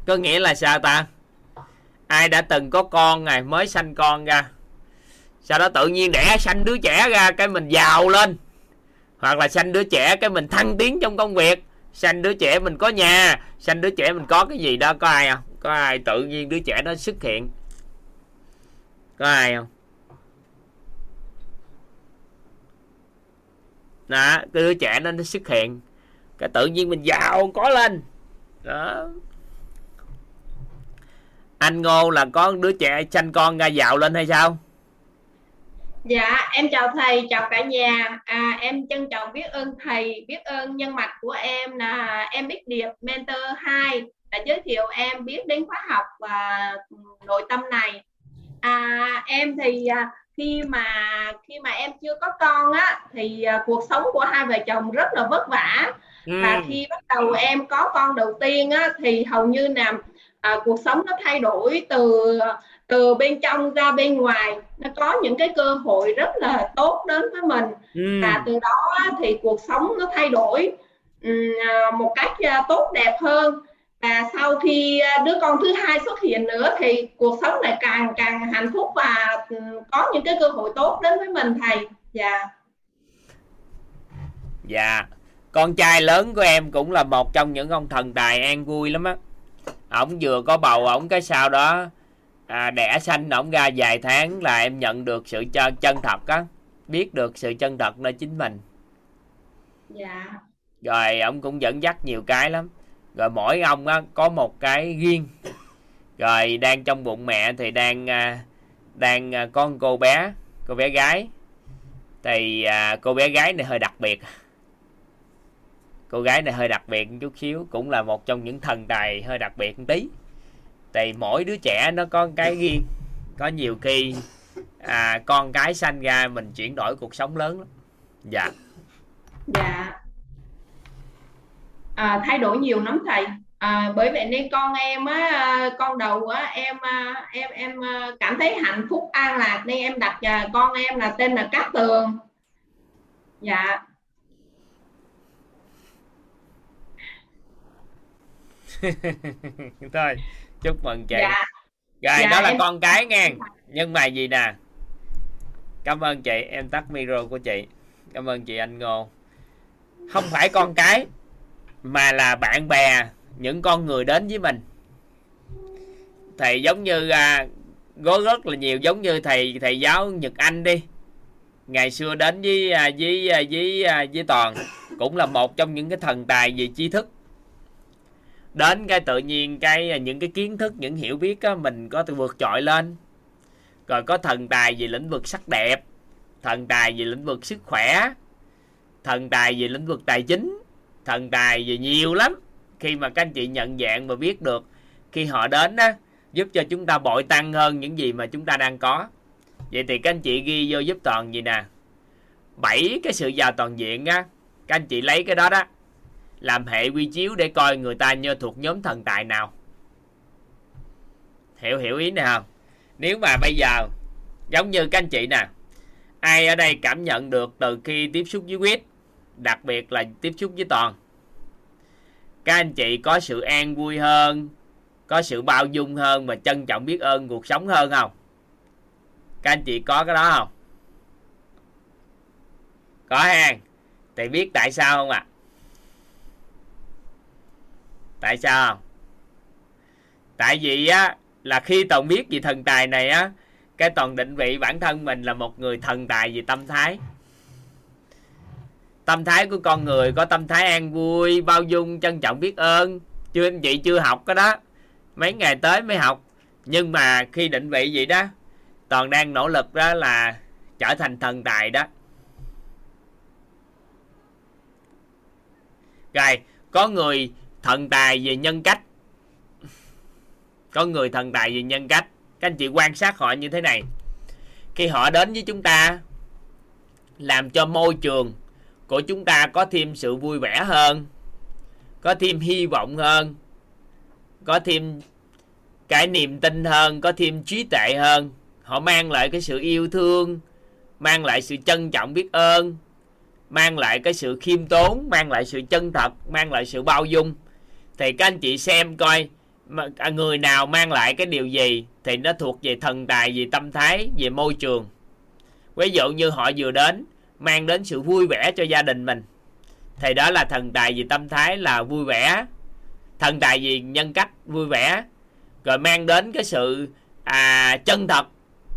Có nghĩa là sao ta? Ai đã từng có con, ngày mới sanh con ra. Sau đó tự nhiên đẻ sanh đứa trẻ ra, cái mình giàu lên. Hoặc là sanh đứa trẻ, cái mình thăng tiến trong công việc. Sanh đứa trẻ mình có nhà, sanh đứa trẻ mình có cái gì đó, có ai không? Có ai tự nhiên đứa trẻ đó xuất hiện? Có ai không? Đó, cái đứa trẻ đó nó xuất hiện. Cái tự nhiên mình giàu, có lên. Đó anh ngô là có đứa trẻ sanh con ra giàu lên hay sao Dạ, em chào thầy, chào cả nhà. À, em trân trọng biết ơn thầy, biết ơn nhân mặt của em là em biết Điệp Mentor 2 đã giới thiệu em biết đến khóa học và nội tâm này. À, em thì à, khi mà khi mà em chưa có con á thì à, cuộc sống của hai vợ chồng rất là vất vả. ừ. Và khi bắt đầu em có con đầu tiên á thì hầu như là à, cuộc sống nó thay đổi từ từ bên trong ra bên ngoài. Nó có những cái cơ hội rất là tốt đến với mình. Ừ. và từ đó thì cuộc sống nó thay đổi ừm, à, một cách à, tốt đẹp hơn. Và sau khi đứa con thứ hai xuất hiện nữa thì cuộc sống lại càng càng hạnh phúc và ừm, có những cái cơ hội tốt đến với mình thầy. Dạ. Dạ. Con trai lớn của em cũng là một trong những ông thần tài an vui lắm á ổng vừa có bầu ổng cái sau đó? À, đẻ sanh ổng ra vài tháng là em nhận được sự chân, chân thật á. Biết được sự chân thật nơi chính mình. Dạ. Rồi ông cũng dẫn dắt nhiều cái lắm. Rồi mỗi ông á có một cái riêng. Rồi đang trong bụng mẹ thì đang à, đang à, một cô bé cô bé gái. Thì à, cô bé gái này hơi đặc biệt cô gái này hơi đặc biệt một chút xíu cũng là một trong những thần tài hơi đặc biệt một tí. Thì mỗi đứa trẻ nó có cái riêng. Có nhiều khi à, con cái sanh ra mình chuyển đổi cuộc sống lớn lắm. Dạ. Dạ. À, thay đổi nhiều lắm thầy. À, bởi vậy nên con em á con đầu á em à, em em à, cảm thấy hạnh phúc an lạc. Nên em đặt à, con em là tên là Cát Tường. Dạ. thôi chúc mừng chị. Dạ. Rồi Dạ, đó là em- con cái nghe. nhưng mà gì nè? Cảm ơn chị em tắt micro của chị. Cảm ơn chị anh ngô. Không phải con cái mà là bạn bè những con người đến với mình. Thầy giống như à, có rất là nhiều giống như thầy thầy giáo Nhật Anh đi. Ngày xưa đến với à, với à, với à, với toàn cũng là một trong những cái thần tài về tri thức đến cái tự nhiên cái à, những cái kiến thức những hiểu biết á, mình có thể vượt trội lên. Rồi có thần tài về lĩnh vực sắc đẹp thần tài về lĩnh vực sức khỏe thần tài về lĩnh vực tài chính thần tài về nhiều lắm. Khi mà các anh chị nhận dạng và biết được khi họ đến á giúp cho chúng ta bội tăng hơn những gì mà chúng ta đang có. Vậy thì các anh chị ghi vô giúp toàn gì nè? Bảy cái sự giàu toàn diện á. Các anh chị lấy cái đó đó làm hệ quy chiếu để coi người ta như thuộc nhóm thần tài nào. Hiểu hiểu ý này không? Nếu mà bây giờ, giống như các anh chị nè, ai ở đây cảm nhận được từ khi tiếp xúc với quýt, đặc biệt là tiếp xúc với toàn, các anh chị có sự an vui hơn, có sự bao dung hơn và trân trọng biết ơn cuộc sống hơn không? Các anh chị có cái đó không? Có ha, thì biết tại sao không ạ? à? Tại sao? Tại vì á, là khi toàn biết về thần tài này á, cái toàn định vị bản thân mình là một người thần tài về tâm thái. Tâm thái của con người có tâm thái an vui, bao dung, trân trọng, biết ơn. Chưa anh chị chưa học cái đó. Mấy ngày tới mới học. Nhưng mà khi định vị vậy đó, toàn đang nỗ lực đó là trở thành thần tài đó. Rồi, có người thần tài về nhân cách. Có người thần tài về nhân cách. Các anh chị quan sát họ như thế này. Khi họ đến với chúng ta, làm cho môi trường của chúng ta có thêm sự vui vẻ hơn, có thêm hy vọng hơn, có thêm cái niềm tin hơn, có thêm trí tuệ hơn. Họ mang lại cái sự yêu thương, mang lại sự trân trọng biết ơn, mang lại cái sự khiêm tốn, mang lại sự chân thật, mang lại sự bao dung thì các anh chị xem coi à, người nào mang lại cái điều gì thì nó thuộc về thần tài về tâm thái về môi trường. Ví dụ như họ vừa đến mang đến sự vui vẻ cho gia đình mình. Thì đó là thần tài về tâm thái là vui vẻ. Thần tài về nhân cách vui vẻ. Rồi mang đến cái sự à, chân thật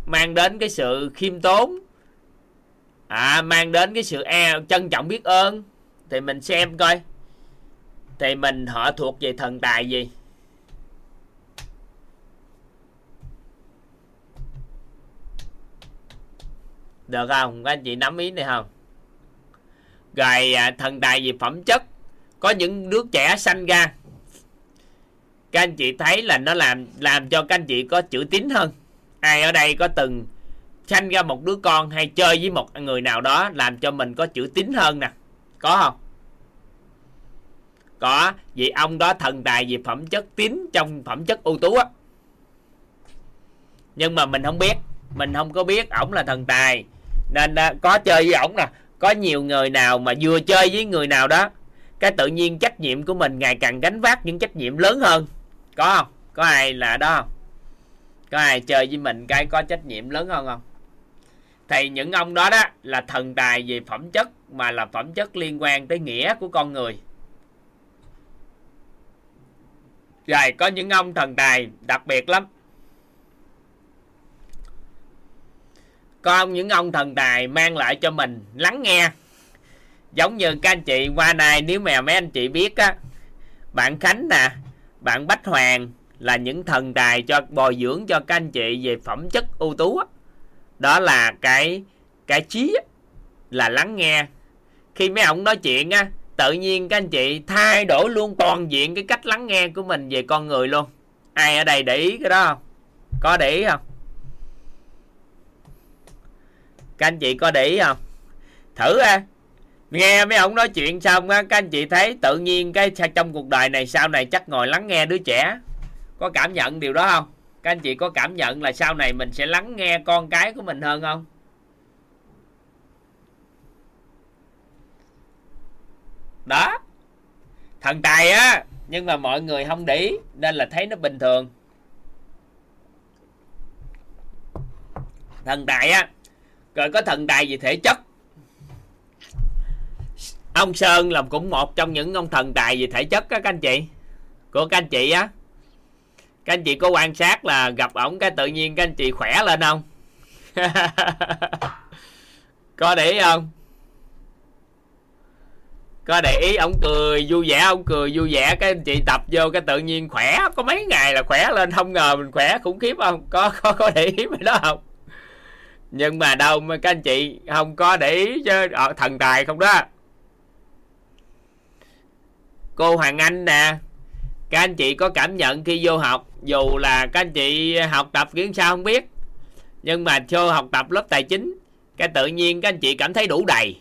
mang đến cái sự khiêm tốn. À, mang đến cái sự e trân trọng biết ơn. Thì mình xem coi thì mình họ thuộc về thần tài gì? Được không? Các anh chị nắm ý này không? Rồi à, thần tài về phẩm chất. Có những đứa trẻ sanh ra. Các anh chị thấy là nó làm làm cho các anh chị có chữ tín hơn. Ai ở đây có từng sanh ra một đứa con hay chơi với một người nào đó làm cho mình có chữ tín hơn nè. Có không? Có, vì ông đó thần tài về phẩm chất tín trong phẩm chất ưu tú á. Nhưng mà mình không biết, mình không có biết ổng là thần tài. Nên à, có chơi với ổng nè, có nhiều người nào mà vừa chơi với người nào đó, cái tự nhiên trách nhiệm của mình ngày càng gánh vác những trách nhiệm lớn hơn. Có không? Có ai là đó không? Có ai chơi với mình cái có trách nhiệm lớn hơn không? Thì những ông đó đó là thần tài về phẩm chất mà là phẩm chất liên quan tới nghĩa của con người. Rồi có những ông thần tài đặc biệt lắm. Có những ông thần tài mang lại cho mình lắng nghe. Giống như các anh chị qua này nếu mà mấy anh chị biết á bạn khánh nè bạn bách hoàng là những thần tài cho bồi dưỡng cho các anh chị về phẩm chất ưu tú á. Đó là cái cái trí á, là lắng nghe. Khi mấy ông nói chuyện á tự nhiên các anh chị thay đổi luôn toàn diện cái cách lắng nghe của mình về con người luôn. Ai ở đây để ý cái đó không? Có để ý không? Các anh chị có để ý không? Thử à nghe mấy ông nói chuyện xong á, các anh chị thấy tự nhiên cái trong cuộc đời này sau này chắc ngồi lắng nghe đứa trẻ. Có cảm nhận điều đó không? Các anh chị có cảm nhận là sau này mình sẽ lắng nghe con cái của mình hơn không? Đó. Thần tài á, nhưng mà mọi người không để ý, nên là thấy nó bình thường. Thần tài á, rồi có thần tài về thể chất. Ông sơn là cũng một trong những ông thần tài về thể chất á các anh chị. Của các anh chị á. Các anh chị có quan sát là gặp ổng cái tự nhiên các anh chị khỏe lên không? Có để ý không? Có để ý ông cười, vui vẻ, ông cười, vui vẻ. Cái anh chị tập vô, cái tự nhiên khỏe, có mấy ngày là khỏe lên. Không ngờ mình khỏe, khủng khiếp không? Có có có để ý mấy đó không? Nhưng mà đâu mà các anh chị không có để ý chứ ở thần tài không đó. Cô Hoàng Anh nè, các anh chị có cảm nhận khi vô học, dù là các anh chị học tập kiến sao không biết, nhưng mà vô học tập lớp tài chính, cái tự nhiên các anh chị cảm thấy đủ đầy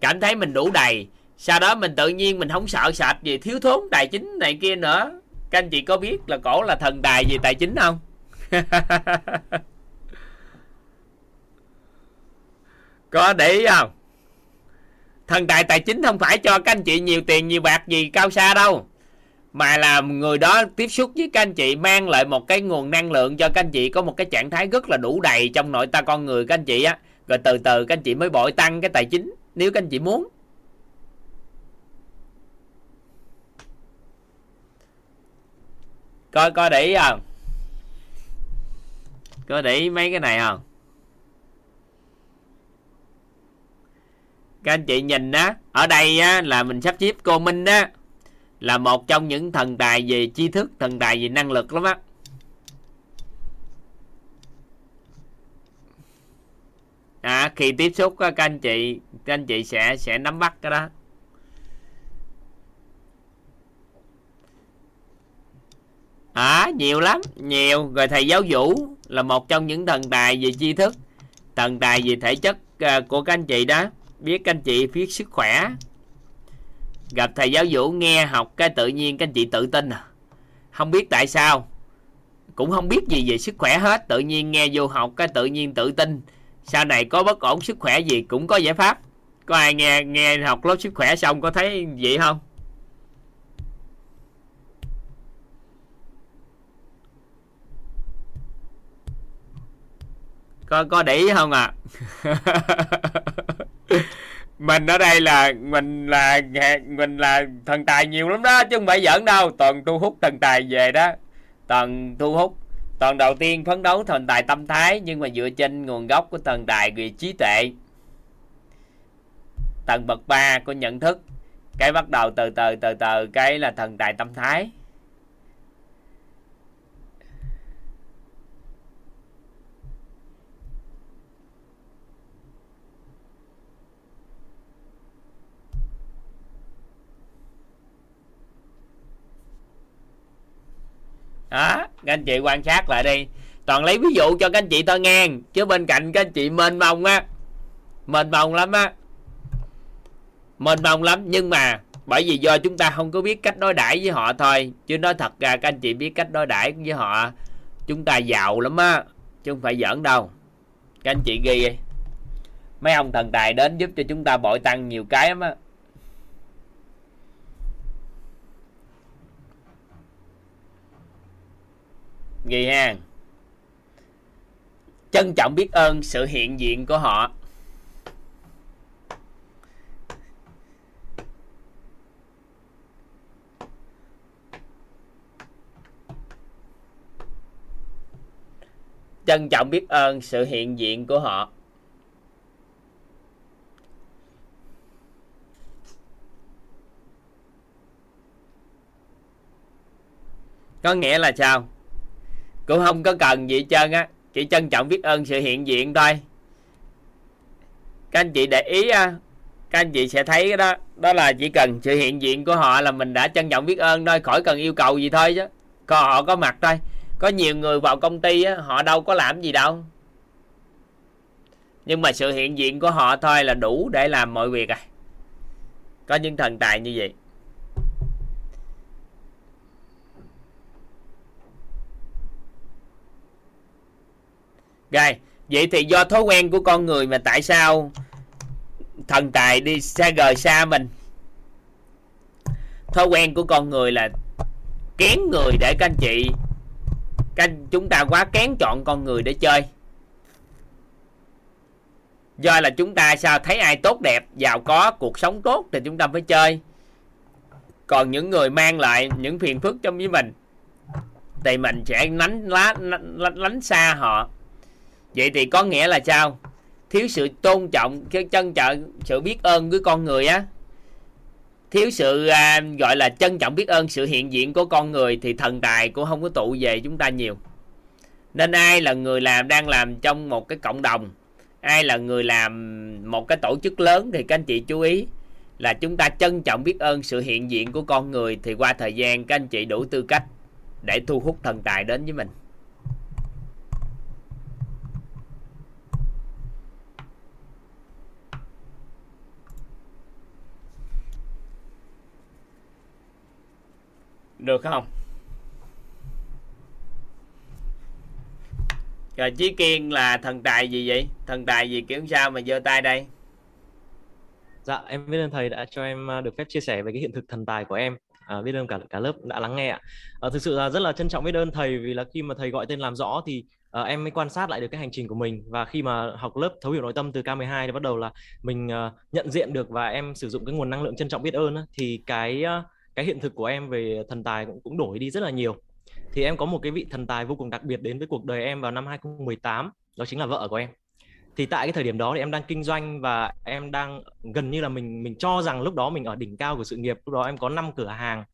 cảm thấy mình đủ đầy. Sau đó mình tự nhiên mình không sợ sệt gì thiếu thốn tài chính này kia nữa. Các anh chị có biết là cổ là thần tài gì tài chính không? Có để ý không? Thần tài tài chính không phải cho các anh chị nhiều tiền, nhiều bạc gì cao xa đâu. Mà là người đó tiếp xúc với các anh chị mang lại một cái nguồn năng lượng cho các anh chị có một cái trạng thái rất là đủ đầy trong nội ta con người các anh chị á. Rồi từ từ các anh chị mới bội tăng cái tài chính nếu các anh chị muốn. Coi coi để ý không coi để ý mấy cái này không các anh chị nhìn á, ở đây á, là mình sắp xếp cô minh á, là một trong những thần tài về tri thức, thần tài về năng lực lắm á. À, khi tiếp xúc ờ, các anh chị các anh chị sẽ sẽ nắm bắt cái đó. À nhiều lắm nhiều. Rồi thầy giáo vũ là một trong những thần tài về tri thức thần tài về thể chất ờ, của các anh chị đó. Biết các anh chị biết sức khỏe. Gặp thầy giáo vũ nghe học cái tự nhiên các anh chị tự tin à. Không biết tại sao cũng không biết gì về sức khỏe hết. Tự nhiên nghe vô học cái tự nhiên tự tin sau này có bất ổn sức khỏe gì cũng có giải pháp. Có ai nghe nghe học lớp sức khỏe xong có thấy vậy không? Có có để ý không à mình ở đây là, mình là mình là thần tài nhiều lắm đó, chứ không phải giỡn đâu. Toàn thu hút thần tài về đó. Toàn thu hút Tầng đầu tiên phấn đấu thần tài tâm thái, nhưng mà dựa trên nguồn gốc của thần tài về trí tuệ. Tầng bậc ba của nhận thức. Cái bắt đầu từ từ từ từ, cái là thần tài tâm thái. Đó, các anh chị quan sát lại đi. Toàn lấy ví dụ cho các anh chị tôi nghe chứ bên cạnh các anh chị mênh mông á. Mênh mông lắm á. Mênh mông lắm, nhưng mà bởi vì do chúng ta không có biết cách đối đãi với họ thôi, chứ nói thật ra các anh chị biết cách đối đãi với họ, chúng ta giàu lắm á, chứ không phải giỡn đâu. Các anh chị ghi mấy ông thần tài đến giúp cho chúng ta bội tăng nhiều cái lắm á. Ghi ha. Trân trọng biết ơn sự hiện diện của họ. Trân trọng biết ơn sự hiện diện của họ. Có nghĩa là sao? Cũng không có cần gì hết trơn á. Chỉ trân trọng biết ơn sự hiện diện thôi. Các anh chị để ý á. Các anh chị sẽ thấy cái đó. Đó là chỉ cần sự hiện diện của họ là mình đã trân trọng biết ơn thôi. Khỏi cần yêu cầu gì thôi chứ. Còn họ có mặt thôi. Có nhiều người vào công ty á, họ đâu có làm gì đâu. Nhưng mà sự hiện diện của họ thôi là đủ để làm mọi việc à. Có những thần tài như vậy. Rồi vậy thì do thói quen của con người mà tại sao thần tài đi xa rời xa mình? Thói quen của con người là kén người để các anh chị các anh, chúng ta quá kén chọn con người để chơi. Do là chúng ta sao thấy ai tốt đẹp giàu có cuộc sống tốt thì chúng ta phải chơi. Còn những người mang lại những phiền phức trong với mình thì mình sẽ lánh lá lánh, lánh xa họ vậy thì có nghĩa là sao? Thiếu sự tôn trọng cái trân trọng sự biết ơn với con người á. Thiếu sự à, gọi là trân trọng biết ơn sự hiện diện của con người thì thần tài cũng không có tụ về chúng ta nhiều. Nên ai là người làm đang làm trong một cái cộng đồng ai là người làm một cái tổ chức lớn thì các anh chị chú ý là chúng ta trân trọng biết ơn sự hiện diện của con người thì qua thời gian các anh chị đủ tư cách để thu hút thần tài đến với mình. Được không rồi chí kiên là thần tài gì vậy thần tài gì kiểu sao mà giơ tay đây Dạ, em biết ơn thầy đã cho em à, được phép chia sẻ về cái hiện thực thần tài của em. À, biết ơn cả cả lớp đã lắng nghe ạ. À, thực sự là rất là trân trọng biết ơn thầy vì là khi mà thầy gọi tên làm rõ thì à, em mới quan sát lại được cái hành trình của mình và khi mà học lớp thấu hiểu nội tâm từ K12 thì bắt đầu là mình à, nhận diện được và em sử dụng cái nguồn năng lượng trân trọng biết ơn á, thì cái à, cái hiện thực của em về thần tài cũng cũng đổi đi rất là nhiều. Thì em có một cái vị thần tài vô cùng đặc biệt đến với cuộc đời em vào năm 2018, đó chính là vợ của em. Thì tại cái thời điểm đó thì em đang kinh doanh và em đang gần như là mình mình cho rằng lúc đó mình ở đỉnh cao của sự nghiệp. Lúc đó em có 5 cửa hàng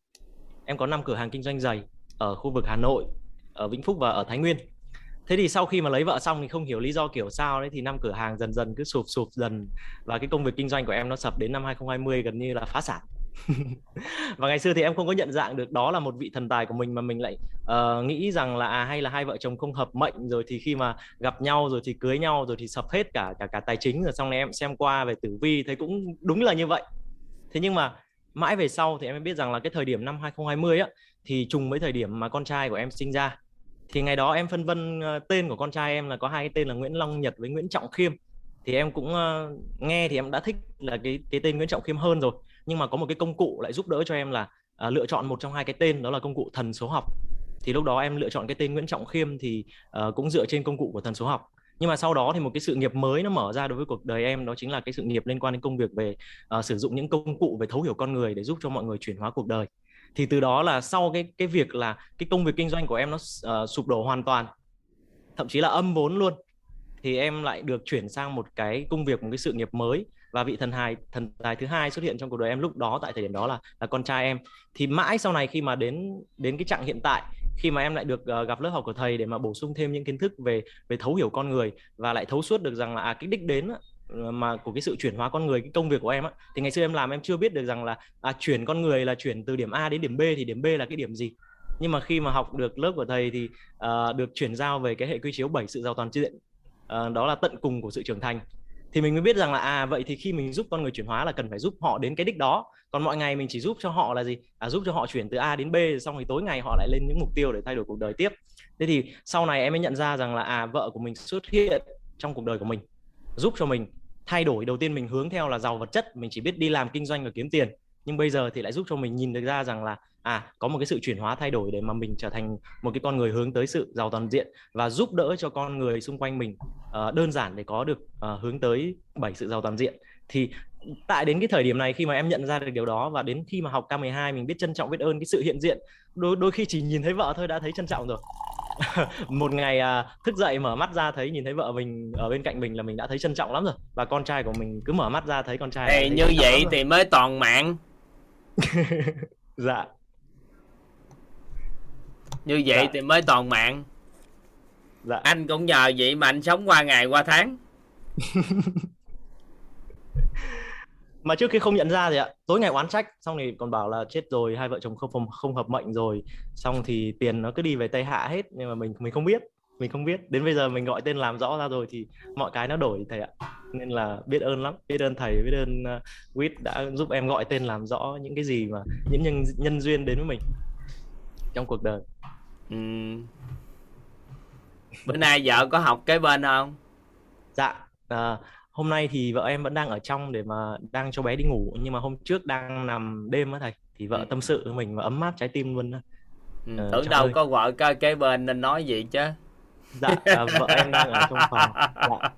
em có 5 cửa hàng kinh doanh giày ở khu vực Hà Nội ở Vĩnh Phúc và ở Thái Nguyên. Thế thì sau khi mà lấy vợ xong thì không hiểu lý do kiểu sao đấy thì năm cửa hàng dần dần cứ sụp sụp dần và cái công việc kinh doanh của em nó sập đến năm 2020 gần như là phá sản và ngày xưa thì em không có nhận dạng được đó là một vị thần tài của mình mà mình lại uh, nghĩ rằng là à, hay là hai vợ chồng không hợp mệnh rồi thì khi mà gặp nhau rồi thì cưới nhau rồi thì sập hết cả cả cả tài chính rồi xong này em xem qua về tử vi thấy cũng đúng là như vậy. Thế nhưng mà mãi về sau thì em mới biết rằng là cái thời điểm năm 2020 á thì trùng với thời điểm mà con trai của em sinh ra. Thì ngày đó em phân vân uh, tên của con trai em là có hai cái tên là Nguyễn Long Nhật với Nguyễn Trọng Khiêm. Thì em cũng uh, nghe thì em đã thích là cái cái tên Nguyễn Trọng Khiêm hơn rồi nhưng mà có một cái công cụ lại giúp đỡ cho em là à, lựa chọn một trong hai cái tên đó là công cụ thần số học. Thì lúc đó em lựa chọn cái tên Nguyễn Trọng Khiêm thì uh, cũng dựa trên công cụ của thần số học. Nhưng mà sau đó thì một cái sự nghiệp mới nó mở ra đối với cuộc đời em đó chính là cái sự nghiệp liên quan đến công việc về uh, sử dụng những công cụ về thấu hiểu con người để giúp cho mọi người chuyển hóa cuộc đời. Thì từ đó là sau cái cái việc là cái công việc kinh doanh của em nó uh, sụp đổ hoàn toàn thậm chí là âm vốn luôn thì em lại được chuyển sang một cái công việc một cái sự nghiệp mới và vị thần hài thần tài thứ hai xuất hiện trong cuộc đời em lúc đó tại thời điểm đó là là con trai em. Thì mãi sau này khi mà đến đến cái trạng hiện tại khi mà em lại được uh, gặp lớp học của thầy để mà bổ sung thêm những kiến thức về về thấu hiểu con người và lại thấu suốt được rằng là à, cái đích đến ờ, mà của cái sự chuyển hóa con người cái công việc của em á thì ngày xưa em làm em chưa biết được rằng là à, chuyển con người là chuyển từ điểm A đến điểm B thì điểm B là cái điểm gì. Nhưng mà khi mà học được lớp của thầy thì uh, được chuyển giao về cái hệ quy chiếu 7 sự giàu toàn diện uh, đó là tận cùng của sự trưởng thành thì mình mới biết rằng là à vậy thì khi mình giúp con người chuyển hóa là cần phải giúp họ đến cái đích đó. Còn mọi ngày mình chỉ giúp cho họ là gì? À giúp cho họ chuyển từ A đến B, xong thì tối ngày họ lại lên những mục tiêu để thay đổi cuộc đời tiếp. Thế thì sau này em mới nhận ra rằng là à vợ của mình xuất hiện trong cuộc đời của mình, giúp cho mình thay đổi. Đầu tiên mình hướng theo là giàu vật chất, mình chỉ biết đi làm kinh doanh và kiếm tiền nhưng bây giờ thì lại giúp cho mình nhìn được ra rằng là à có một cái sự chuyển hóa thay đổi để mà mình trở thành một cái con người hướng tới sự giàu toàn diện và giúp đỡ cho con người xung quanh mình uh, đơn giản để có được uh, hướng tới bảy sự giàu toàn diện. Thì tại đến cái thời điểm này khi mà em nhận ra được điều đó và đến khi mà học K12 mình biết trân trọng biết ơn cái sự hiện diện đôi đôi khi chỉ nhìn thấy vợ thôi đã thấy trân trọng rồi. Một ngày à, thức dậy mở mắt ra thấy nhìn thấy vợ mình ở bên cạnh mình là mình đã thấy trân trọng lắm rồi và con trai của mình cứ mở mắt ra thấy con trai Ê, như vậy thì mới toàn mạng dạ. Như vậy dạ. thì mới toàn mạng. Dạ. anh cũng nhờ vậy mà anh sống qua ngày qua tháng. Mà trước khi không nhận ra thì ạ tối ngày oán trách xong thì còn bảo là chết rồi hai vợ chồng không không hợp mệnh rồi. Xong thì tiền nó cứ đi về tây hạ hết nhưng mà mình mình không biết mình không biết. Đến bây giờ mình gọi tên làm rõ ra rồi thì mọi cái nó đổi thầy ạ. Nên là biết ơn lắm biết ơn thầy biết ơn uh, Wit đã giúp em gọi tên làm rõ những cái gì mà những nhân nhân duyên đến với mình trong cuộc đời. Ừ. bữa nay vợ có học cái bên không? Dạ à, hôm nay thì vợ em vẫn đang ở trong để mà đang cho bé đi ngủ nhưng mà hôm trước đang nằm đêm á thầy thì vợ tâm sự với mình và ấm áp trái tim luôn ừ, ờ, tưởng đâu ơi. có vợ cái bên nên nói gì chứ dạ à, vợ em đang ở trong phòng. Dạ.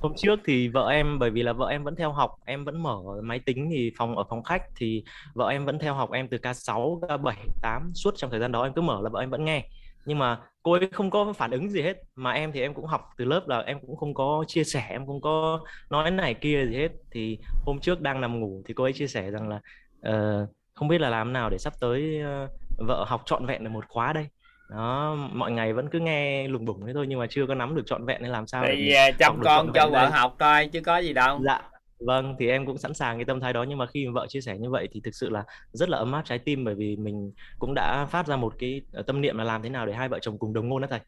hôm trước thì vợ em bởi vì là vợ em vẫn theo học em vẫn mở máy tính thì phòng ở phòng khách thì vợ em vẫn theo học em từ K6 K7 8 suốt trong thời gian đó em cứ mở là vợ em vẫn nghe. Nhưng mà cô ấy không có phản ứng gì hết mà em thì em cũng học từ lớp là em cũng không có chia sẻ em không có nói này kia gì hết. Thì hôm trước đang nằm ngủ thì cô ấy chia sẻ rằng là uh, không biết là làm nào để sắp tới uh, vợ học trọn vẹn được một khóa đây đó mọi ngày vẫn cứ nghe lùng bùng thế thôi nhưng mà chưa có nắm được trọn vẹn nên làm sao thì để chăm con cho vợ đây. học thôi chứ có gì đâu dạ vâng thì em cũng sẵn sàng cái tâm thái đó nhưng mà khi vợ chia sẻ như vậy thì thực sự là rất là ấm áp trái tim bởi vì mình cũng đã phát ra một cái tâm niệm là làm thế nào để hai vợ chồng cùng đồng ngôn đó thầy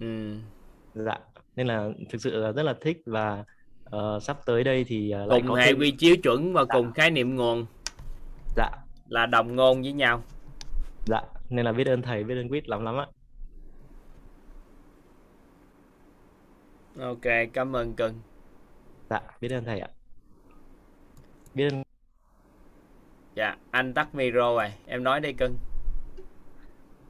ừ. dạ nên là thực sự là rất là thích và uh, sắp tới đây thì uh, cùng hệ quy chiếu chuẩn và dạ. cùng khái niệm nguồn dạ là đồng ngôn với nhau dạ nên là biết ơn thầy biết ơn quýt lắm lắm ạ ok cảm ơn cưng dạ biết ơn thầy ạ. Biết ơn dạ anh tắt micro rồi. Em nói đây cưng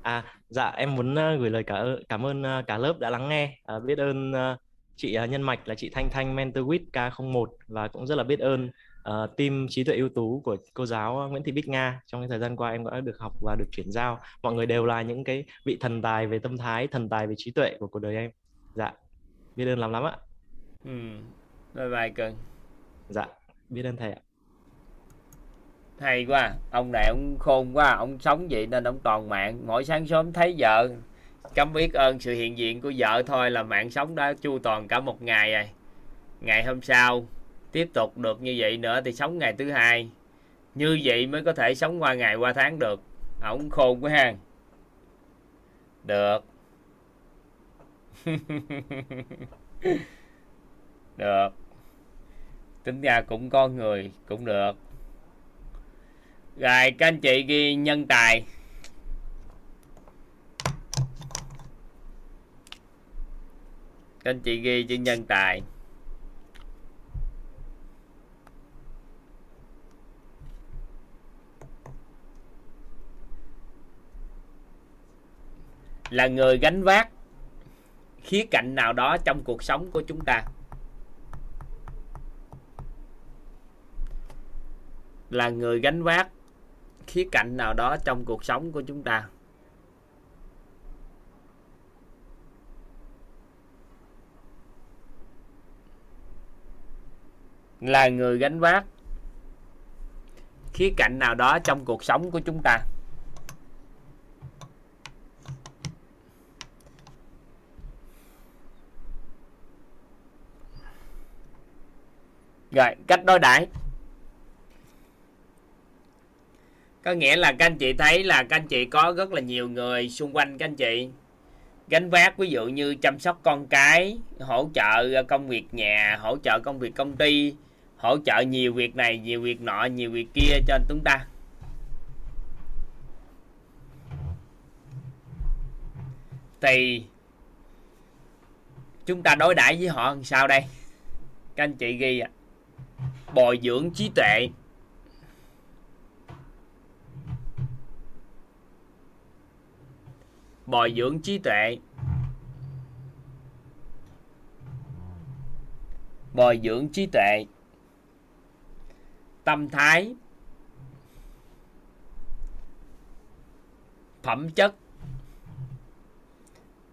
à dạ em muốn uh, gửi lời cả cảm ơn uh, cả lớp đã lắng nghe. Uh, biết ơn uh, chị nhân mạch là chị thanh thanh mentor with k01 và cũng rất là biết ơn uh, team trí tuệ ưu tú của cô giáo Nguyễn Thị Bích Nga trong cái thời gian qua em đã được học và được chuyển giao. Mọi người đều là những cái vị thần tài về tâm thái thần tài về trí tuệ của cuộc đời em. Dạ biết ơn lắm lắm ạ. Ừ bye bye cưng dạ biết ơn thầy ạ. Hay quá ông này ông khôn quá ông sống vậy nên ông toàn mạng. Mỗi sáng sớm thấy vợ cấm biết ơn sự hiện diện của vợ thôi là mạng sống đã chu toàn cả một ngày rồi. Ngày hôm sau tiếp tục được như vậy nữa thì sống ngày thứ hai. Như vậy mới có thể sống qua ngày qua tháng được. Ổng khôn quá ha. Được. Được. Tính ra cũng con người cũng được. Rồi, các anh chị ghi nhân tài. Các anh chị ghi chữ nhân tài. Là người gánh vác khía cạnh nào đó trong cuộc sống của chúng ta. Là người gánh vác khía cạnh nào đó trong cuộc sống của chúng ta. Là người gánh vác khía cạnh nào đó trong cuộc sống của chúng ta. Rồi, cách đối đãi. Có nghĩa là các anh chị thấy là các anh chị có rất là nhiều người xung quanh các anh chị. Gánh vác, ví dụ như chăm sóc con cái, hỗ trợ công việc nhà, hỗ trợ công việc công ty, hỗ trợ nhiều việc này, nhiều việc nọ, nhiều việc kia cho chúng ta. Thì chúng ta đối đãi với họ làm sao đây? Các anh chị ghi ạ bồi dưỡng trí tuệ. Bồi dưỡng trí tuệ. Bồi dưỡng trí tuệ. Tâm thái. Phẩm chất.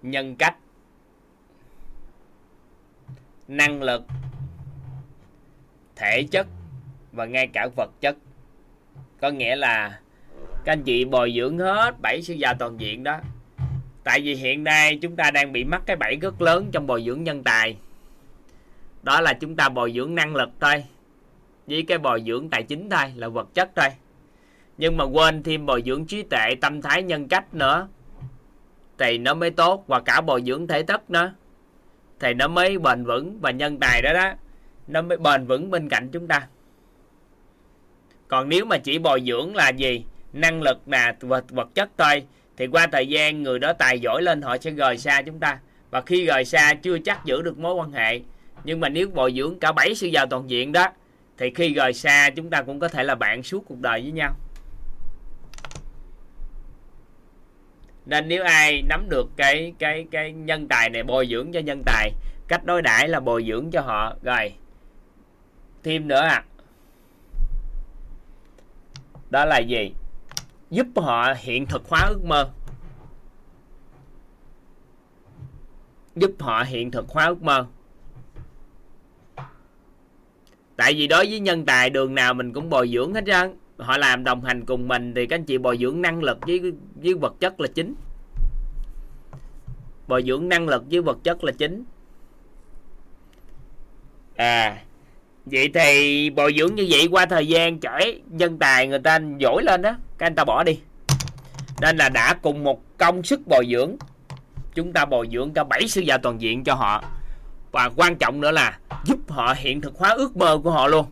Nhân cách. Năng lực thể chất và ngay cả vật chất. Có nghĩa là các anh chị bồi dưỡng hết bảy sư già toàn diện đó. Tại vì hiện nay chúng ta đang bị mắc cái bẫy rất lớn trong bồi dưỡng nhân tài. Đó là chúng ta bồi dưỡng năng lực thôi, với cái bồi dưỡng tài chính thôi, là vật chất thôi. Nhưng mà quên thêm bồi dưỡng trí tuệ, tâm thái, nhân cách nữa, thì nó mới tốt. Và cả bồi dưỡng thể chất nữa, thì nó mới bền vững và nhân tài đó đó nó mới bền vững bên cạnh chúng ta. Còn nếu mà chỉ bồi dưỡng là gì? Năng lực là vật, vật chất thôi. Thì qua thời gian người đó tài giỏi lên họ sẽ rời xa chúng ta. Và khi rời xa chưa chắc giữ được mối quan hệ. Nhưng mà nếu bồi dưỡng cả bảy sự giàu toàn diện đó thì khi rời xa chúng ta cũng có thể là bạn suốt cuộc đời với nhau. Nên nếu ai nắm được cái cái cái nhân tài này bồi dưỡng cho nhân tài cách đối đãi là bồi dưỡng cho họ. Rồi thêm nữa à. Đó là gì? Giúp họ hiện thực hóa ước mơ. Giúp họ hiện thực hóa ước mơ. Tại vì đối với nhân tài, đường nào mình cũng bồi dưỡng hết trơn. Họ làm đồng hành cùng mình thì các anh chị bồi dưỡng năng lực với với vật chất là chính. Bồi dưỡng năng lực với vật chất là chính. À vậy thì bồi dưỡng như vậy qua thời gian trải nhân tài người ta giỏi lên đó các anh ta bỏ đi. Nên là đã cùng một công sức bồi dưỡng, chúng ta bồi dưỡng cho bảy sư gia toàn diện cho họ. Và quan trọng nữa là giúp họ hiện thực hóa ước mơ của họ luôn.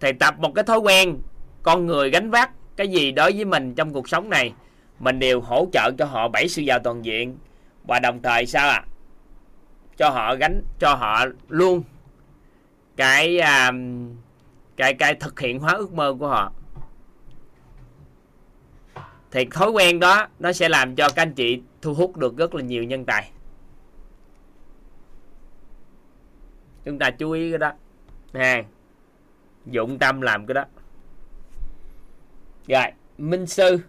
Thì tập một cái thói quen, con người gánh vác cái gì đối với mình trong cuộc sống này, mình đều hỗ trợ cho họ bảy sư giàu toàn diện. Và đồng thời sao à cho họ gánh, cho họ luôn cái à, cái cái thực hiện hóa ước mơ của họ. Thì thói quen đó, nó sẽ làm cho các anh chị thu hút được rất là nhiều nhân tài. Chúng ta chú ý cái đó. Ha dụng tâm làm cái đó. Rồi, minh sư.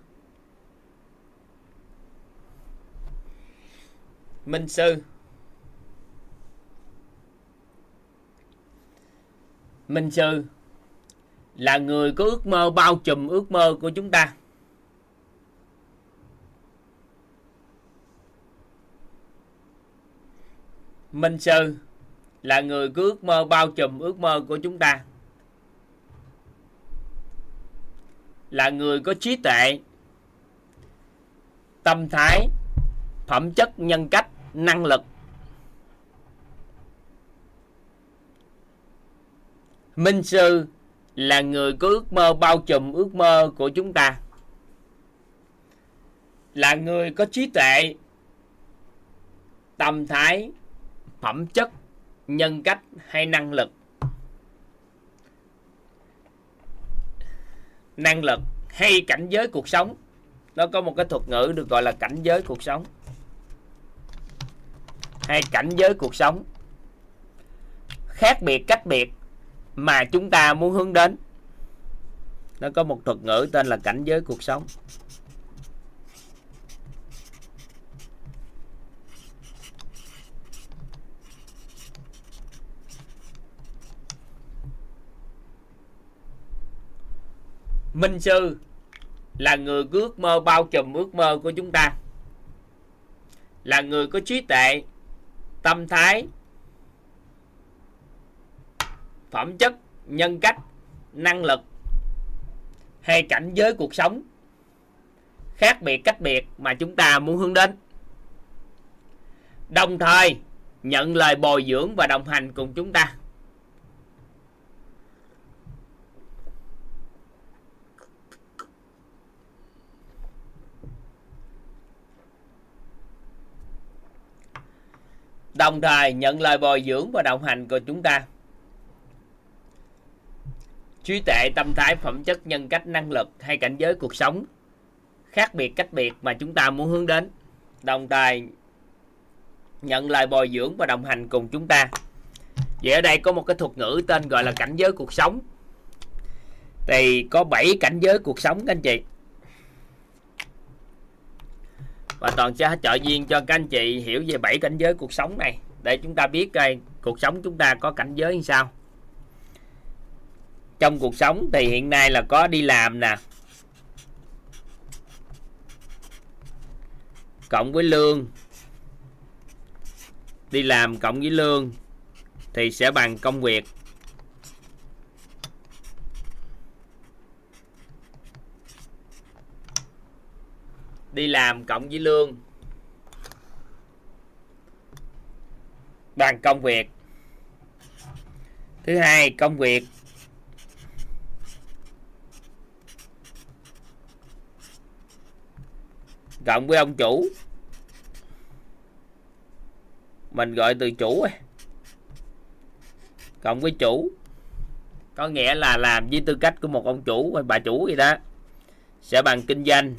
Minh sư. Minh sư là người có ước mơ bao trùm ước mơ của chúng ta. Minh sư là người có ước mơ bao trùm ước mơ của chúng ta. Là người có trí tuệ, tâm thái, phẩm chất, nhân cách, năng lực minh sư là người có ước mơ bao trùm ước mơ của chúng ta. Là người có trí tuệ, tâm thái, phẩm chất, nhân cách hay năng lực. Năng lực hay cảnh giới cuộc sống. Nó có một cái thuật ngữ được gọi là cảnh giới cuộc sống. Hay cảnh giới cuộc sống. Khác biệt, cách biệt mà chúng ta muốn hướng đến. Nó có một thuật ngữ tên là cảnh giới cuộc sống. Minh sư là người có ước mơ bao trùm ước mơ của chúng ta, là người có trí tuệ, tâm thái phẩm chất, nhân cách, năng lực hay cảnh giới cuộc sống khác biệt cách biệt mà chúng ta muốn hướng đến. Đồng thời, nhận lời bồi dưỡng và đồng hành cùng chúng ta. Đồng thời, nhận lời bồi dưỡng và đồng hành của chúng ta trí tuệ, tâm thái, phẩm chất, nhân cách, năng lực hay cảnh giới cuộc sống. Khác biệt cách biệt mà chúng ta muốn hướng đến. Đồng thời, nhận lời bồi dưỡng và đồng hành cùng chúng ta. Vậy ở đây có một cái thuật ngữ tên gọi là cảnh giới cuộc sống. Thì có 7 cảnh giới cuộc sống các anh chị. Và toàn sẽ trợ duyên cho các anh chị hiểu về bảy cảnh giới cuộc sống này. Để chúng ta biết coi cuộc sống chúng ta có cảnh giới như sao trong cuộc sống thì hiện nay là có đi làm nè. Cộng với lương. Đi làm cộng với lương thì sẽ bằng công việc. Đi làm cộng với lương. Bằng công việc. Thứ hai, công việc. Cộng với ông chủ. Mình gọi từ chủ cộng với chủ. Có nghĩa là làm với tư cách của một ông chủ, hay bà chủ gì đó. Sẽ bằng kinh doanh.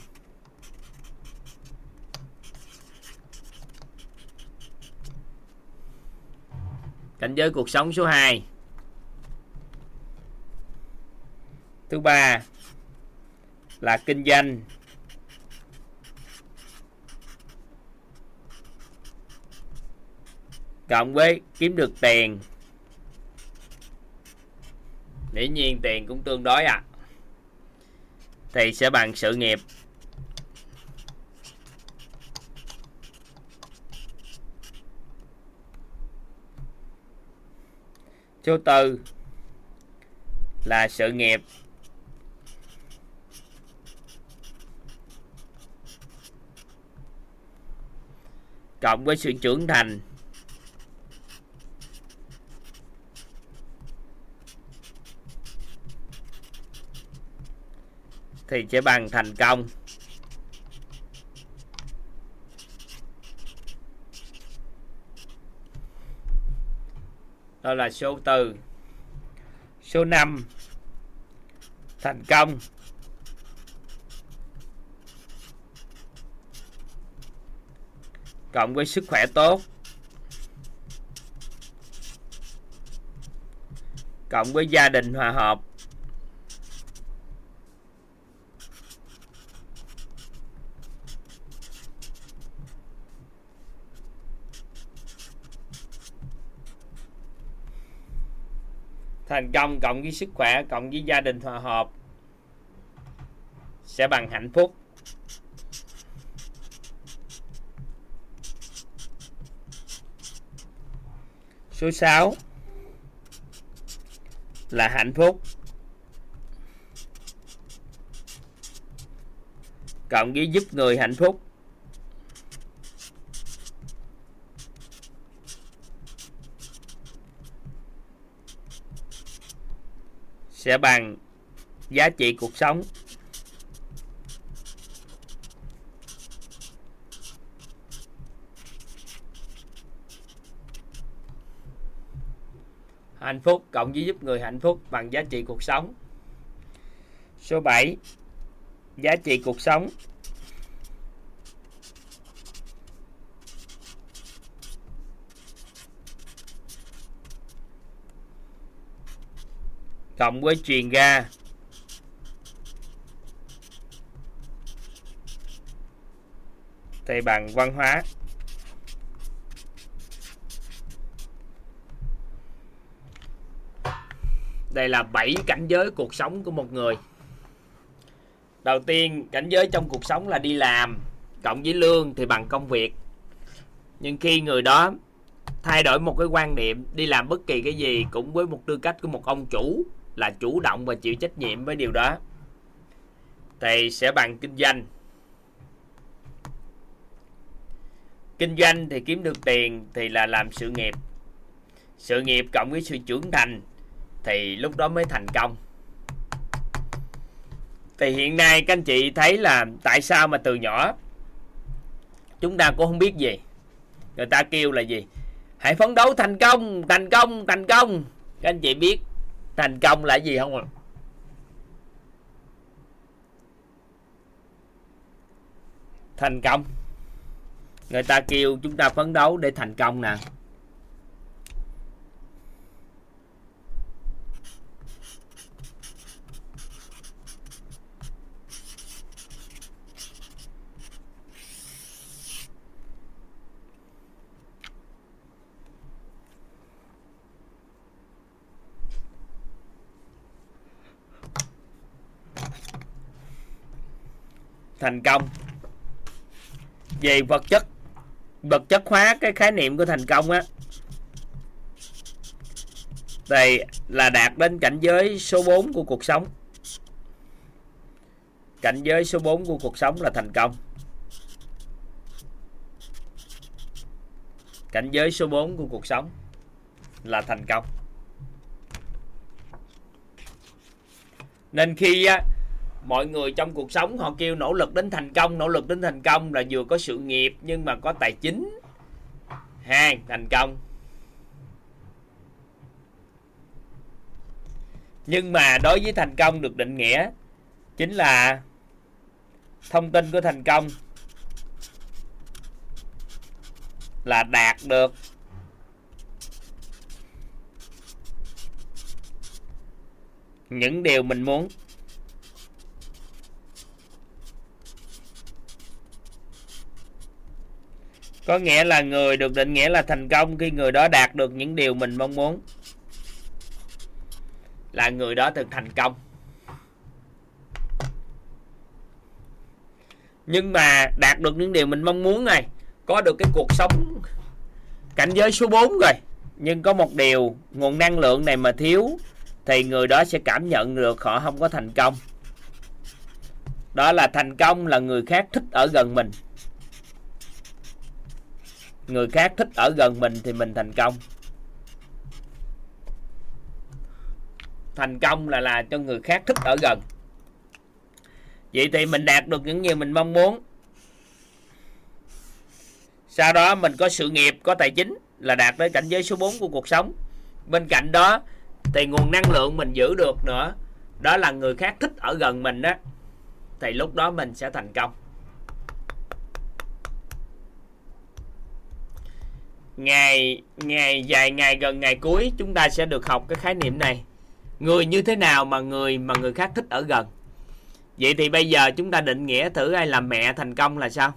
Cảnh giới cuộc sống số 2 thứ ba là kinh doanh. Cộng với kiếm được tiền. Dĩ nhiên tiền cũng tương đối à thì sẽ bằng sự nghiệp. Số tư là sự nghiệp. Cộng với sự trưởng thành. Thì sẽ bằng thành công. Đó là số từ số 5 thành công. Cộng với sức khỏe tốt. Cộng với gia đình hòa hợp. Thành công cộng với sức khỏe, cộng với gia đình hòa hợp, sẽ bằng hạnh phúc. Số 6 là hạnh phúc. Cộng với giúp người hạnh phúc. Sẽ bằng giá trị cuộc sống. Hạnh phúc, cộng với giúp người hạnh phúc bằng giá trị cuộc sống. Số 7 giá trị cuộc sống. Cộng với truyền ra. Thì bằng văn hóa. Đây là bảy cảnh giới cuộc sống của một người. Đầu tiên, cảnh giới trong cuộc sống là đi làm, cộng với lương thì bằng công việc. Nhưng khi người đó thay đổi một cái quan niệm, đi làm bất kỳ cái gì cũng với một tư cách của một ông chủ là chủ động và chịu trách nhiệm với điều đó. Thì sẽ bằng kinh doanh. Kinh doanh thì kiếm được tiền thì là làm sự nghiệp. Sự nghiệp cộng với sự trưởng thành thì lúc đó mới thành công. Thì hiện nay các anh chị thấy là tại sao mà từ nhỏ chúng ta cũng không biết gì? Người ta kêu là gì? Hãy phấn đấu thành công thành công thành công. Các anh chị biết thành công là gì không ạ? Thành công. Người ta kêu chúng ta phấn đấu để thành công nè. Thành công. Về vật chất vật chất hóa cái khái niệm của thành công á đây là đạt đến cảnh giới số 4 của cuộc sống. Cảnh giới số 4 của cuộc sống là thành công. Cảnh giới số 4 của cuộc sống là thành công. Nên khi á, mọi người trong cuộc sống họ kêu nỗ lực đến thành công, nỗ lực đến thành công là vừa có sự nghiệp nhưng mà có tài chính. Hai, thành công. Nhưng mà đối với thành công được định nghĩa chính là thông tin của thành công là đạt được những điều mình muốn. Có nghĩa là người được định nghĩa là thành công khi người đó đạt được những điều mình mong muốn. Là người đó thực thành công. Nhưng mà đạt được những điều mình mong muốn này, có được cái cuộc sống cảnh giới số 4 rồi, nhưng có một điều, nguồn năng lượng này mà thiếu, thì người đó sẽ cảm nhận được họ không có thành công. Đó là thành công là người khác thích ở gần mình người khác thích ở gần mình thì mình thành công. Thành công là là cho người khác thích ở gần. Vậy thì mình đạt được những gì mình mong muốn. Sau đó mình có sự nghiệp, có tài chính là đạt tới cảnh giới số 4 của cuộc sống. Bên cạnh đó thì nguồn năng lượng mình giữ được nữa, đó là người khác thích ở gần mình đó thì lúc đó mình sẽ thành công. Ngày ngày dài, ngày gần, ngày cuối, chúng ta sẽ được học cái khái niệm này. Người như thế nào mà người mà người khác thích ở gần? Vậy thì bây giờ chúng ta định nghĩa thử ai làm mẹ thành công là sao?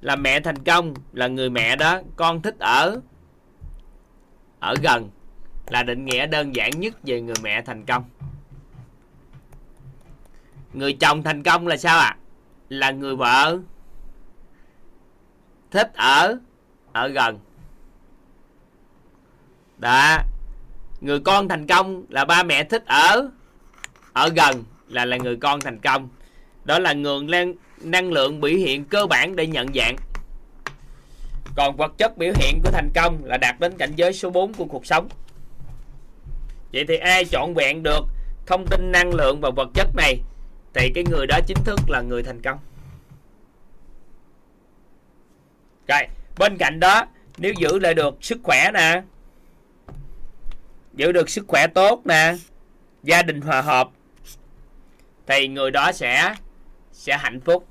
Là mẹ thành công là người mẹ đó, con thích ở ở gần. Là định nghĩa đơn giản nhất về người mẹ thành công. Người chồng thành công là sao ạ? À? là người vợ thích ở ở gần. Đó người con thành công là ba mẹ thích ở ở gần là là người con thành công. Đó là nguồn năng, năng lượng biểu hiện cơ bản để nhận dạng. Còn vật chất biểu hiện của thành công là đạt đến cảnh giới số 4 của cuộc sống. Vậy thì ai chọn vẹn được thông tin năng lượng và vật chất này thì cái người đó chính thức là người thành công. Rồi bên cạnh đó, nếu giữ lại được sức khỏe nè, giữ được sức khỏe tốt nè, gia đình hòa hợp, thì người đó sẽ sẽ hạnh phúc.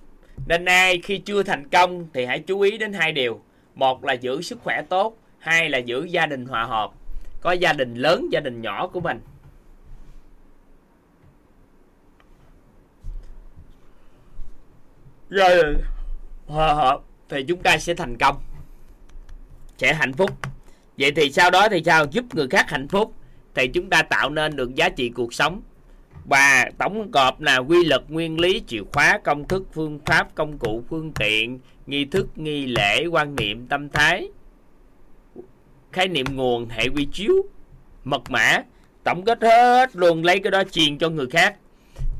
Nên ai khi chưa thành công thì hãy chú ý đến hai điều. Một là giữ sức khỏe tốt, hai là giữ gia đình hòa hợp. Có gia đình lớn, gia đình nhỏ của mình. Rồi, hòa hợp thì chúng ta sẽ thành công sẽ hạnh phúc. Vậy thì sau đó thì sao? Giúp người khác hạnh phúc thì chúng ta tạo nên được giá trị cuộc sống. Và tổng gộp là quy luật, nguyên lý, chìa khóa, công thức, phương pháp, công cụ, phương tiện, nghi thức, nghi lễ, quan niệm, tâm thái. Khái niệm nguồn, hệ quy chiếu, mật mã, tổng kết hết luôn, lấy cái đó truyền cho người khác.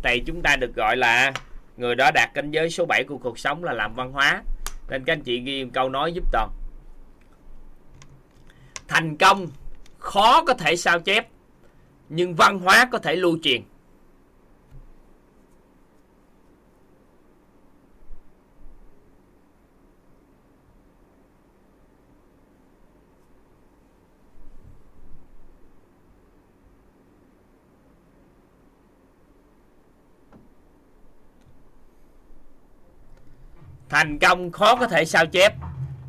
Thì chúng ta được gọi là người đó đạt cảnh giới số 7 của cuộc sống là làm văn hóa. Nên các anh chị ghi câu nói giúp toàn thành công, khó có thể sao chép, nhưng văn hóa có thể lưu truyền. Thành công khó có thể sao chép,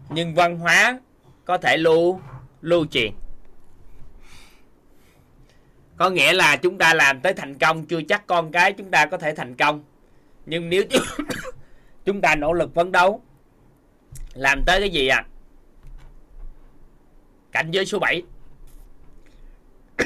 nhưng văn hóa có thể lưu lưu truyền. Có nghĩa là chúng ta làm tới thành công, chưa chắc con cái chúng ta có thể thành công. Nhưng nếu chúng ta nỗ lực phấn đấu, làm tới cái gì à cảnh giới số 7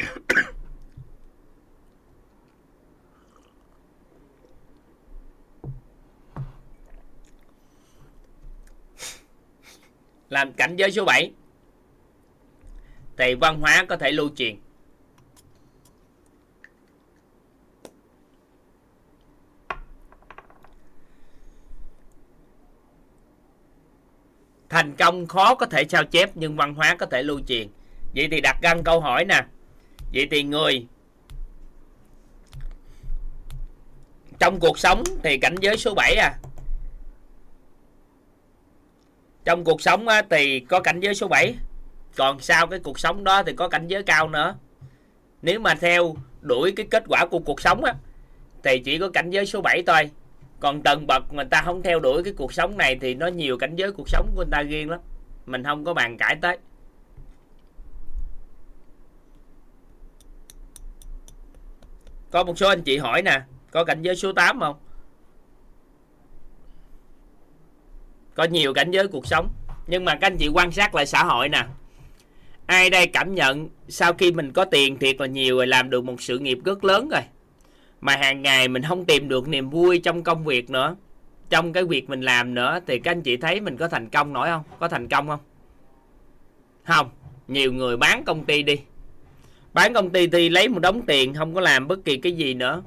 làm cảnh giới số 7 thì văn hóa có thể lưu truyền. Thành công khó có thể sao chép, nhưng văn hóa có thể lưu truyền. Vậy thì đặt găng câu hỏi nè. Vậy thì người trong cuộc sống thì cảnh giới số 7 à. Trong cuộc sống thì có cảnh giới số 7 còn sau cái cuộc sống đó thì có cảnh giới cao nữa. Nếu mà theo đuổi cái kết quả của cuộc sống á, thì chỉ có cảnh giới số 7 thôi. Còn tầng bậc mà ta không theo đuổi cái cuộc sống này thì nó nhiều cảnh giới cuộc sống của người ta riêng lắm. Mình không có bàn cãi tới. Có một số anh chị hỏi nè, có cảnh giới số 8 không? Có nhiều cảnh giới cuộc sống. Nhưng mà các anh chị quan sát lại xã hội nè ai đây cảm nhận, sau khi mình có tiền thiệt là nhiều rồi, làm được một sự nghiệp rất lớn rồi. Mà hàng ngày mình không tìm được niềm vui trong công việc nữa. Trong cái việc mình làm nữa, thì các anh chị thấy mình có thành công nổi không? Có thành công không? Không, nhiều người bán công ty đi. Bán công ty thì lấy một đống tiền, không có làm bất kỳ cái gì nữa.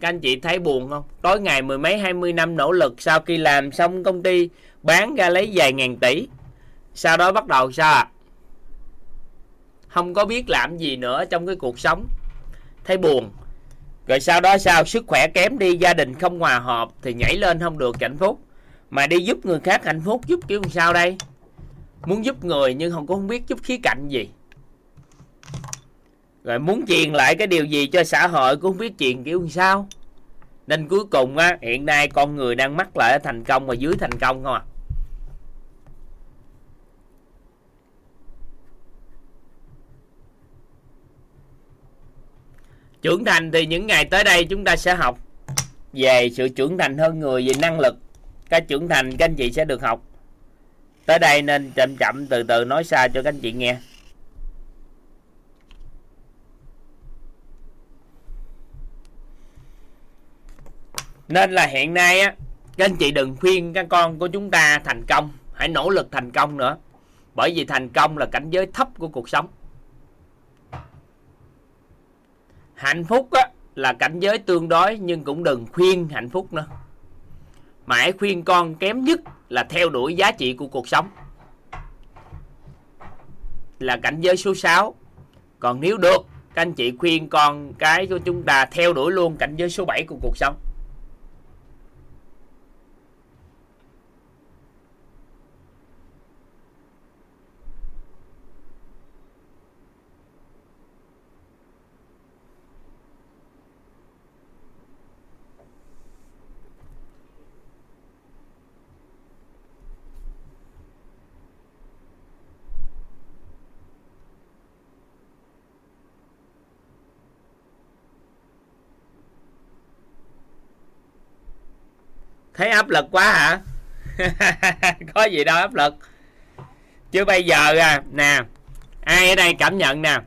Các anh chị thấy buồn không? Tối ngày mười mấy, hai mươi năm nỗ lực, sau khi làm xong công ty, bán ra lấy vài ngàn tỷ. Sau đó bắt đầu sao ạ? à? Không có biết làm gì nữa trong cái cuộc sống. Thấy buồn. Rồi sau đó sao? Sức khỏe kém đi, gia đình không hòa hợp thì nhảy lên không được, hạnh phúc. Mà đi giúp người khác hạnh phúc, giúp kiểu sao đây? Muốn giúp người nhưng không có không biết giúp khía cạnh gì. Rồi muốn truyền lại cái điều gì cho xã hội cũng không biết truyền kiểu sao. Nên cuối cùng á, hiện nay con người đang mắc lại thành công và dưới thành công không à? Trưởng thành thì những ngày tới đây chúng ta sẽ học về sự trưởng thành hơn người về năng lực. Cái trưởng thành các anh chị sẽ được học. Tới đây nên chậm chậm từ từ nói xa cho các anh chị nghe. Nên là hiện nay á, các anh chị đừng khuyên các con của chúng ta thành công. Hãy nỗ lực thành công nữa. Bởi vì thành công là cảnh giới thấp của cuộc sống. Hạnh phúc á, là cảnh giới tương đối nhưng cũng đừng khuyên hạnh phúc nữa. Mà hãy khuyên con kém nhất là theo đuổi giá trị của cuộc sống. Là cảnh giới số 6 còn nếu được các anh chị khuyên con cái của chúng ta theo đuổi luôn cảnh giới số 7 của cuộc sống. Thấy áp lực quá hả? Có gì đâu áp lực. Chứ bây giờ à nè, ai ở đây cảm nhận nè.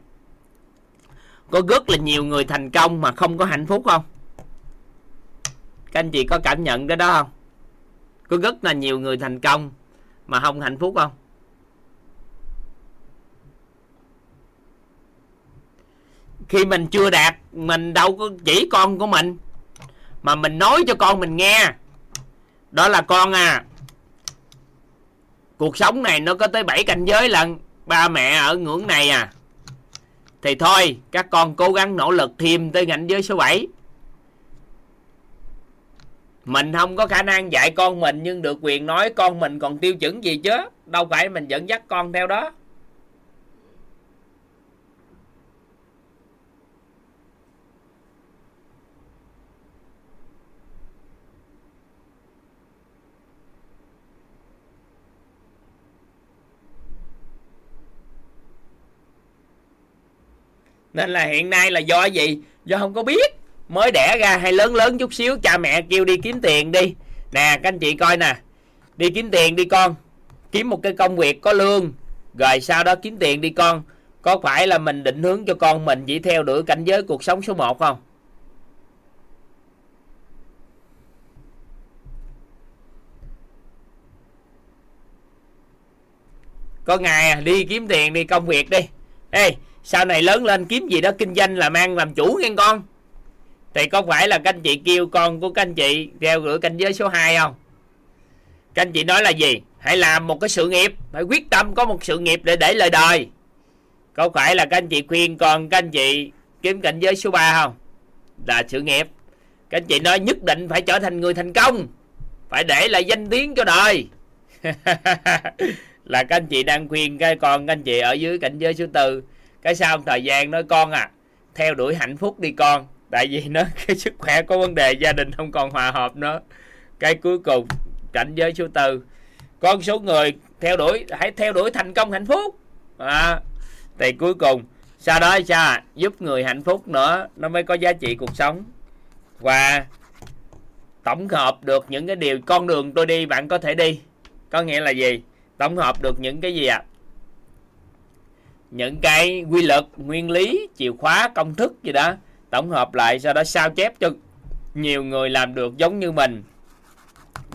Có rất là nhiều người thành công mà không có hạnh phúc không? Các anh chị có cảm nhận cái đó không? Có rất là nhiều người thành công mà không hạnh phúc không? Khi mình chưa đạt, mình đâu có chỉ con của mình, mà mình nói cho con mình nghe đó là con à. Cuộc sống này nó có tới 7 cảnh giới lần ba mẹ ở ngưỡng này à. Thì thôi, các con cố gắng nỗ lực thêm tới cảnh giới số 7 mình không có khả năng dạy con mình, nhưng được quyền nói con mình còn tiêu chuẩn gì chứ? Đâu phải mình dẫn dắt con theo đó. Nên là hiện nay là do gì? Do không có biết. Mới đẻ ra hay lớn lớn chút xíu, cha mẹ kêu đi kiếm tiền đi. Nè, các anh chị coi nè. Đi kiếm tiền đi con. Kiếm một cái công việc có lương. Rồi sau đó kiếm tiền đi con. Có phải là mình định hướng cho con mình chỉ theo đuổi cảnh giới cuộc sống số 1 không? Có ngày à, đi kiếm tiền, đi công việc đi. Ê sau này lớn lên kiếm gì đó kinh doanh làm ăn làm chủ nghe con. Thì có phải là các anh chị kêu con của các anh chị theo gửi canh giới số 2 không? Các anh chị nói là gì? Hãy làm một cái sự nghiệp phải quyết tâm có một sự nghiệp để để lời đời. Có phải là các anh chị khuyên con, các anh chị kiếm cảnh giới số 3 không? Là sự nghiệp. Các anh chị nói nhất định phải trở thành người thành công, phải để lại danh tiếng cho đời. Là các anh chị đang khuyên cái con, các anh chị ở dưới cảnh giới số tư cái sau thời gian nói con à? Theo đuổi hạnh phúc đi con. Tại vì nó cái sức khỏe có vấn đề gia đình không còn hòa hợp nữa. Cái cuối cùng cảnh giới số tư. Con số người theo đuổi hãy theo đuổi thành công hạnh phúc. À, thì cuối cùng sau đó sao à? giúp người hạnh phúc nữa nó mới có giá trị cuộc sống. Và tổng hợp được những cái điều con đường tôi đi bạn có thể đi. Có nghĩa là gì? Tổng hợp được những cái gì ạ? à? Những cái quy luật, nguyên lý, chìa khóa, công thức gì đó, tổng hợp lại sau đó sao chép cho nhiều người làm được giống như mình,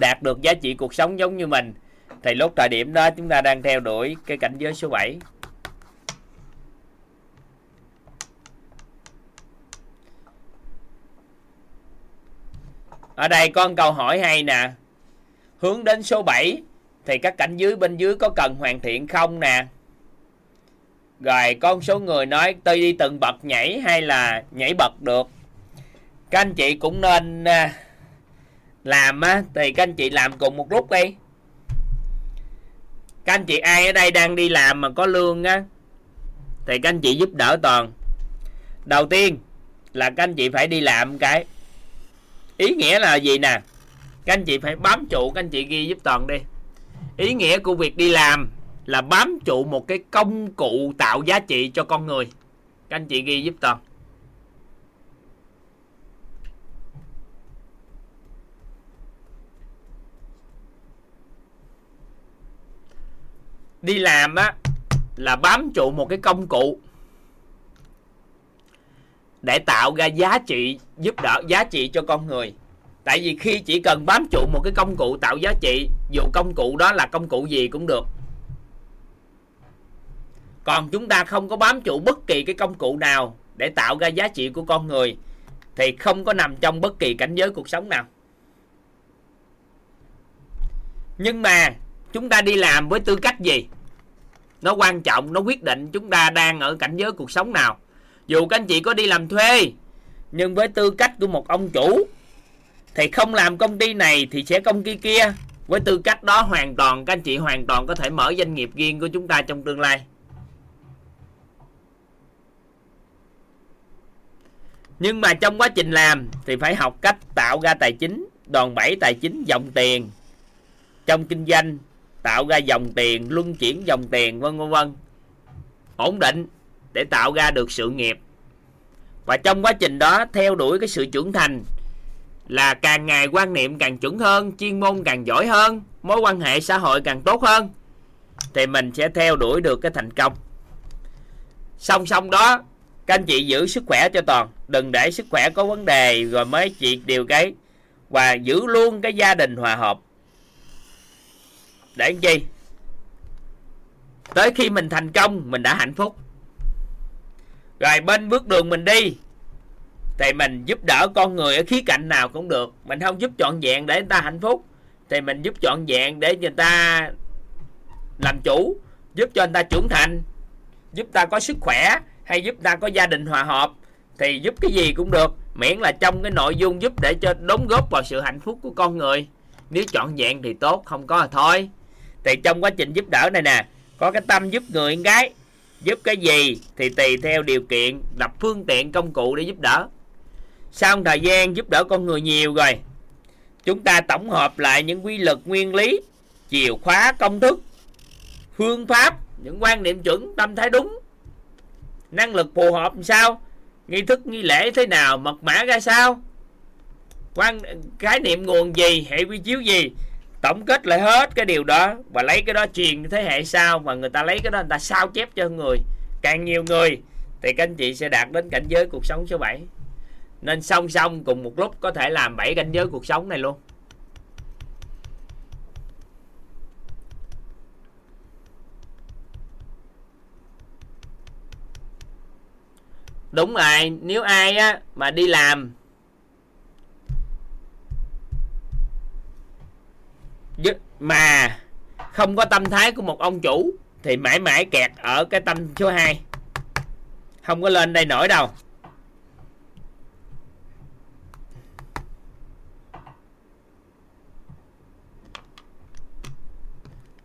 đạt được giá trị cuộc sống giống như mình. Thì lúc thời điểm đó chúng ta đang theo đuổi cái cảnh giới số 7 ở đây có một câu hỏi hay nè. Hướng đến số 7 thì các cảnh dưới bên dưới có cần hoàn thiện không nè? Rồi có một số người nói tôi đi từng bậc nhảy hay là nhảy bậc được? Các anh chị cũng nên à, làm á, thì các anh chị làm cùng một lúc đi. Các anh chị ai ở đây đang đi làm mà có lương á, thì các anh chị giúp đỡ toàn. Đầu tiên là các anh chị phải đi làm cái. Ý nghĩa là gì nè? Các anh chị phải bám trụ, các anh chị ghi giúp toàn đi. Ý nghĩa của việc đi làm là bám trụ một cái công cụ tạo giá trị cho con người. Các anh chị ghi giúp toàn đi làm á, là bám trụ một cái công cụ để tạo ra giá trị, giúp đỡ giá trị cho con người. Tại vì khi chỉ cần bám trụ một cái công cụ tạo giá trị, dù công cụ đó là công cụ gì cũng được còn chúng ta không có bám trụ bất kỳ cái công cụ nào để tạo ra giá trị của con người, thì không có nằm trong bất kỳ cảnh giới cuộc sống nào. Nhưng mà chúng ta đi làm với tư cách gì? Nó quan trọng, nó quyết định chúng ta đang ở cảnh giới cuộc sống nào. Dù các anh chị có đi làm thuê, nhưng với tư cách của một ông chủ, thì không làm công ty này thì sẽ công ty kia. Với tư cách đó hoàn toàn, các anh chị hoàn toàn có thể mở doanh nghiệp riêng của chúng ta trong tương lai. Nhưng mà trong quá trình làm thì phải học cách tạo ra tài chính, đòn bẩy tài chính dòng tiền. Trong kinh doanh, tạo ra dòng tiền, luân chuyển dòng tiền, vân vân vân. Ổn định để tạo ra được sự nghiệp. Và trong quá trình đó, theo đuổi cái sự trưởng thành là càng ngày quan niệm càng chuẩn hơn, chuyên môn càng giỏi hơn, mối quan hệ xã hội càng tốt hơn, thì mình sẽ theo đuổi được cái thành công. Song song đó, các anh chị giữ sức khỏe cho toàn đừng để sức khỏe có vấn đề, rồi mới chị điều cái và giữ luôn cái gia đình hòa hợp. Để làm chi tới khi mình thành công, mình đã hạnh phúc. Rồi bên bước đường mình đi, thì mình giúp đỡ con người ở khía cạnh nào cũng được. Mình không giúp trọn vẹn để người ta hạnh phúc, thì mình giúp trọn vẹn để người ta làm chủ, giúp cho người ta trưởng thành, giúp ta có sức khỏe hay giúp ta có gia đình hòa hợp thì giúp cái gì cũng được, miễn là trong cái nội dung giúp để cho đóng góp vào sự hạnh phúc của con người. Nếu chọn dạng thì tốt, không có là thôi. Thì trong quá trình giúp đỡ này nè, có cái tâm giúp người con gái. Giúp cái gì thì tùy theo điều kiện, lập phương tiện công cụ để giúp đỡ. Sau một thời gian giúp đỡ con người nhiều rồi, chúng ta tổng hợp lại những quy luật nguyên lý, chìa khóa công thức, phương pháp, những quan niệm chuẩn, tâm thái đúng, năng lực phù hợp làm sao? Nghi thức nghi lễ thế nào, mật mã ra sao? Quan, khái niệm nguồn gì, hệ quy chiếu gì? Tổng kết lại hết cái điều đó và lấy cái đó truyền thế hệ sau mà người ta lấy cái đó người ta sao chép cho người. Càng nhiều người thì các anh chị sẽ đạt đến cảnh giới cuộc sống số 7 nên song song cùng một lúc có thể làm bảy cảnh giới cuộc sống này luôn. Đúng rồi, nếu ai á mà đi làm mà không có tâm thái của một ông chủ thì mãi mãi kẹt ở cái tâm số 2 không có lên đây nổi đâu.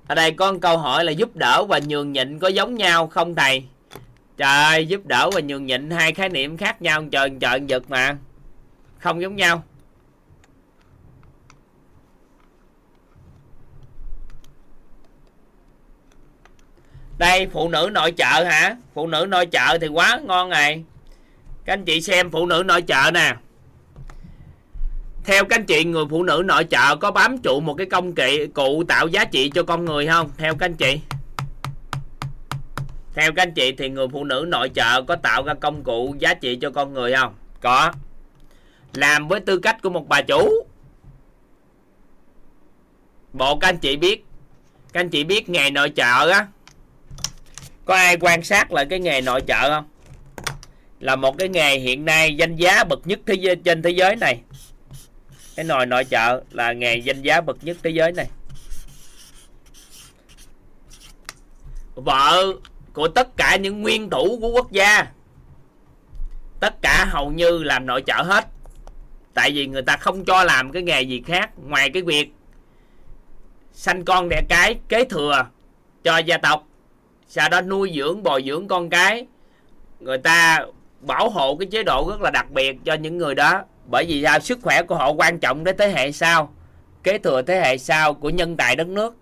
Ở đây có một câu hỏi là giúp đỡ và nhường nhịn có giống nhau không thầy? Trời ơi, giúp đỡ và nhường nhịn hai khái niệm khác nhau trời trời giật mà. Không giống nhau. Đây phụ nữ nội trợ hả? Phụ nữ nội trợ thì quá ngon này các anh chị xem phụ nữ nội trợ nè. Theo các anh chị người phụ nữ nội trợ có bám trụ một cái công kỵ cụ tạo giá trị cho con người không? Theo các anh chị theo các anh chị thì người phụ nữ nội trợ có tạo ra công cụ giá trị cho con người không? Có. Làm với tư cách của một bà chủ. Bộ các anh chị biết. Các anh chị biết nghề nội trợ á. Có ai quan sát lại cái nghề nội trợ không? Là một cái nghề hiện nay danh giá bậc nhất thế giới, trên thế giới này. Cái nồi nội trợ là nghề danh giá bậc nhất thế giới này. Vợ của tất cả những nguyên thủ của quốc gia. Tất cả hầu như làm nội trợ hết. Tại vì người ta không cho làm cái nghề gì khác ngoài cái việc sanh con đẻ cái, kế thừa cho gia tộc, sau đó nuôi dưỡng, bồi dưỡng con cái. Người ta bảo hộ cái chế độ rất là đặc biệt cho những người đó, bởi vì sao sức khỏe của họ quan trọng đến thế hệ sau, kế thừa thế hệ sau của nhân tài đất nước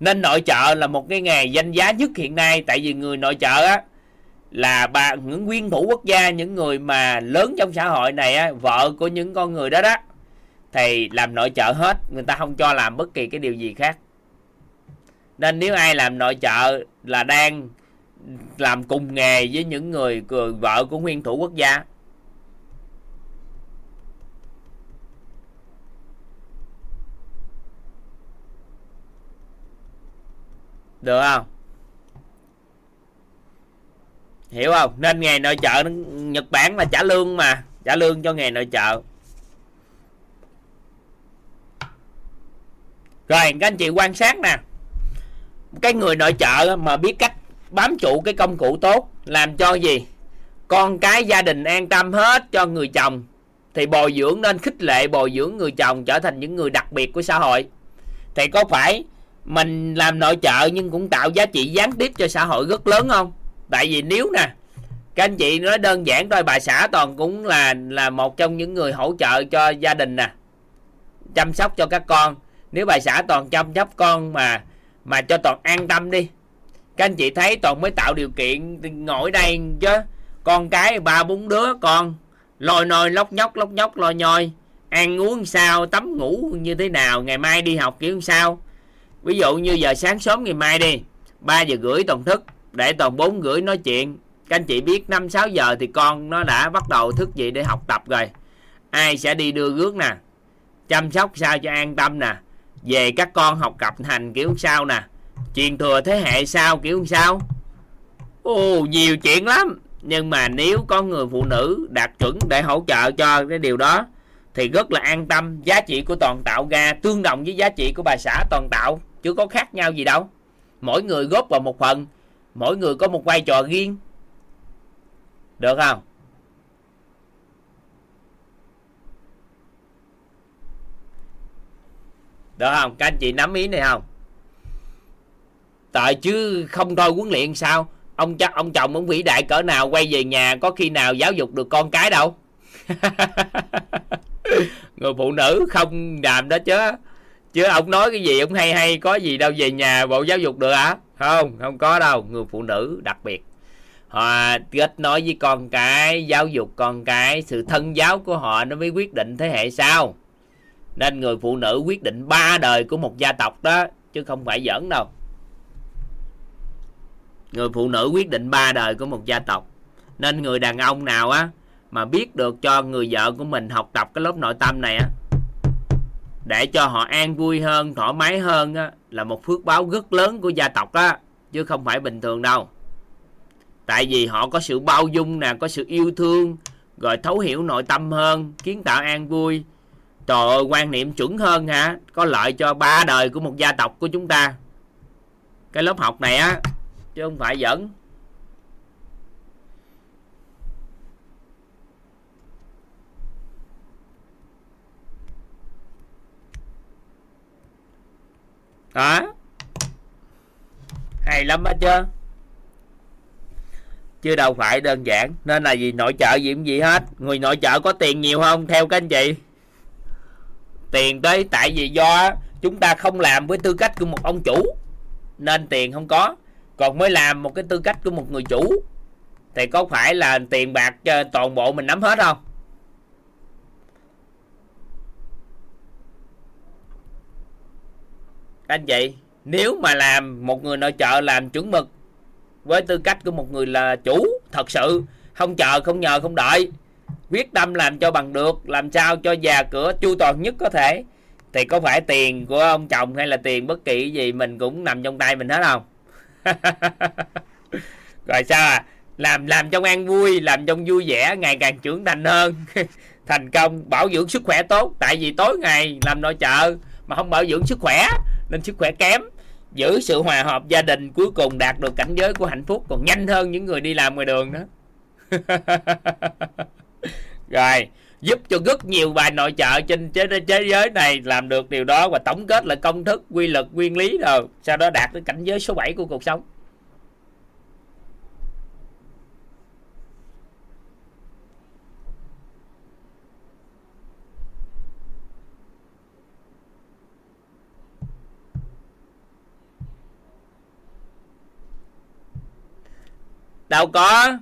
nên nội trợ là một cái nghề danh giá nhất hiện nay. Tại vì người nội trợ á là bà những nguyên thủ quốc gia những người mà lớn trong xã hội này á, vợ của những con người đó đó thì làm nội trợ hết. Người ta không cho làm bất kỳ cái điều gì khác. Nên nếu ai làm nội trợ là đang làm cùng nghề với những người vợ của nguyên thủ quốc gia được không? Hiểu không? Nên nghề nội trợ nhật bản là trả lương mà, trả lương cho nghề nội trợ. Rồi, các anh chị quan sát nè. Cái người nội trợ mà biết cách bám trụ cái công cụ tốt, làm cho gì? Con cái gia đình an tâm hết cho người chồng, thì bồi dưỡng nên khích lệ bồi dưỡng người chồng trở thành những người đặc biệt của xã hội. Thì có phải mình làm nội trợ nhưng cũng tạo giá trị gián tiếp cho xã hội rất lớn không? Tại vì nếu nè, các anh chị nói đơn giản thôi, bà xã toàn cũng là là một trong những người hỗ trợ cho gia đình nè, chăm sóc cho các con. Nếu bà xã toàn chăm sóc con mà mà cho toàn an tâm đi, các anh chị thấy toàn mới tạo điều kiện ngồi đây chứ. Con cái ba bốn đứa con, lôi nôi, lóc nhóc lóc nhóc lo nhoi ăn uống sao, tắm ngủ như thế nào, ngày mai đi học kiểu sao? Ví dụ như giờ sáng sớm ngày mai đi 3 giờ rưỡi toàn thức, để toàn bốn rưỡi nói chuyện. Các anh chị biết 5 6 giờ thì con nó đã bắt đầu thức dậy để học tập rồi. Ai sẽ đi đưa rước nè? Chăm sóc sao cho an tâm nè? Về các con học cập hành kiểu sao nè? Truyền thừa thế hệ sau kiểu sao? Ồ, nhiều chuyện lắm. Nhưng mà nếu có người phụ nữ đạt chuẩn để hỗ trợ cho cái điều đó, thì rất là an tâm. Giá trị của toàn tạo ra tương đồng với giá trị của bà xã toàn tạo chứ có khác nhau gì đâu. Mỗi người góp vào một phần, mỗi người có một vai trò riêng. Được không? Được không? Các anh chị nắm ý này không? Tại chứ không thôi huấn luyện sao? Ông chắc ông chồng ông vĩ đại cỡ nào quay về nhà có khi nào giáo dục được con cái đâu? Người phụ nữ không làm đó chứ chứ ông nói cái gì, ông hay hay có gì đâu về nhà bộ giáo dục được hả? À? không không có đâu, người phụ nữ đặc biệt. Họ kết nối với con cái, giáo dục con cái, sự thân giáo của họ nó mới quyết định thế hệ sau. Nên người phụ nữ quyết định ba đời của một gia tộc đó, chứ không phải giỡn đâu. Người phụ nữ quyết định ba đời của một gia tộc. Nên người đàn ông nào á, mà biết được cho người vợ của mình học tập cái lớp nội tâm này á để cho họ an vui hơn, thoải mái hơn á, là một phước báo rất lớn của gia tộc á, chứ không phải bình thường đâu. Tại vì họ có sự bao dung nè, có sự yêu thương, rồi thấu hiểu nội tâm hơn, kiến tạo an vui. Trời ơi, quan niệm chuẩn hơn hả? Có lợi cho ba đời của một gia tộc của chúng ta. Cái lớp học này á, chứ không phải dẫn đó hay lắm hết chưa chứ đâu phải đơn giản. Nên là gì nội trợ gì cũng gì hết. Người nội trợ có tiền nhiều không, theo các anh chị? Tiền tới, tại vì do chúng ta không làm với tư cách của một ông chủ, nên tiền không có. Còn mới làm một cái tư cách của một người chủ, thì có phải là tiền bạc cho toàn bộ mình nắm hết không? Anh chị, nếu mà làm một người nội trợ làm chuẩn mực với tư cách của một người là chủ, thật sự, không chờ, không nhờ, không đợi, quyết tâm làm cho bằng được, làm sao cho già cửa, chu toàn nhất có thể, thì có phải tiền của ông chồng hay là tiền bất kỳ gì mình cũng nằm trong tay mình hết không? Rồi sao à? Làm làm trong an vui, làm trong vui vẻ, ngày càng trưởng thành hơn. Thành công, bảo dưỡng sức khỏe tốt, tại vì tối ngày làm nội trợ mà không bảo dưỡng sức khỏe nên sức khỏe kém giữ sự hòa hợp gia đình cuối cùng đạt được cảnh giới của hạnh phúc còn nhanh hơn những người đi làm ngoài đường đó. Rồi giúp cho rất nhiều bài nội trợ trên thế, giới này làm được điều đó và tổng kết lại công thức quy luật nguyên lý rồi sau đó đạt tới cảnh giới số 7 của cuộc sống. Đâu có.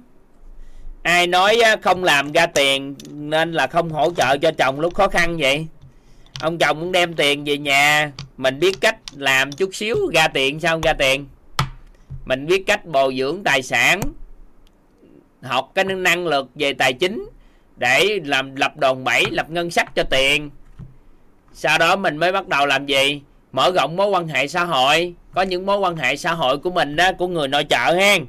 Ai nói không làm ra tiền nên là không hỗ trợ cho chồng lúc khó khăn vậy? Ông chồng cũng đem tiền về nhà, mình biết cách làm chút xíu ra tiền sao ra tiền? Mình biết cách bồi dưỡng tài sản, học cái năng lực về tài chính để làm lập đồn bẩy, lập ngân sách cho tiền. Sau đó mình mới bắt đầu làm gì? Mở rộng mối quan hệ xã hội. Có những mối quan hệ xã hội của mình đó của người nội trợ hen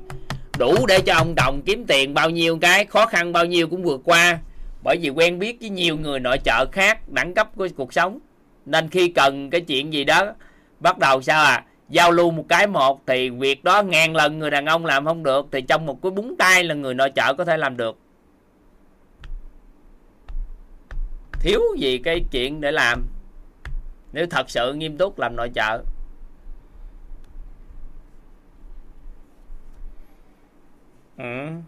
đủ để cho ông đồng kiếm tiền bao nhiêu cái, khó khăn bao nhiêu cũng vượt qua. Bởi vì quen biết với nhiều người nội trợ khác, đẳng cấp của cuộc sống. Nên khi cần cái chuyện gì đó, bắt đầu sao à giao lưu một cái một, thì việc đó ngàn lần người đàn ông làm không được, thì trong một cái búng tay là người nội trợ có thể làm được. Thiếu gì cái chuyện để làm. Nếu thật sự nghiêm túc làm nội trợ. Ừ.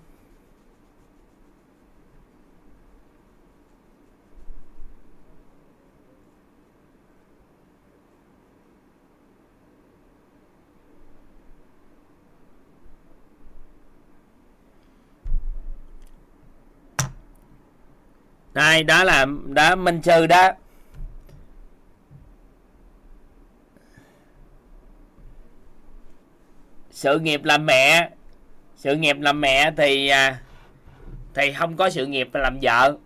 đây đó là đó minh trừ đó sự nghiệp làm mẹ sự nghiệp làm mẹ thì à, thì không có sự nghiệp làm vợ.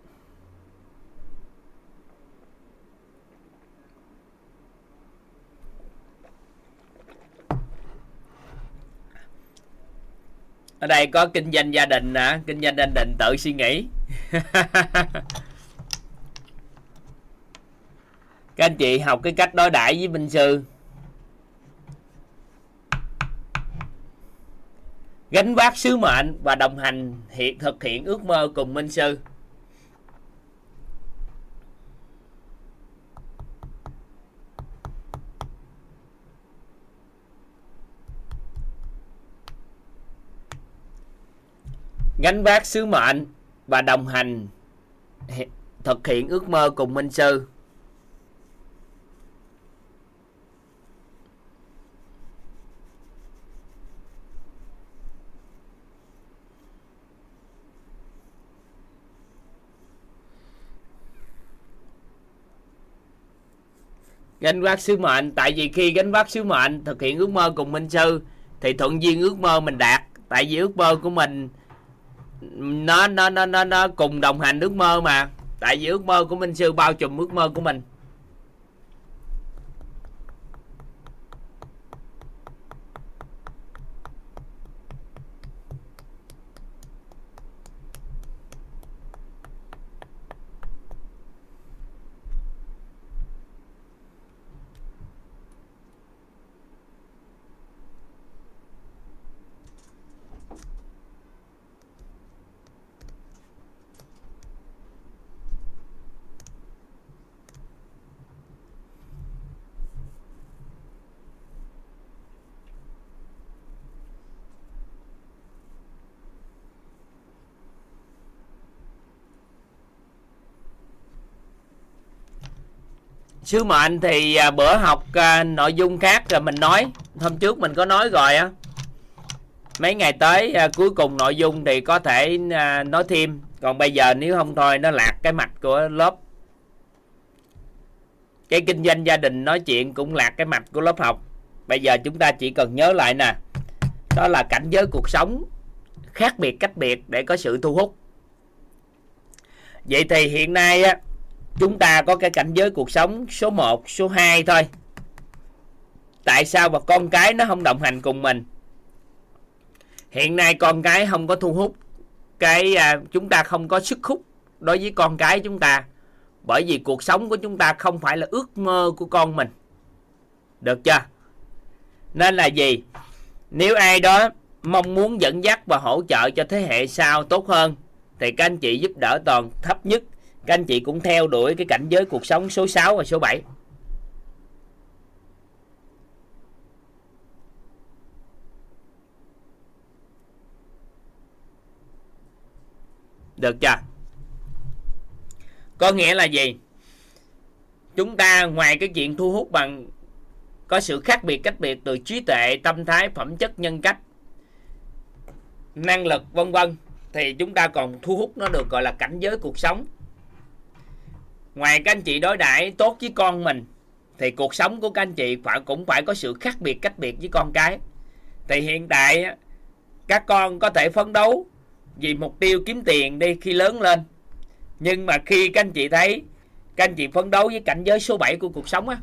Ở đây có kinh doanh gia đình nè, kinh doanh gia đình tự suy nghĩ. Các anh chị học cái cách đối đãi với minh sư. Gánh vác sứ mệnh và đồng hành hiện thực hiện ước mơ cùng minh sư. Gánh vác sứ mệnh và đồng hành thực hiện ước mơ cùng minh sư. Gánh vác sứ mệnh. Tại vì khi gánh vác sứ mệnh thực hiện ước mơ cùng minh sư thì thuận duyên ước mơ mình đạt. Tại vì ước mơ của mình nó nó nó nó, nó cùng đồng hành ước mơ mà. Tại vì ước mơ của minh sư bao trùm ước mơ của mình. Sứ mệnh thì à, bữa học à, nội dung khác rồi mình nói. Hôm trước mình có nói rồi á. Mấy ngày tới à, cuối cùng nội dung thì có thể nói thêm. Còn bây giờ nếu không thôi, nó lạc cái mặt của lớp. Cái kinh doanh gia đình nói chuyện cũng lạc cái mặt của lớp học. Bây giờ chúng ta chỉ cần nhớ lại nè. Đó là cảnh giới cuộc sống khác biệt cách biệt để có sự thu hút. Vậy thì hiện nay á chúng ta có cái cảnh giới cuộc sống số 1, số 2 thôi. Tại sao mà con cái nó không đồng hành cùng mình? Hiện nay con cái không có thu hút cái à, chúng ta không có sức hút đối với con cái chúng ta. Bởi vì cuộc sống của chúng ta không phải là ước mơ của con mình. Được chưa? Nên là gì? Nếu ai đó mong muốn dẫn dắt và hỗ trợ cho thế hệ sau tốt hơn thì các anh chị giúp đỡ toàn thấp nhất các anh chị cũng theo đuổi cái cảnh giới cuộc sống số 6 và số 7 được chưa? Có nghĩa là gì? Chúng ta ngoài cái chuyện thu hút bằng có sự khác biệt, cách biệt từ trí tuệ, tâm thái, phẩm chất, nhân cách, năng lực, vân vân, thì chúng ta còn thu hút nó được gọi là cảnh giới cuộc sống ngoài các anh chị đối đãi tốt với con mình, thì cuộc sống của các anh chị phải cũng phải có sự khác biệt, cách biệt với con cái. Thì hiện tại các con có thể phấn đấu vì mục tiêu kiếm tiền đi khi lớn lên. Nhưng mà khi các anh chị thấy các anh chị phấn đấu với cảnh giới số 7 của cuộc sống á,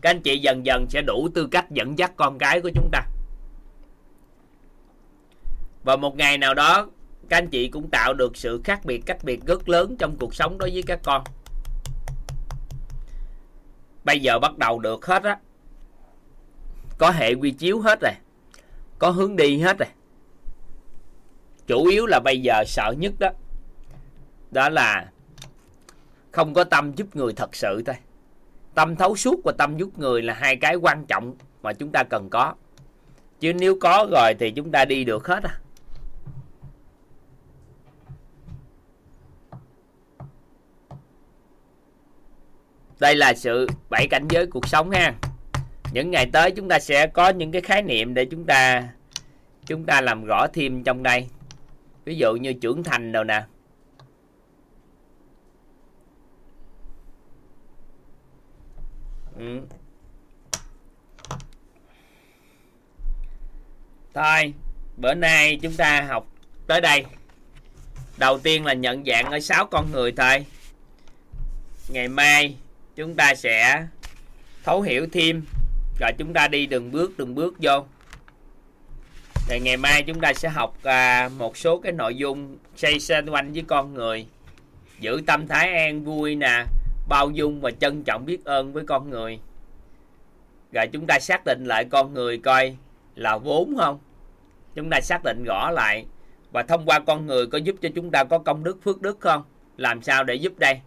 các anh chị dần dần sẽ đủ tư cách dẫn dắt con cái của chúng ta. Và một ngày nào đó các anh chị cũng tạo được sự khác biệt, cách biệt rất lớn trong cuộc sống đối với các con. Bây giờ bắt đầu được hết á. Có hệ quy chiếu hết rồi, có hướng đi hết rồi. Chủ yếu là bây giờ sợ nhất đó đó là không có tâm giúp người thật sự thôi. Tâm thấu suốt và tâm giúp người là hai cái quan trọng mà chúng ta cần có. Chứ nếu có rồi thì chúng ta đi được hết à. Đây là sự bảy cảnh giới cuộc sống ha. Những ngày tới chúng ta sẽ có những cái khái niệm để chúng ta chúng ta làm rõ thêm trong đây. Ví dụ như trưởng thành đâu nè. Ừ. thôi, bữa nay chúng ta học tới đây. Đầu tiên là nhận dạng ở sáu con người thôi. Ngày mai chúng ta sẽ thấu hiểu thêm rồi chúng ta đi từng bước từng bước vô. Thì ngày mai chúng ta sẽ học à, một số cái nội dung xây xoay quanh với con người giữ tâm thái an vui nè bao dung và trân trọng biết ơn với con người. Rồi chúng ta xác định lại con người coi là vốn không? Chúng ta xác định rõ lại và thông qua con người có giúp cho chúng ta có công đức phước đức không? Làm sao để giúp đây?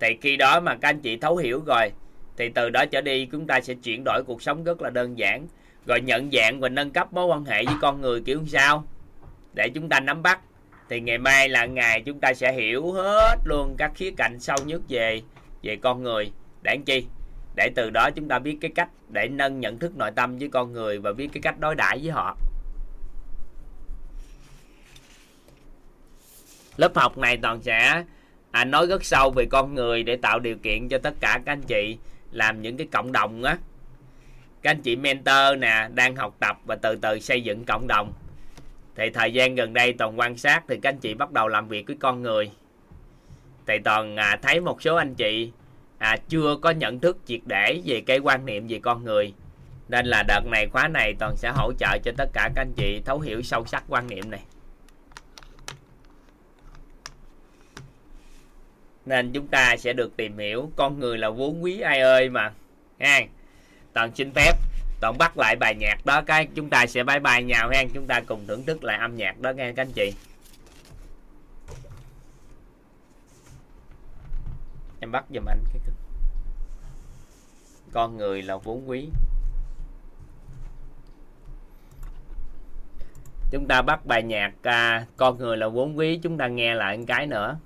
Thì khi đó mà các anh chị thấu hiểu rồi, thì từ đó trở đi chúng ta sẽ chuyển đổi cuộc sống rất là đơn giản. Rồi nhận dạng và nâng cấp mối quan hệ với con người kiểu sao, để chúng ta nắm bắt. Thì ngày mai là ngày chúng ta sẽ hiểu hết luôn các khía cạnh sâu nhất về về con người. Để chi? Để từ đó chúng ta biết cái cách để nâng nhận thức nội tâm với con người và biết cái cách đối đãi với họ. Lớp học này toàn sẽ à, nói rất sâu về con người để tạo điều kiện cho tất cả các anh chị làm những cái cộng đồng á. Các anh chị mentor nè đang học tập và từ từ xây dựng cộng đồng. Thì thời gian gần đây toàn quan sát thì các anh chị bắt đầu làm việc với con người. Thì toàn à, thấy một số anh chị à, chưa có nhận thức triệt để về cái quan niệm về con người. Nên là đợt này khóa này toàn sẽ hỗ trợ cho tất cả các anh chị thấu hiểu sâu sắc quan niệm này. Nên chúng ta sẽ được tìm hiểu con người là vốn quý ai ơi mà. Ha. Toàn xin phép toàn bắt lại bài nhạc đó cái chúng ta sẽ bye bye nhau ha. Chúng ta cùng thưởng thức lại âm nhạc đó nghe các anh chị. Em bắt giùm anh cái con người là vốn quý. Chúng ta bắt bài nhạc à, con người là vốn quý chúng ta nghe lại một cái nữa.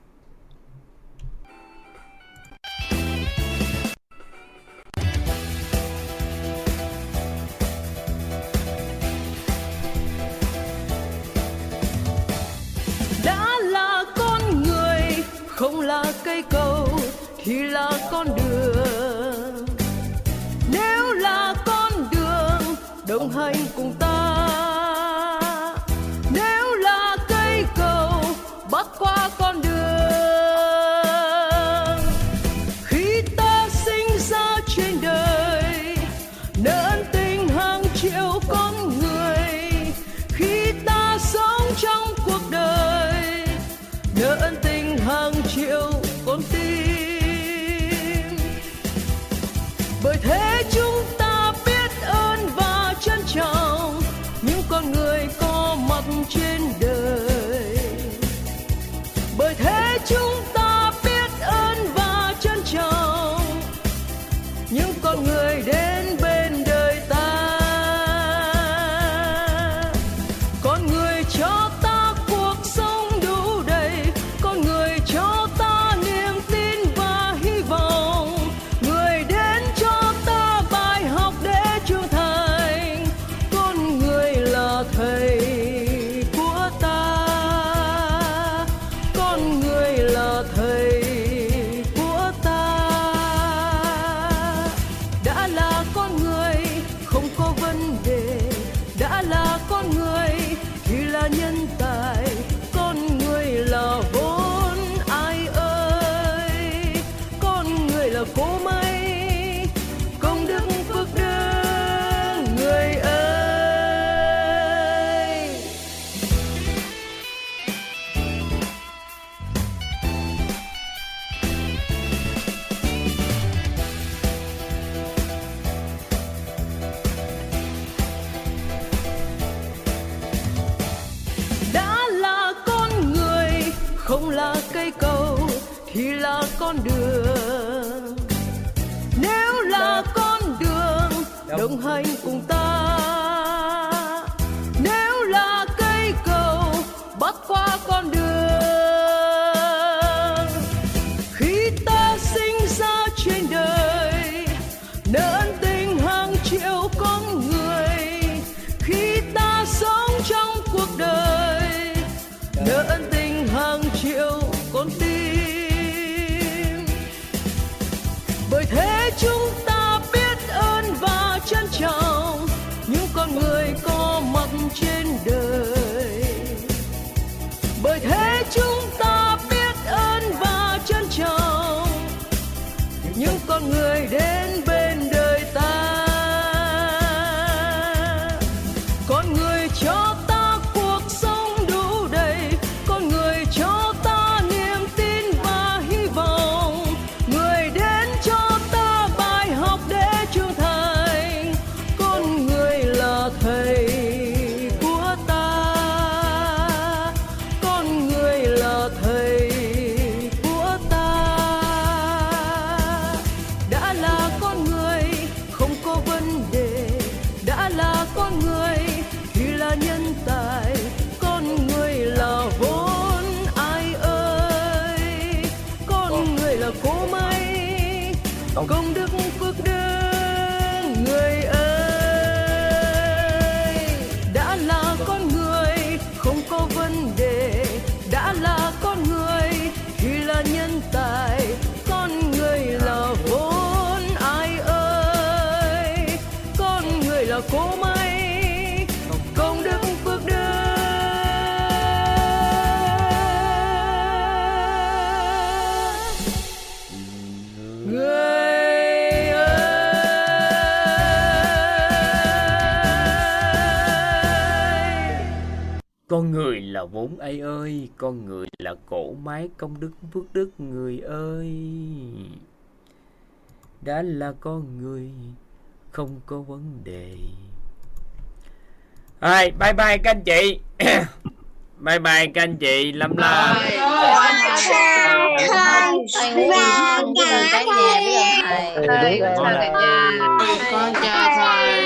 con người không có vấn đề rồi bye bye các anh chị bye bye các anh chị lâm lâm con chào thầy